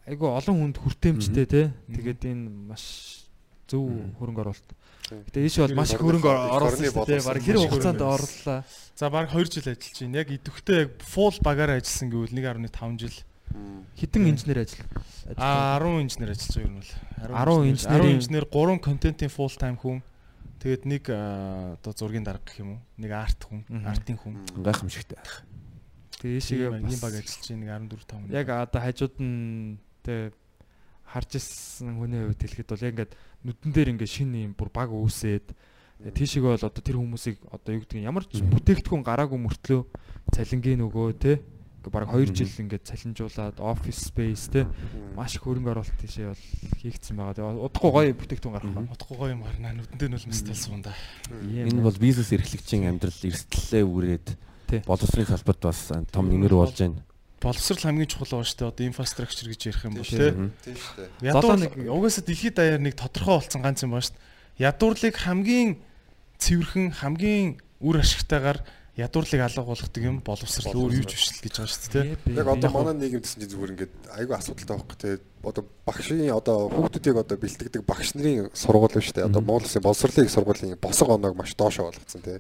айгу олон хүнд хүртээмжтэй тий. Тэгээд энэ маш зөв хөрөнгө оруулалт. Гэтэ ийш бол маш их хөрөнгө оруулсан дээ. Бараг тэр хугацаанд орлоо. За баг 2 жил ажиллаж байна. Яг идэвхтэй яг full багаар ажилласан гэвэл 1.5 жил. Хитэн инженер ажил. А 10 инженер ажиллаж байгаа юм бол. 10 инженерийн- 10 инженер 3 контентын full time хүн. Тэгээд нэг аа, одоо зургийн дарга гэх юм уу? Нэг арт хүн, артын хүн. Гайхамшигтай. Тэгээ ийшээ ийм ийм баг ажиллаж байна. Нэг 14 5. яг одоо хажууд нь тэ харж ирсэн хүний хувьд хэлэхэд бол яг ингээд нүдэн дээр ингээд шинэ юм бүр баг үүсээд тэгээ тийшээ бол одоо тэр хүмүүсийг одоо юу гэдэг нь ямар ч бүтээгдэхүүн гараагүй мөртлөө цалингийн нөгөө те баг 2 жил ингээд цалинжуулаад офис спейс те маш хөрөнгө оруулалт тийшээ бол хийгдсэн байгаа. Тэгээ удахгүй гоё бүтээгдэхүүн гарах байна. Утгагүй гоё юм гарнаа. Нүдэн дээр нь бол мстал суун да. Энэ бол бизнес эрхлэгчийн амьдрал эрсдлээ үрээд Тий. боловсролын салбарт бас том нэмэр болж байна. Боловсрал хамгийн чухал байгаа шүү дээ. Одоо инфраструктур гэж ярих юм бол тий. Тийм шүү дээ. Нэг нэг- угаасаа дэлхийд даяар нэг тодорхой болсон ганц юм байна шүү дээ. Ядуурлыг хамгийн цэвэрхэн, хамгийн үр ашигтайгаар ядуурлыг алга болгодог юм боловсрал өөр юу ч биш л гэж байгаа шүү дээ. Яг одоо манай нийгэм гэсэн чинь зүгээр ингээд айгүй асуудалтай байхгүй те. Одоо багшийн одоо хүүхдүүдийг одоо бэлтгэдэг багш нарын сургууль шүү дээ. Одоо Монгол Улсын боловсролын сургуулийн босго оноог маш доошоо болгоцсон те.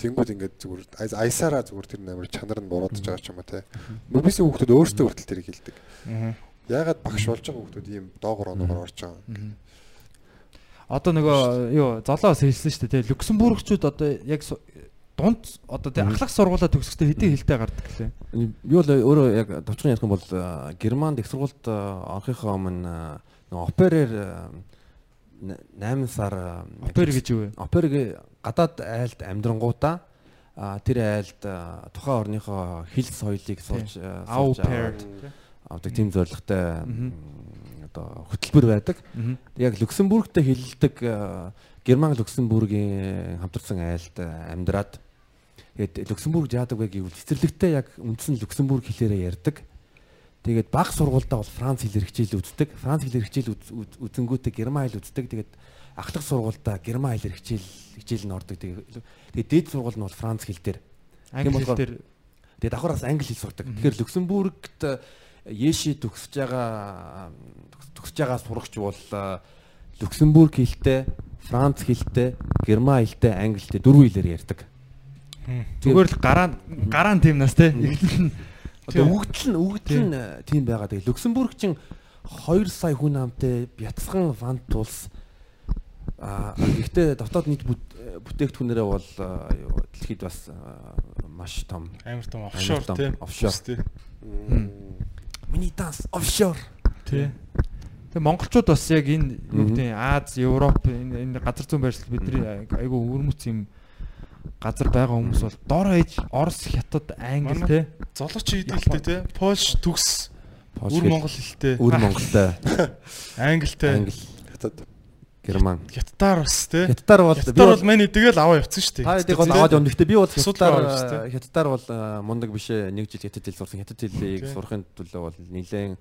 Тэнгүүд ингээд зүгээр ай- аясаараа зүгээр тэр нэмэр чанар нь буурагдаж байгаа ч юм уу те. Мөбисийн хүүхдүүд өөрсдөө хүртэл тэрийг хэлдэг. Аа. Яагаад багш болж байгаа хүүхдүүд ийм доогор оноогоор орж байгаа юм. Одоо нөгөө юу золоос хэлсэн шүү дээ те Люксембургчууд одоо яг дунд одоо те ахлах сургуулаа төгсөхдөө хэдийн хэлтэй гардаг лээ. Би бол өөрөө яг товчхон ярих юм бол э, Германд их сургуульд э, орохынхоо өмнө э, нөгөө оперэр 8 сар Опер гэж юу вэ? оперыг гадаад айлд амьдрангуудаа тэр айлд тухайн орныхоо хэл соёлыг pair. аваад авдаг тийм зорилготой одоо хөтөлбөр байдаг. Яг Люксембургт хэлэлдэг Герман Люксембургийн хамтарсан айлд э, амьдраад тэгээд Люксембург яадаг вэ гэвэл цэцэрлэгтээ яг үндсэн Люксембург хэлээрээ ярьдаг. Тэгээд баг сургуультай бол Франц хэлээр хичээл үздэг. Франц үз- үз- үзэнгүүтээ Герман хэл үздэг. Тэгээд ахлах сургуультай Герман хэлээр хичээл хичээл нь ордог. Тэгээд дээд сургууль нь бол Франц хэл дээр. Англи хэл дээр Тэгээд давхараас англи хэл сурдаг. Тэгэхээр Люксембургт э, Яши төгсөж байгаа төгсөж байгаа сурагч бол э, Люксембург хэлтэй, Франц хэлтэй, Герман хэлтэй, англи хэлтэй дөрвөн хэлээр ярьдаг. зүгээр л гараа гараан тим нас те. Одоо үгдэл нь үгдэл нь э, тийм байгаа. Тэгээд Люксембург чин 2 сая хүн амтай бяцхан вант тулс а гэхдээ дотоод нийт бүт- бүтээгдэхүүнээрээ бол э, дэлхийд бас э, маш том Амар том офшор том, тий. offshore. тий. Миний данс офшор Тий. Тэгээ монголчууд бас яг энэ юу гэдэг нь Аз, Европ энэ энэ газар зүүн байршил бидний айгу өвөрмөц юм газар байгаа хүмүүс бол дор ээж Орос, Хятад, Англи те. Золооч хэлтэй тий. Польш төгс Үр Монгол хэлтэй. Үр Монголтой <laughs> Англитэй. англи Хятад герман Хятадаар бас тий. хятадаар бол би Хятадаар бол маний тэгэл аваа явцсан шүү дээ. та хэдийг бол аваад явна. Гэхдээ би бол хятадаар хятадаар бол мундаг биш. Нэг жил хятад хэл сурсан. Хятад хэлийг сурахын төлөө бол нэлээд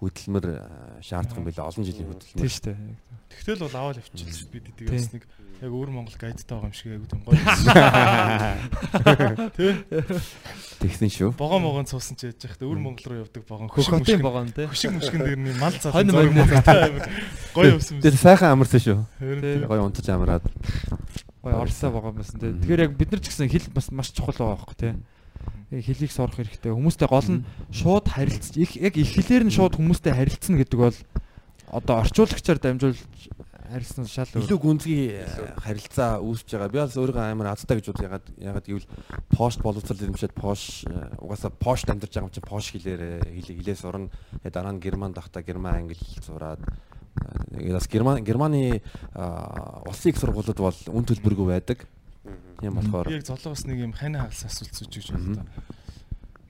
хөдөлмөр э, шаардах юм билээ. Олон жилийн Тийм хөдөлмөр. шүү дээ. Тэгтэл бол аваад явчихсан шүү бид тэгээд бас нэг яг өөр Монгол гайдтай байгаа юм шиг айгуу тийм гоё. Тий. Тэгсэн шүү. Богоо могон цуусан ч яж захта өөр Монгол руу явдаг богоо. Хөхөтийн богоон те. Хөшиг мөшгөн дээр нь мал цаас. Хонь морин. Гоё явсан Тэр сайхан амарсан шүү. Гоё унтаж амраад. Гой Оросоо богоон байсан те. Тэгэхээр яг бид нар ч гэсэн хэл бас маш чухал байгаа байхгүй те. Яг хэлийг сурах хэрэгтэй. Хүмүүстэй гол нь шууд харилцаж их яг их хэлээр нь шууд хүмүүстэй харилцна гэдэг бол одоо орчуулагчаар дамжуулж харилцсан шал илүү гүнзгий э, харилцаа үүсэж байгаа. Би бас өөрийгөө амар азтай гэж бод ягаад ягаад гэвэл пост боловсрол ирэмшээд пош э, угаасаа пош амьдарч байгаа юм чинь пош хэлээр хэлээ сурна. Тэгээ дараа нь герман дахта герман англи сураад э, бас герман германы улсын их сургуулиуд бол үн төлбөргүй байдаг. Тийм болохоор яг золоо бас нэг юм хань хаалсан асуулт сууж гэж байна.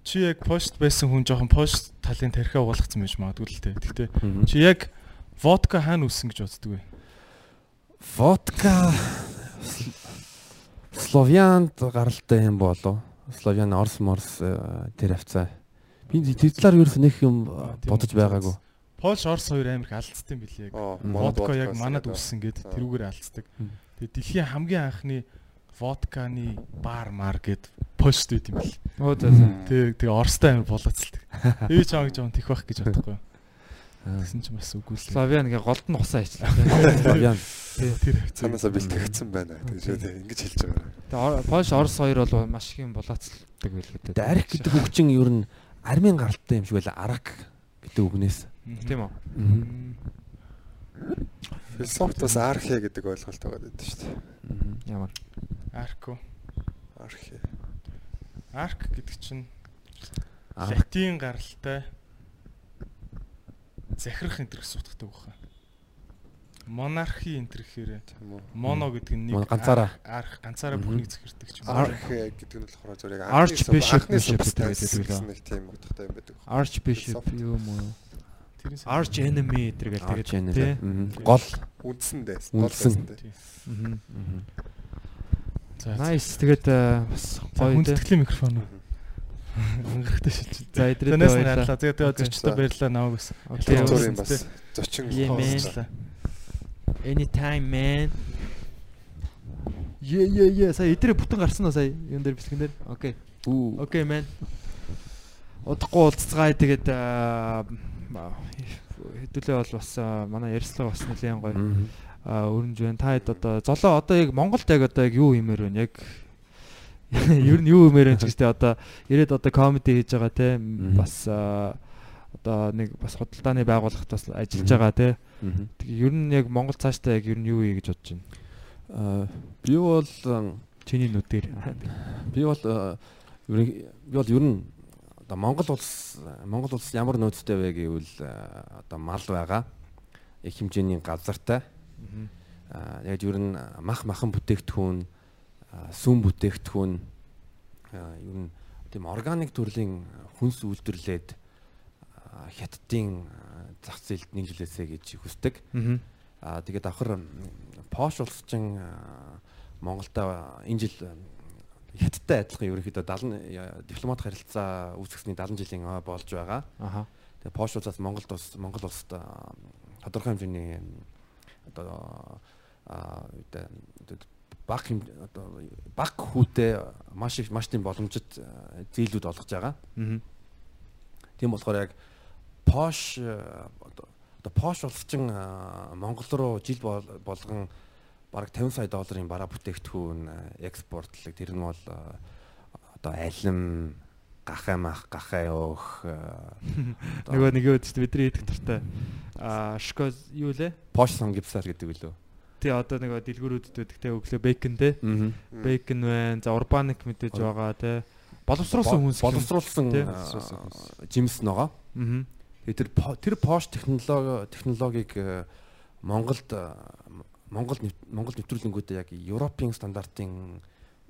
Чи яг пост байсан хүн жоохон пост талын тархиа угаалгацсан байж магадгүй л дээ. Гэхдээ чи яг водка хаана үссэн гэж боддөг вэ? Водка Словянд гаралтай юм болов. Словян Орс Морс э, тэр хавцаа. Би тэр талаар ерөөс нэг юм э, бодож байгаагүй. Польш Орос хоёр амир их алдцсан билээ Водка яг манад үссэн гэд тэрүүгээр алдцдаг. Мм. Тэгээ дэлхийн хамгийн анхны водканы бар мар гэд Польшд үйт юм бэл. Оо за за. Тэгээ тэгээ Оростой амир болоцолдог. Ээ чааг жоон тэх байх гэж бодохгүй. Аа. Тэгсэн чинь бас үгүй л. Славян гээ голд нь усаа ичлээ. Словян Тэр. Санаасаа бэлтгэгдсэн байна гэж үү ингэж хэлж байгаа. Тэгээ Польш Орос хоёр бол маш их юм болооцолдог байлгүй дээ. Дарик гэдэг үг чинь ер нь армийн гаралтай юм шиг байла арак гэдэг үгнээс. Тийм үү? Философт бас архе гэдэг ойлголт байгаа гэдэг шүү дээ. Ямар. Арко. Архе. Арк гэдэг чинь латин гаралтай захирах энэ гэсэн утгатай байна. Монархи энэ гэхээр Тийм үү. моно гэдэг нь нэг ганцаараа. арх ганцаараа бүхнийг захирдаг ч юм уу. Архе гэдэг нь болохоор зөв яг Archbishop анхны bishop субстанс гэдэг байдаг гэсэн нэг тийм утгатай юм байдаг. Archbishop Философт. юм уу? Сан- Arch enemy гэдэг Арч тэгээд л. Гол. Үндсэндээ. Үндсэн. Мгм. За. Nice. Тэгээд э, бас гоё хүндэтгэлийн микрофон уу? Ангахтай шилж. За идрээд Танаас нь баярлалаа. баярлалаа. Тэгээ тэгээ Окей. зочтой баярлалаа намайг бас. Зөв. Зургийн бас зочин хоослоо. Anytime man. Yeah yeah yeah. Сая идрээ бүтэн гарсан уу сая? Юун дээр бэлгэн дээр? Окей. Окей man. Удахгүй уулзцгаая тэгээд аа, хэдүүлээ бол бас манай ярьслага бас нэлээд гоё өрнж байна. Та хэд одоо золоо одоо яг Монголд яг одоо яг юу хиймээр байна? Яг <laughs> ер нь юу хиймээр байна ч гэжтэй одоо ирээд одоо комеди хийж байгаа те бас одоо нэг бас худалдааны байгууллагт бас ажиллаж байгаа те. Ер нь яг Монгол цаашдаа яг ер нь юу хий гэж бодож байна? Аа, би бол Чиний нүдээр. би бол би бол ер нь одоо Монгол улс Монгол улс ямар нөөцтэй вэ гэвэл одоо мал байгаа. Их хэмжээний газартай. Аа яг ер нь мах махан бүтээгдэхүүн, сүм бүтээгдэхүүн ер нь тийм органик төрлийн хүнс үйлдвэрлээд хятадын зах зээлд нэгжлээсэй гэж хүсдэг. Аа. Тэгээд давхар Пош улс чинь Монголда энэ жил хятадтай адилхан ерөнхийдөө 70 я- дипломат харилцаа үүсгэсний 70 жилийн ой болж байгаа. Аха. Тэгээд Пош улсаас Монголд ус Монгол улсад тодорхой хэмжээний одоо аа баг одоо баг хүүтэй маш их маш тийм боломжит зээлүүд олгож байгаа. Аа. Тийм болохоор яг Posh э, одоо улс чинь э, Монгол руу жил бол- болгон бараг 50 сая долларын бараа бүтээгдэхүүн э, экспортлог тэр нь бол э, одоо алим гахай мах гахай өөх э, <laughs> Нөгөө нэг юу гэдэг бидний идэх дуртай. Аа шкоз юу лээ? Posh сонгивсаар гэдэг үлээ. Тий одоо нөгөө дэлгүүрүүдэд байдаг те өглөө бэкон те. Аа. Бэкон байна. За урбаник мэдээж байгаа те. Боловсруулсан хүнс. боловсруулсан жимс. Тэгээ тэр тэр Posh технологи технологиг Монголд Монгол Монгол нэвтрүүлэнгүүтээ яг Европын стандартын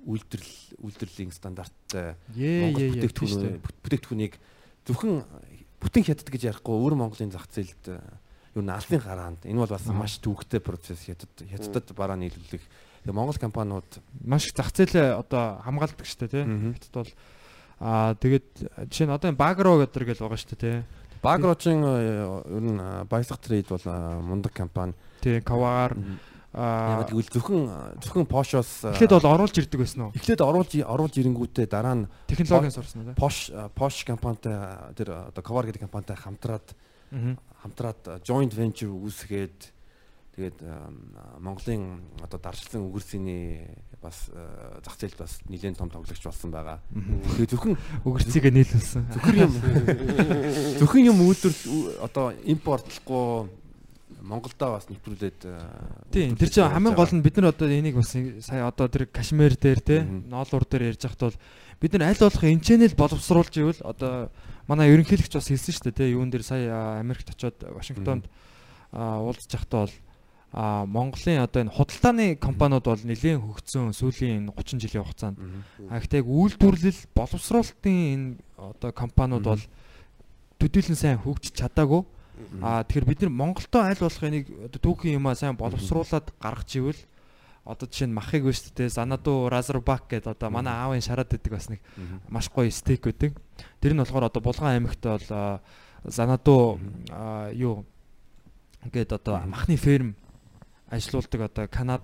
үйлдвэрлэл үйлдвэрлэлийн стандарттай Ее Монгол бүтээгдэхүүн бүтээгдэхүүнийг зөвхөн бүтэн хятад гэж ярихгүй өөр Монголын зах зээлд э, юу н алсын гараанд энэ бол бас маш төвөгтэй процесс хятад хятадд бараа нийлүүлэх тэгээ Монгол компаниуд Маш зах зээлээ одоо хамгаалдаг штэ те. Мгм. Хятад бол аа тэгээд жишээ нь одоо энэ Багро гэдэг гэл байгаа штэ те. Багрожин э, ер нь э, Баясах трейд бол э, мундаг компани Тий Кавар аа яг гэвэл зөвхөн зөвхөн Posh-оос э, Эхлээд бол оруулж ирдэг байсан уу? эхлээд оруулж оруулж ирэнгүүтээ дараа нь Технологийн сурсан те? Posh Posh компанитай тэр одоо Cover гэдэг компанитай хамтраад Аа. хамтраад joint venture үүсгээд тэгээд Монголын одоо даршлан үгэрсэний бас э, зах зээлд бас нэлээд том тоглогч болсон байгаа. Тэгээд зөвхөн Үгэрцгийг нийлүүлсэн. зөвхөн юм зөвхөн юм үйлдвэрлэл одоо импортлохгүй Монголдоо бас нэвтрүүлээд э, Тийм тэр чинь хамгийн гол нь бид нар одоо энийг бас сая одоо тэр Кашмир дээр те ноолуур дээр ярьж байхад бол бид нар аль болох энэ чэнэл боловсруулж ивэл одоо манай ерөнхийлөгч бас хэлсэн шүү дээ те юун дээр сая Америкт очиод Вашингтонд уулзж байхдаа бол а Монголын одоо энэ худалдааны компаниуд бол нэлээд хөгжсөн сүүлийн энэ 30 жилийн хугацаанд. А гэхдээ яг үйлдвэрлэл боловсруулалтын энэ одоо компаниуд бол төдийлөн сайн хөгжиж чадаагүй. А тэгэхээр бид нар Монголдоо аль болох энийг одоо түүхийн юмаа сайн боловсруулад гаргаж ивэл одоо жишээ нь махыг биш үү те Занаду Разербак гэдэг одоо манай аавын шараад байдаг бас нэг маш гоё стейк байдаг. Тэр нь болохоор одоо Булган аймагт бол а, Занаду а, юу ингээд одоо махны ферм ажилуулдаг одоо Канад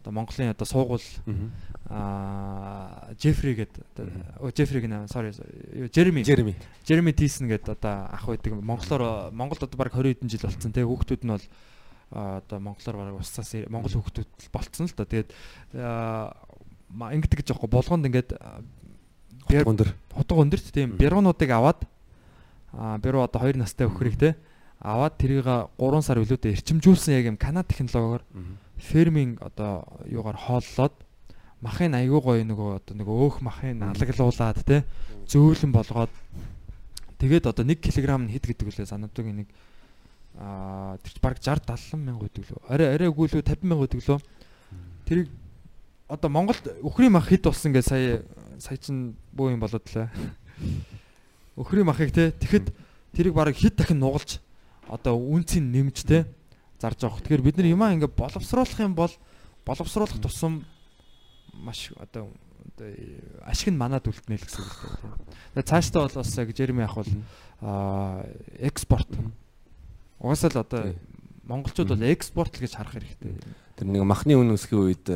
одоо Монголын одоо суугуул а Джефри гэдэг оо Джефри гэнэ sorry юу Жереми Жереми. Жереми Тисн гэдэг одоо ах байдаг. Монголоор Монголд одоо баг 20 хэдэн жил болцсон те. Хүүхдүүд нь бол одоо монголоор бараг устсаас ир- монгол хүүхдүүд болцсон л да тэгээд ингэдэг гэж аахгүй болгонд ингээд а, бэр- Өндөр. хутга өндөрт тийм. Бяруунуудыг аваад бяруу одоо 2 настай өхрийг те аваад тэрийг 3 сар үлүүдээ эрчимжүүлсэн яг юм Канад технологиор ферминг одоо юугаар хооллоод махын аягүй гоё нөгөө одоо нөгөө өөх махын алаглуулад те зөөлөн болгоод тэгээд одоо 1 кг нь хэд гэдэг үлээ? Санаадгийн нэг аа тэр баг 60 70 мянга гэдэг лөө арай арай үгүй лөө 50 мянга гэдэг лөө тэрийг одоо Монголд өхрийн мах хэд болсон гэж сая сая чин бөө юм болоод лээ. <laughs> Өхрийн махыг те. Тэгэхэд тэрийг баг хэд дахин нугалж одоо үнцийг нэмж те зарж авах. Тэгэхээр бид нар юмаа ингээ боловсруулах юм бол боловсруулах тусам маш одоо одоо ашиг нь манад үлднэ л гэсэн үг дээ. Тэгээ цаашдаа бол бас яг Жереми ах бол аа экспорт. Угаасаа л одоо монголчууд бол экспорт л гэж харах хэрэгтэй. Тэр нэг махны үн өсгийн үед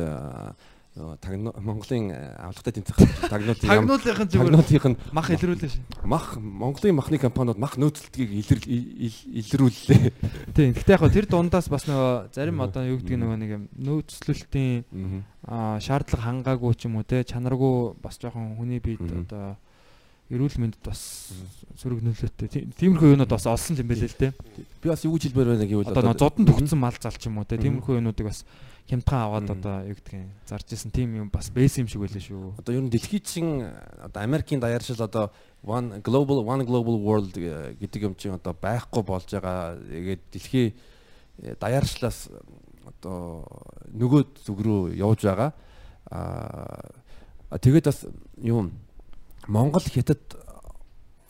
Монголын э, авлагатай тэмцэх <laughs> тагнуудын ям- Тагнуулынхан зүгээр тагнуудынх нь мах илрүүлээ шин. мах Монголын махны компаниуд мах нөөцлөлтгийг илрүүллээ. <laughs> Тийм. Гэхдээ яг хөө тэр дундаас бас нөгөө зарим одоо юу гэдэг нөгөө нэг юм нөөцлөлтийн аа шаардлага хангаагүй ч юм уу те чанаргүй бас жоохон хүний биед одоо эрүүл мэндэд бас сөрөг нөлөөтэй. Тийм- Тиймэрхүү юмнууд бас олсон юм байлээ л те. Би бас юу гэж хэлбэр байна гэвэл Одоо зодон төгцсөн мал зал ч юм уу те. Тиймэрхүү юмнуудыг бас хямдхан аваад одоо юу гэдэг юм зарж исэн тийм юм бас байсан юм шиг байлээ шүү. одоо ер нь дэлхийн чин одоо Америкийн даяаршил одоо one global one global world э, гэдэг юм чинь одоо байхгүй болж байгаа. Тэгээд дэлхийн э, даяаршлаас одоо нөгөө зүг рүү явж байгаа. Аа тэгээд бас юм Монгол хятад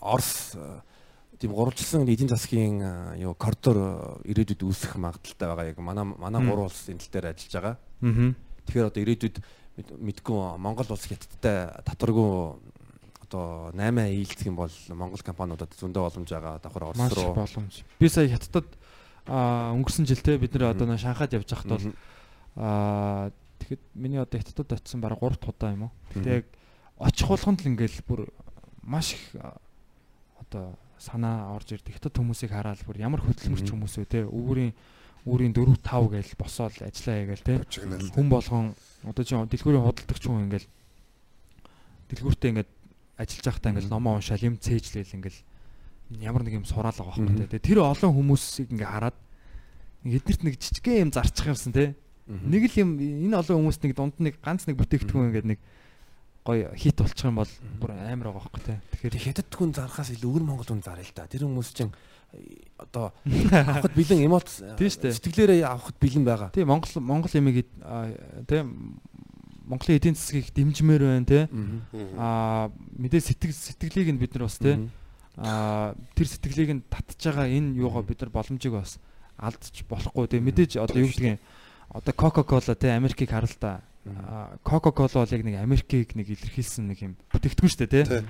Орос э, тийм гурвалжсан эдийн засгийн юу коридор э, ирээдүйд үүсэх магадaltaй байгаа. Яг манай манай гурван улс энэ тал дээр ажиллаж байгаа. Аа. Тэгэхээр одоо ирээдүйд мэд- мэдгүй Монгол улс хятадтай татваргүй одоо 8 ээлцэх юм бол Монгол компаниудад зөндөө боломж байгаа. Давхар Орос Маш руу боломж. Би сая хятадд өнгөрсөн жилдээ бид нэр одоо Шанхайд явж байхад бол аа тэгэхэд миний одоо хятадд очисон бараг 3 дахь удаа юм уу. Гэтэ яг очих болгонд л ингээл бүр маш их одоо санаа орж ирдэг. Хятад хүмүүсийг хараад бүр ямар хөдөлмөрч хүмүүс вэ те. Үүрийн үүрийн 4 5 гээл босоод ажиллаа ягаал те. Хүн болгон одоо чи дэлгүүрийн худалдагч хүн ингээл дэлгүүртээ ингээд ажиллаж байхдаа ингээл номоо уншаал юм цээжлээл ингээл ямар нэг юм сураал байгаа байхгүй те. Тэр олон хүмүүсийг ингээ хараад нэг эднэрт нэг жижигхэн юм зарчих юмсан те. Нэг л юм энэ олон хүмүүст нэг дунд нэг ганц нэг бүтээгдэхүүн ингээд нэг гоё хит болчих юм бол бүр амар байгаа байхгүй те. Тэгэхээр хятад хүн зархаас илүү өвөр Монгол хүн заръя л да. Тэр хүмүүс чинь э, одоо <laughs> авахд бэлэн эмоц Тийм дээ. сэтгэлээрээ авахд бэлэн байгаа. тий Монгол Монгол ямиг те Монголын эдийн засгийг дэмжмээр байна те. Аа мэдээ сэтгэл сэтгэлийг нь бид нар бас те аа тэр сэтгэлийг нь татж байгаа энэ юугаа бид нар боломжийг бас алдчих болохгүй те. Мэдээж одоо юу гэдгийг одоо Coca-Cola те Америкийг харал та. Аа, Coca-Cola бол яг нэг Америкийг нэг илэрхийлсэн нэг юм бүтээгдэхүүн шүү дээ те. Тий.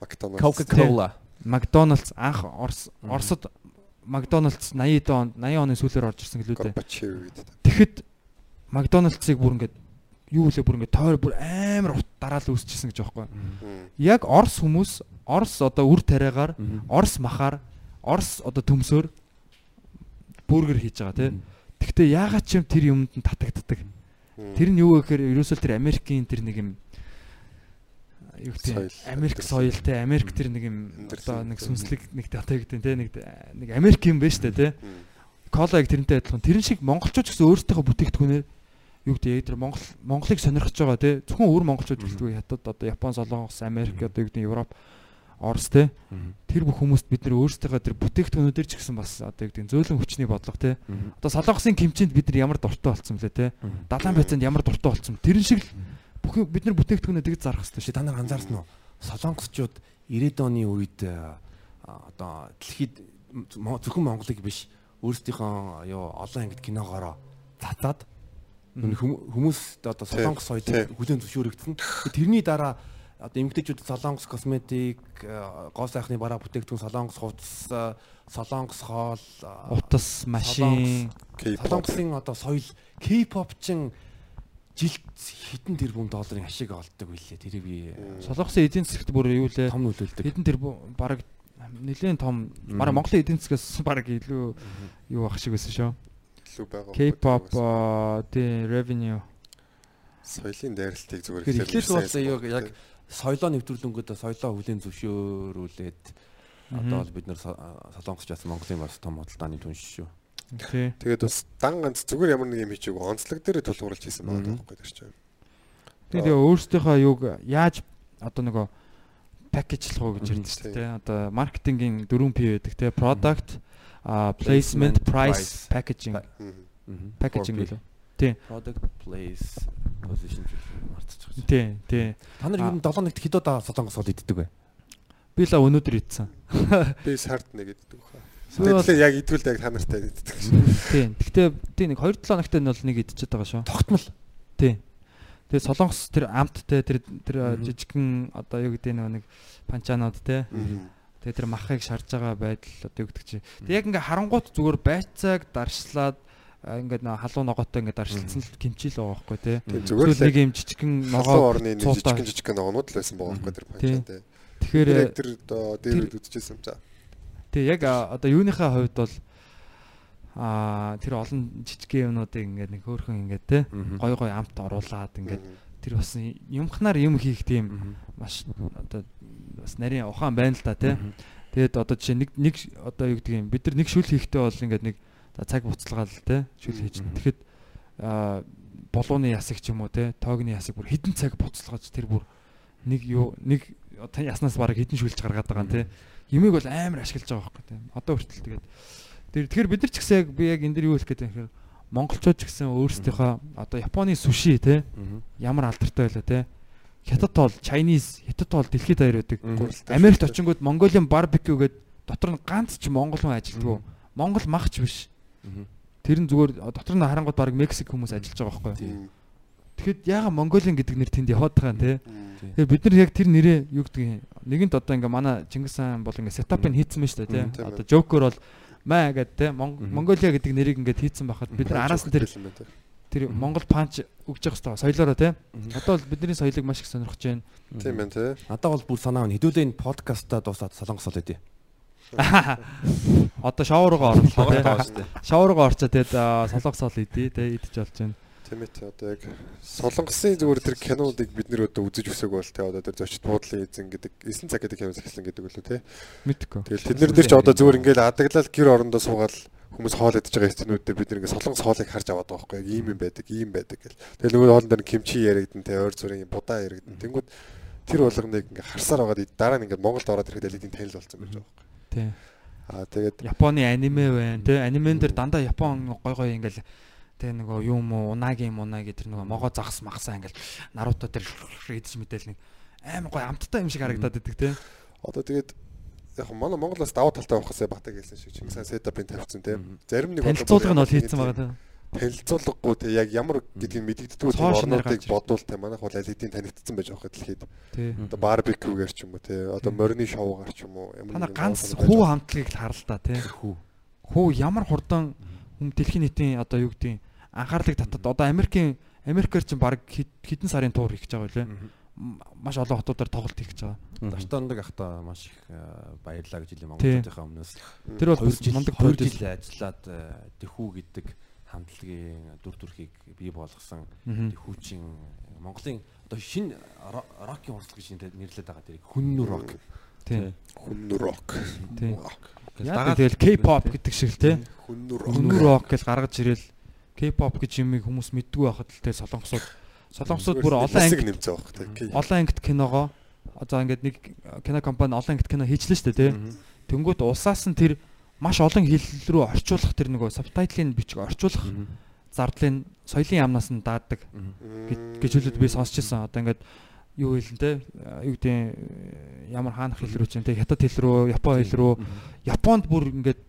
Макдоналдс. Coca-Cola. Макдоналдс анх Орос. Оросод Макдоналдс 80 онд 80 оны сүүлээр орж ирсэн гэлээ дээ. Тэгэхэд Макдоналдсыг бүр ингээд юу лээ бүр ингээд тойр бүр амар ут дараал үүсчихсэн гэж байхгүй. Яг Орос хүмүүс Орос одоо үр тариагаар Орос махаар Орос одоо төмсөөр бургер хийж байгаа тий. Гэхдээ яагаад ч юм тэр юмд нь татагддаг. Тэр нь юу вэ гэхээр ерөөсөө тэр Америкийн тэр нэг юм юу гэдэг Америк соёл те Америк тэр нэг юм одоо нэг сүнслэг нэг юу гэдэг те нэг нэг Америк юм байна штэ те. Кола яг тэрнтэй адилхан. Тэрэн шиг монголчууд гэсэн өөрсдийнхөө бүтээгдэхүүнээр юу гэдэг тэр Монгол Монголыг сонирхож байгаа тий. Зөвхөн өөр монголчууд гэлтгүй хятад одоо Япон, Солонгос, Америк одоо юу гэдэг Европ, Орос тий. Тэр бүх хүмүүст бид нэр өөрсдийнхөө тэр бүтээгдэхүүнүүдээр ч гэсэн бас одоо гэдэг зөөлөн хүчний бодлого тий. Одоо Солонгосын кимчинд бид нар ямар дуртай болцсон блэ тий. Далайн байцаанд ямар дуртай болцсон. Тэрэн шиг л бүх бид нар бүтээгдэхүүнээ тэгж зарах хэрэгтэй Чи та нар анзаарсан уу? Солонгосчууд 90-ад оны үед одоо дэлхийд зөвхөн Монголыг биш өөрсдийнхөө юу олон ангид киногоороо нүг хүмүүс одоо солонгос соёлыг хүлээн зөвшөөрөгдсөн. Тэрний дараа одоо эмгтээчүүд солонгос косметик, а, гоо сайхны бараа бүтээгдэхүүн солонгос хувцас, а, солонгос хоол, а, утас, машин солонгосын одоо соёл K-pop чин жилд хэдэн тэрбум долларын ашиг олддог билээ. Тэрийг би Солонгосын эдийн засагт бүр юу лээ том нөлөөлдөг. хэдэн тэр баг нэлээд том бараг Монголын эдийн засгаас <laughs> баг илүү юу ах шиг байсан шүү. илүү байгаа. K-pop тий revenue соёлын дайралтыг зүгээр Тэгэхээр эхлээд сайн бол яг сайн яг соёлоо нэвтрүүлэнгүүтээ соёлоо хүлээн зөвшөөрүүлээд одоо бол бид со- солонгосч бас Монголын бас том худалдааны түн шүү. Тэгээд бас дан ганц зүгээр ямар нэг юм хийчихээг онцлог дээр тулгуурлаж хийсэн байгаа байхгүй чинь. Тэгээд яа өөрсдийнхөө юуг яаж одоо нөгөө пакэжлах уу гэж ярьдэн шүү дээ. Одоо маркетингийн 4P байдаг тий. Product, placement, price, packaging. Packaging 4P. Гэлээ. Product place position мартчих. Тий, тий. Та нар ер нь 7 нэгт хэд удаа солонгос хол иддэг вэ? Би л өнөөдөр идсэн. Би сард нэг иддэг хаа. Тэгэхээр яг идвэл яг та нартай иддэг. Тий. Гэхдээ тий нэг 2 7 ногтой нь бол нэг идчихэж байгаа шүү. Тогтмол. Тий. Тэгээ солонгос тэр амттай тэр тэр жижигхэн одоо юу гэдэг нэг панчаанууд те. Тэгээ тэр махыг шарж байгаа байдал одоо юу гэдэг чи. Тэгээ яг ингээ харангуут зүгээр байцааг даршлаад ингээд халуун ногоотой ингээд даршилсан л кимчил байгаа байхгүй те. Тийм Зүгээр л нэг юм жижигхэн ногоо орны нэг цуултаа. жижигэн жижигэн ногоонууд л байсан байгаа байхгүй тэр Тий. панчаа тий. Тэгэхээр Тэр одоо дээр юм за. тэг яг одоо юуныхаа хувьд бол а тэр олон жижигхэн юмнуудыг ингээд нэг хөөрхөн ингээд те гой гой амт оруулаад ингээд тэр бас юмхнаар юм хийх тийм маш одоо бас нарийн ухаан байна л та тий. Тэгээд одоо жишээ нэг нэг одоо юу гэдэг юм бид нар нэг шүл хийхдээ бол ингээд нэг цаг буцалгаал тий шүл хийж. Тэгэхэд болооны ясаг ч юм уу тий тоогны ясаг бүр хідэн цаг буцалгаж тэр бүр нэг юу нэг яснаас бараг хідэн шүлж гаргаад байгаа юм тий. Юмыг бол амар ашиглаж байгаа байхгүй тий. Одоо хүртэл тэгээд тэр тэгэхээр бид нар ч гэсэн яг би яг энэ дэр юу хэлэх гээд байна гэхээр монголчууд ч гэсэн өөрсдийнхөө одоо Японы суши тий ямар алдартай байлаа те. Хятад тоол Chinese хятад тоол дэлхийд даяар байдаг. Америкт очингууд Mongolian barbecue гэдэг дотор нь ганц ч монгол хүн ажилтгүй монгол махч биш тэр нь зүгээр дотор нь харангууд баг Мексик хүмүүс ажиллаж байгаа байхгүй Мгм. тэгэхэд яага Mongolian гэдэг нэр тэнд яваад байгаа юм те. Тэгээ бид нар яг тэр нэрээ юу гэдэг юм? Нэгэнт одоо ингээ манай Чингис хаан бол ингээ сетапыг хийцэн байна шүү дээ те. Одоо. Joker бол маа гэдэг те. Мон- Мгм. Mongolia гэдэг нэрийг ингээ хийцэн байхад бид нар араас нь тэр тэр Монгол панч өгж явах хэрэгтэй соёлоороо те. Одоо бол бидний соёлыг маш их сонирхож байна. Тийм байна тий. Надад бол бүр санаа байна. Хэдүүлээ энэ подкастаа дуусаад солонгос хол өгдөө. Одоо шоу руугаа орлоо тий. шүү дээ. Шоу руугаа орчоо тэгээд солонгос ол идэ тий идэж болж байна. Тийм ээ тий одоо яг солонгосын зүгээр тэр кинодыг бид нэр одоо үзэж өсөг бол тий одоо тэр зочд буудлын эзэн гэдэг 9 цаг гэдэг киноос эхэлсэн гэдэг үлээ тий. Мэдгүй. Тэгэл тэд нар дээр ч одоо зүгээр ингээл адаглал гэр орондоо суугаад хүмүүс хоол идэж байгаа эцнүүдээ бид ингээ солонгос хоолыг харж аваад байгаа байхгүй яг ийм юм байдаг ийм байдаг гэл. Тэгэл нөгөө хоолн дээр кимчи яригдэн тий ойр зүрийн будаа яригдэн. Тэнгүүд тэр болгоныг ингээ харсаар байгаад дараа нь ингээ Монголд ороод ирэхэд л эдийн танил болсон байж байгаа байхгүй. Тий. Аа тэгээд Японы аниме байна тий. Анимен дээр дандаа Япон гой гой ингээл тий нөгөө юм уу унаги мунаги тэр нөгөө могоо загас магсаа ингээл Наруто тэр идэж мэдээл нэг амар гой амттай юм шиг харагдаад идэг тий. одоо тэгээд яг манай Монголоос даваа талтай авахсаа батаг хэлсэн шиг Чингис хаан сетапын тавьсан тийм. Зарим нэг Танилцуулга нь бол хийцэн байгаа тий. Танилцуулгагүй те яг ямар гэдгийг мэдэгддэггүй орнуудыг бодвол те манайх бол аль хэдийн танигдсан байж байгаа дэлхийд. Одоо барбекюгээр ч юм уу те одоо морины шоугаар ч юм уу ямар нэгэн ганц хүү хамтлагийг л харал та тий. Хүү. Хүү ямар хурдан хүм дэлхийн нийтийн одоо юу гэдэг анхаарлыг татад одоо Америкийн Америкээр чинь баг хэд- хэдэн сарын туур хийж байгаа үлээ. Маш олон хотуудаар тоглолт хийж байгаа. Дортондог ахта маш их э, баярлаа гэж хэлээ монголчуудынхаа өмнөөс. Тэр бол 2 бас жил мундаг 2 продюсер. жил ажиллаад э, тэхүү гэдэг хамтлагийн дүр төрхийг бий болгосон Мгм. тэхүүчийн Монголын одоо шинэ ро- рокийн урслаг гэж нэрлэдэг байгаа тэр хүннүр рок. Тий. хүн рок. Тий. Яагаад тэгэл K-pop гэдэг шиг л те. Хүннүр Өнөр рок гэж гаргаж ирэл K-pop гэж юмыг хүмүүс мэддгүй байхад л те солонгосууд солонгосууд бүр олон анги нэмцээ байх тий. олон ангид киногоо за ингээд нэг кино компани олон ангид кино хийчлээ шүү дээ те. Тэнгүүт улсаас нь тэр маш олон хэл рүү орчуулах тэр нөгөө сабтайтлын бичиг орчуулах зардлын соёлын яамнаас нь даадаг гэж хэлээд би сонсч ирсэн. Одоо ингээд юу хэлэн те юу гэдэг ямар хаанах хэл рүү ч юм те хятад хэл рүү, япон хэл рүү. Японд бүр ингээд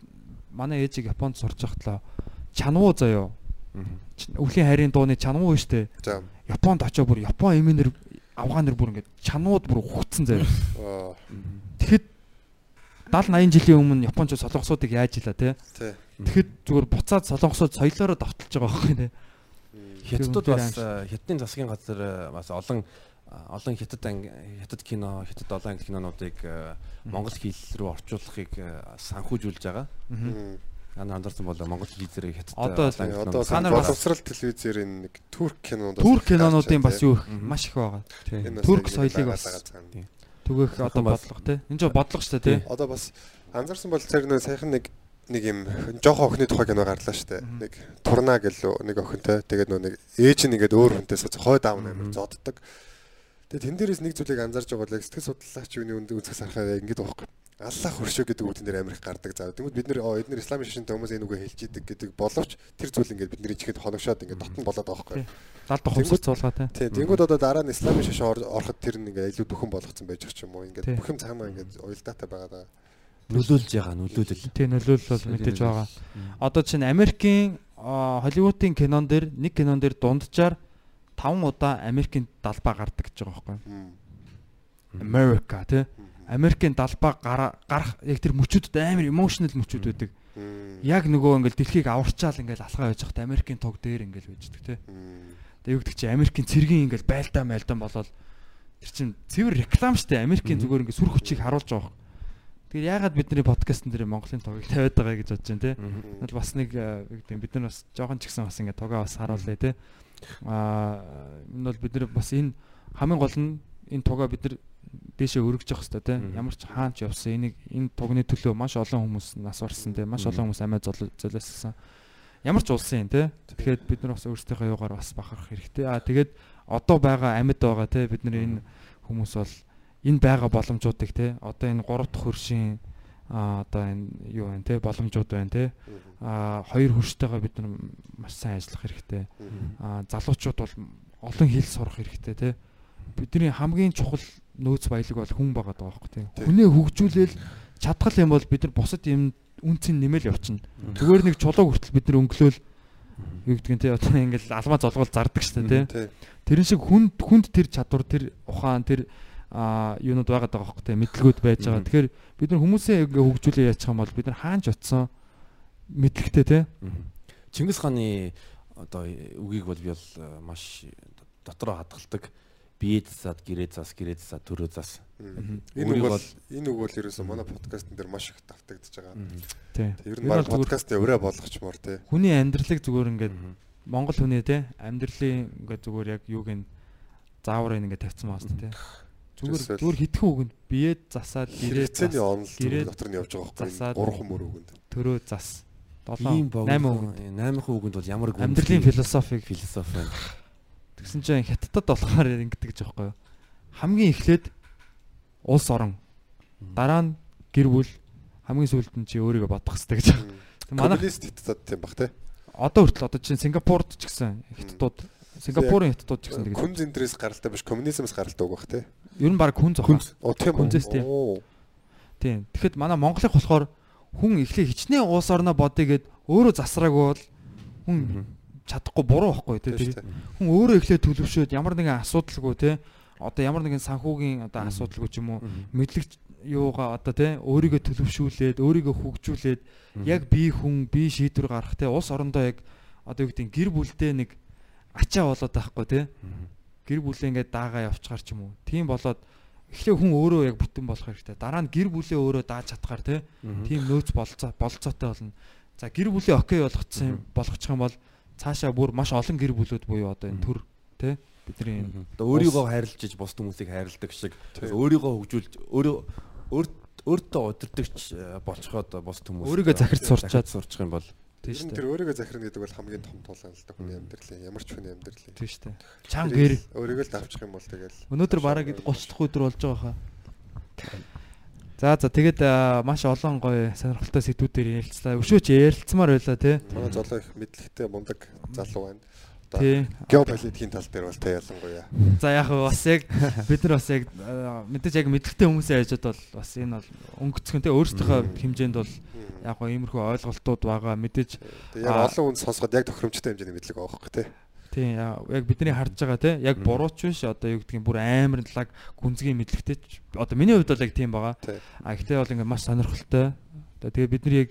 манай ээжийг Японд сурч байхтлаа чануу заяо. Өвлийн хайрын дууны чануу шүү дээ. За. Японд очоо бүр Япон эмээнэр авгаанэр бүр ингээд чанууд бүр хугцсан заяо. Аа. Тэгэхэд 70 80 жилийн өмнө Японч солонгосуудыг яаж ила те. Тэгэхэд зүгээр буцаад солонгосууд соёлоороо давталж байгаа байхгүй нэ. Хятадууд бас э, хятадын засгийн газар э, бас олон олон хятад хятад кино, хятад олон анги кинонуудыг э, монгол хэл рүү орчуулахыг санхүүжүүлж байгаа. Ана андарсан бол монгол дээр хятад Одоо Одоо Санаар бас- боловсрал телевизээр нэг турк кинонууд Турк кинонуудын бас юу их маш их байгаа. Турк соёлыг бас түгээх одоо бодлого те. Энэ ч бодлого шүү дээ те. Одоо бас анзаарсан бол цариг нэг сайхан нэг нэг юм жоохон охины тухай кино гарлаа штэ. Нэг турна гэлөө нэг охинтой. Тэгээд нөө нэг ээж нь ингээд өөр хүнтэйс хой даав амар зодддаг. Тэгээд тэн дээрээс нэг зүйлийг анзаарж байгаа бол сэтгэл судлаач юуны үнд үзэх сарахаа ингээд байхгүй. Аллах хөршөө гэдэг үг тэн дээр амар их гардаг. За тэгвэл бид нэр эдгээр исламын шашинтай хүмүүс энэ үгээ хэлж идэг гэдэг боловч тэр зүйл ингээд бидний чихэд хоногшоод ингээд дотн болоод байгаа байхгүй. 70 хувьсаж цуулгаа те. Тийм. Тэнгүүд одоо дараа нь исламын шашин ор- ороход тэр нь ингээд илүү бүхэн болгоцсон байж байгаа ч юм уу. Ингээд бүх юм цаамаа ингээд уялдаатай байгаа даа. нөлөөлж байгаа нөлөөлөл. Тийм нөлөөлөл бол мэдээж байгаа. Одоо чинь Америкийн Холливуудын кинон дээр нэг кинон дээр дунджаар 5 удаа Америкийн далбаа гардаг гэж байгаа байхгүй. America тий. Америкийн далбаа гара- гарах яг тэр мөчүүдэд амар emotional мөчүүд байдаг. Яг нөгөө ингээл дэлхийг аварчаал ингээл алхаа байж хат Америкийн тог дээр ингээл байждаг. Мм. Тэгээ юу гэдэг чи Америкийн цэргийн ингээл байлдаа майлдан болоод тэр чин цэвэр реклам штэ Америкийн зүгээр ингээд сүр хүчийг харуулж байгаа. Тэгэхээр яагаад бидний подкастн дээр Монголын тогийг тавиад байгаа гэж бодож байна те. Бол бас нэг э, бид нар бас жоохон ч гэсэн бас ингээд тогаа бас харуулъя те. Аа энэ бол бид нар бас энэ хамгийн гол нь энэ тугаа бид нар дээшээ өргөж явах хэрэгтэй те. Ямар ч хаач явсан. Энийг энэ тугны төлөө маш олон хүмүүс нас барсан те. Маш олон хүмүүс амиа золиосгсан. Ямар ч улсын те. Тэгэхээр бид нар бас өөрсдийнхөө юугаар бас бахарах хэрэгтэй. Аа тэгээд одоо байгаа амьд байгаа те. Бид нар энэ хүмүүс бол энэ байгаа боломжуудыг те. Одоо энэ 3 дахь хөршийн а одоо энэ юу байна те. Боломжууд байна те. А хоёр хөрштэйгээ бид нар маш сайн ажиллах хэрэгтэй. А залуучууд бол олон хэл сурах хэрэгтэй те бидний хамгийн чухал нөөц баялаг бол хүн байгаа даа байхгүй те хүнээ хөгжүүлээл чадхал юм бол бид нар бусад юм үнцэн нэмэл явчихна зүгээр нэг чулуу хүртэл бид нар өнгөлөөл юу гэдгийг те одоо ингээл алмаа золгол зардаг штэ те Тий. тэрэн шиг хүнд хүнд тэр чадвар тэр ухаан тэр а юунууд байгаад байгаа хөөхгүй те мэдлгүүд байж байгаа. Тэгэхээр бид нар хүмүүсээ ингээ хөгжүүлээ яачих юм бол бид нар хаанч утсан мэдлэгтэй те. Чингис хааны одоо үгийг бол би бол маш дотроо хадгалдаг. Бие засаад, гэрээ зас, гэрээ засаад, төрөө зас. Энэ үг бол энэ үг бол ерөөсөө манай подкастн дээр маш их давтагдж байгаа. Тий. Ер нь баг подкастын өрөө болгочмоор тий. Хүний амьдралыг зүгээр ингээ Монгол хүний те амьдралын ингээ зүгээр яг юуг нь заавар ингээ тавьсан маас те. Зүгээр зүгээр хитгэн үгэнд биеэд засаад гэрээ онол гэрээ дотор нь явж байгаа байхгүй. засаад Гурван мөр үгэнд. төрөө зас. Ийм 7 богино 8 үгэнд 8 үгэнд бол ямар амьдралын философиг философи байна. Тэгсэн чинь хятадд болохоор ингэдэг гэж байхгүй юу? Хамгийн эхлээд улс орон. Дараа нь гэр бүл хамгийн сүүлд нь чи өөрийгөө бодох хэрэгтэй гэж. Тэг Манай Коммунист хятадд тийм бах тий. одоо хүртэл одоо чинь Сингапурд ч гэсэн хятадууд Сингапурын хятадууд ч гэсэн тэгээд зэндрээс гаралтай биш коммунизмээс гаралтай үг бах тий. ер нь баг хүн зохион. Оо тийм? Хүнзээс тийм. Тийм. Тэгэхэд манай Монголын болохоор хүн эхлээ хичнээн уус орноо бодъё гэд өөрөө засраагүй бол хүн чадахгүй буруу байхгүй тий. Хүн өөрөө эхлээ төлөвшөөд ямар нэгэн асуудалгүй тий. Одоо ямар нэгэн санхүүгийн одоо асуудалгүй ч юм уу мэдлэг юугаа одоо тий өөрийгөө төлөвшүүлээд өөрийгөө хөгжүүлээд яг бие хүн бие шийдвэр гаргах тий улс орондоо яг одоо юу гэдэг гэр бүлдээ нэг ачаа болоод байхгүй тий гэр бүлээ ингээд даагаа явчихаар ч юм уу. Тийм болоод эхлээ хүн өөрөө яг бүтэн болох хэрэгтэй. Дараа нь гэр бүлээ өөрөө дааж чадхаар тий тийм нөөц болцоо болцоотой болно. За гэр бүлээ окей болгоцсон болгочих юм бол цаашаа бүр маш олон гэр бүлүүд буюу одоо энэ төр тий бидний энэ Одоо өөрийгөө хайрлаж иж бусд хүмүүсийг хайрладаг шиг өөрийгөө хөгжүүлж өөрөө өөрт өөртөө удирдахч э, болцоход бус хүмүүс Өөрийгөө захирч сурчаад. сурчих юм бол Тийм шүү дээ. тэр өөрийгөө захирна гэдэг бол хамгийн том тулаан л да хүний амьдралын ямар ч хүний амьдралын. Тийм шүү дээ. Чанга гэр. Өөрийгөө л давчих юм бол тэгэл Өнөөдөр бараг 30 дахь өдөр болж байгаа хаа. За за тэгээд маш олон гоё сонирхолтой сэдвүүдээр ярилцлаа. Өшөөч ярилцмаар байлаа тий. манай золоо их мэдлэгтэй мундаг залуу байна. Тий. геополитикийн тал дээр бол та ялангуяа. За яг бас яг бид нар бас яг мэдээж яг мэдлэгтэй хүмүүсээ яжод бол бас энэ бол өнгөцгөн тий өөрсдийнхөө хэмжээнд бол яг гоо иймэрхүү ойлголтууд байгаа мэдээж яг олон хүн сонсоход яг тохиромжтой хэмжээний мэдлэг байгаа байхгүй тий. Тий я- яг бидний харж байгаа тий яг бурууч биш одоо юу гэдгийг бүр амар лаг гүнзгий мэдлэгтэй ч- одоо миний хувьд бол яг тийм байгаа. А гэхдээ бол ингээд маш сонирхолтой. Одоо тэгээ бид нар яг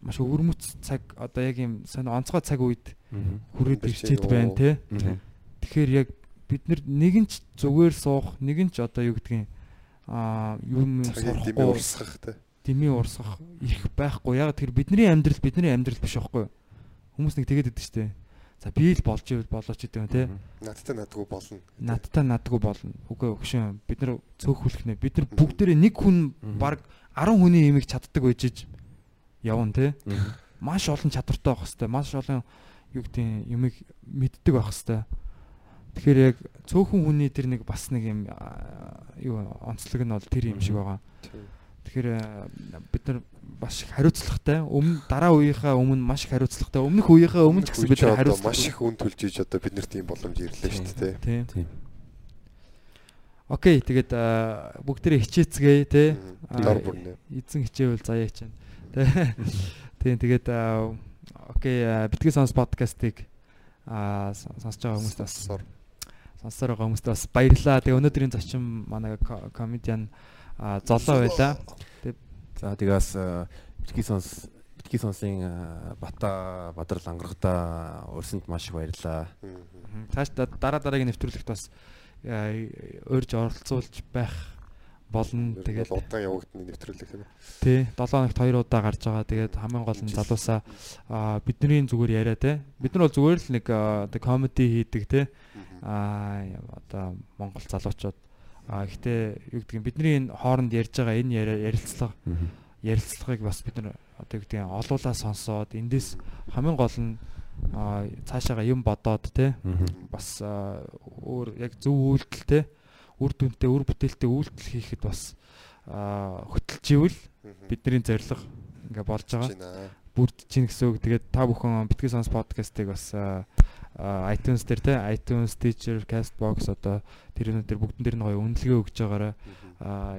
маш өвөрмөц цаг одоо яг юм сонь онцгой цаг үед хүрээд ирчээд байна. Мгм. Тэгэхээр яг бид нар нэгэн ч зүгээр суух, нэгэн ч одоо юу гэдгийг аа юм сурахгүй урсгах тий. дэмий урсгах ирэх байхгүй. Яг тэр бидний амьдрал бидний амьдрал биш байхгүй. Хүмүүс нэг тэгээд идэв штэ. За би л болж ивэл болооч гэдэг юм те. Надтай надгүй болно. Надтай надгүй болно. Үгүй өгшөн бид нар цөөхүүлэх нэ. Бид нар бүгдээрээ нэг хүн баг 10 хүний имийг чаддаг байж иж явна. Мгм. Маш олон чадвартай байх хэвээр. Маш олон юу гэдэг юмыг мэддэг байх хэвээр. Тэгэхээр яг цөөхөн хүний тэр нэг бас нэг юм юу онцлог нь бол тэр юм шиг байгаа. Тэгэхээр бид нар маш их хариуцлагатай. Өмнө дараа үеийнхээ өмнө маш их хариуцлагатай. Өмнөх үеийнхээ өмнө ч гэсэн бид нар хариуцлага маш их үн төлж иж одоо бид нарт ийм боломж ирлээ шүү дээ. тий. Тийм. Окей, тэгээд э, бүгдээрээ хичээцгээе те. Эзэн хичээвэл заяа. Тэ. Тийм тэгээд окей, битгий сонс подкастыг аа сонсож байгаа хүмүүст бас Сонсоор. байгаа хүмүүст бас баярлалаа. Тэгээ өнөөдрийн зочин манай ко- комедиан а золоо байла. За тэгээс битгий сонс битгий сонсын э, бата бадрал ангаргада урьсанд маш их баярлаа. Цааш да- дараа дараагийн нэвтрүүлэгт бас э, урьж оролцуулж байх болно. Тэгээд удаан явагдана нэвтрүүлэг тийм ээ. тий 7 хоногт 2 удаа гарч байгаа. Тэгээд хамгийн гол нь залуусаа бидний зүгээр яриа те. Бид нар бол зүгээр л нэг комеди хийдэг те. а одоо Монгол залуучууд а гэхдээ юу гэдгийг бидний энэ хооронд ярьж байгаа энэ ярилцлага ярилцлагыг бас бид нар одоо юу гэдгийг олуулаа сонсоод эндээс хамгийн гол нь цаашаага юм бодоод те бас өөр яг зөв үйлдэл те үр дүнтэй үр бүтээлтэй үйлдэл хийхэд бас а, хөтөлж ивэл бидний зорилго ингээ болж байгаа. Бүрдэж чинь гэсэн үг. Тэгээд та бүхэн битгий сонс подкастыг бас iTunes дээр те iTunes, Stitcher, Castbox одоо тэр өнөдөр бүгдэн дээр нь гоё үнэлгээ өгж байгаараа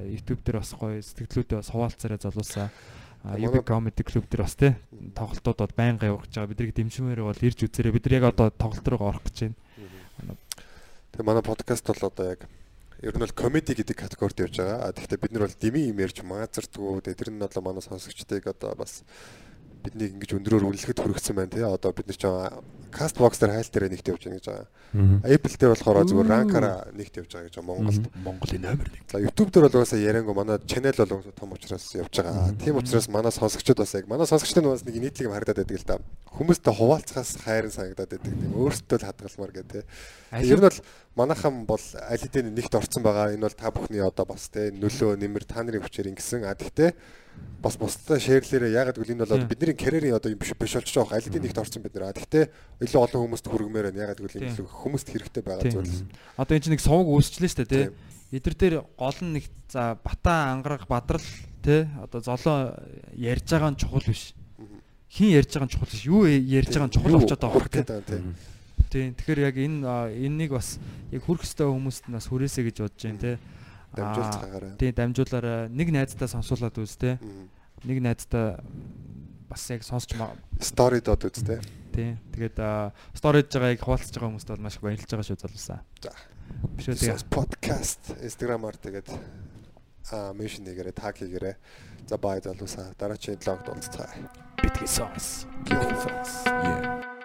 YouTube дээр бас гоё сэтгэлдүүдээ бас хуваалцаарай залуусаа. А, Манай- UB Comedy Club дээр бас те тоглолтуудад байнга явуулж байгаа. Бидрийг дэмжмээр бол ирж үзээрэй. Бид нар яг одоо тоглолт руу орох гэж байна. Тэгээ манай подкаст бол одоо яг ер нь бол комеди гэдэг категорид явж байгаа. А тэгэхээр бид нар бол дими юм ярьж маазардгүй. Тэгээ тэр нь одоо манай сонсогчдыг одоо бас биднийг ингэж өндрөөр үнэлэхэд хүргэсэн байна тий. Одоо бид нар ч кастбокс дээр хайл дээр нэгт явж байгаа гэж байгаа. Apple дээр болохоор зүгээр ранкаараа нэгт явж байгаа гэж Монголд. Монголын номер 1. За YouTube дээр бол угаасаа яриангүй манай channel бол угаасаа том учраас явж байгаа. Тийм учраас манай сонсогчдод бас яг манай сонсогчдод бас нэг нийтлэг юм харагдаад байдаг л да. Хүмүүстээ хуваалцахаас хайрын санагдаад байдаг. Тийм өөртөө л хадгалмаар гэдэг. Ер нь бол манайхан бол аль хэдийн нэгт орцсон байгаа. Энэ бол та бүхний одоо бас те нөлөө нэмэр та нарын хүчээр ингэсэн. А тэгтээ бас бусдаа шеэрлээрээ ягаад гэвэл энэ бол бидний карьерийн одоо юм биш биш болж байгаа. Аль хэдийн нэгт орцсон бид нэр. А тэгтээ илүү олон хүмүүст хүргэмээр байна. Ягаад гэвэл илүү хүмүүст хэрэгтэй байгаа зүйл. Одоо энэ чинь нэг сувг үүсчлээ шүү дээ тий. Эдэр дээр гол нь нэг за бата ангараг бадрал тий одоо золоо ярьж байгаа нь чухал биш. Хин ярьж байгаа нь чухал биш. Юу ярьж байгаа нь чухал болчиход байгаа хэрэг тий. Тийм. Тэгэхээр яг энэ энэнийг бас яг хүрх өстой хүмүүст нь бас хүрээсэй гэж бодож байна тий. Дамжуулж Аа, хаагаарай. Тийм дамжуулаарай. Нэг найздаа сонсуулаад үз тий. Нэг найздаа бас яг сонсч маа Story дод үзтэй. Тий. Тэгээд сториж байгааг хуваалцж байгаа хүмүүст бол маш их баярлж байгаа шүү залуусаа. За. Биш үү тэгээ. This podcast Instagram-аар тэгээд аа меншн нэгээрээ таг хийгээрэй. За бай залуусаа дараагийн блогд уулзцаа. Битгий сонс. Битгий сонс. Yeah.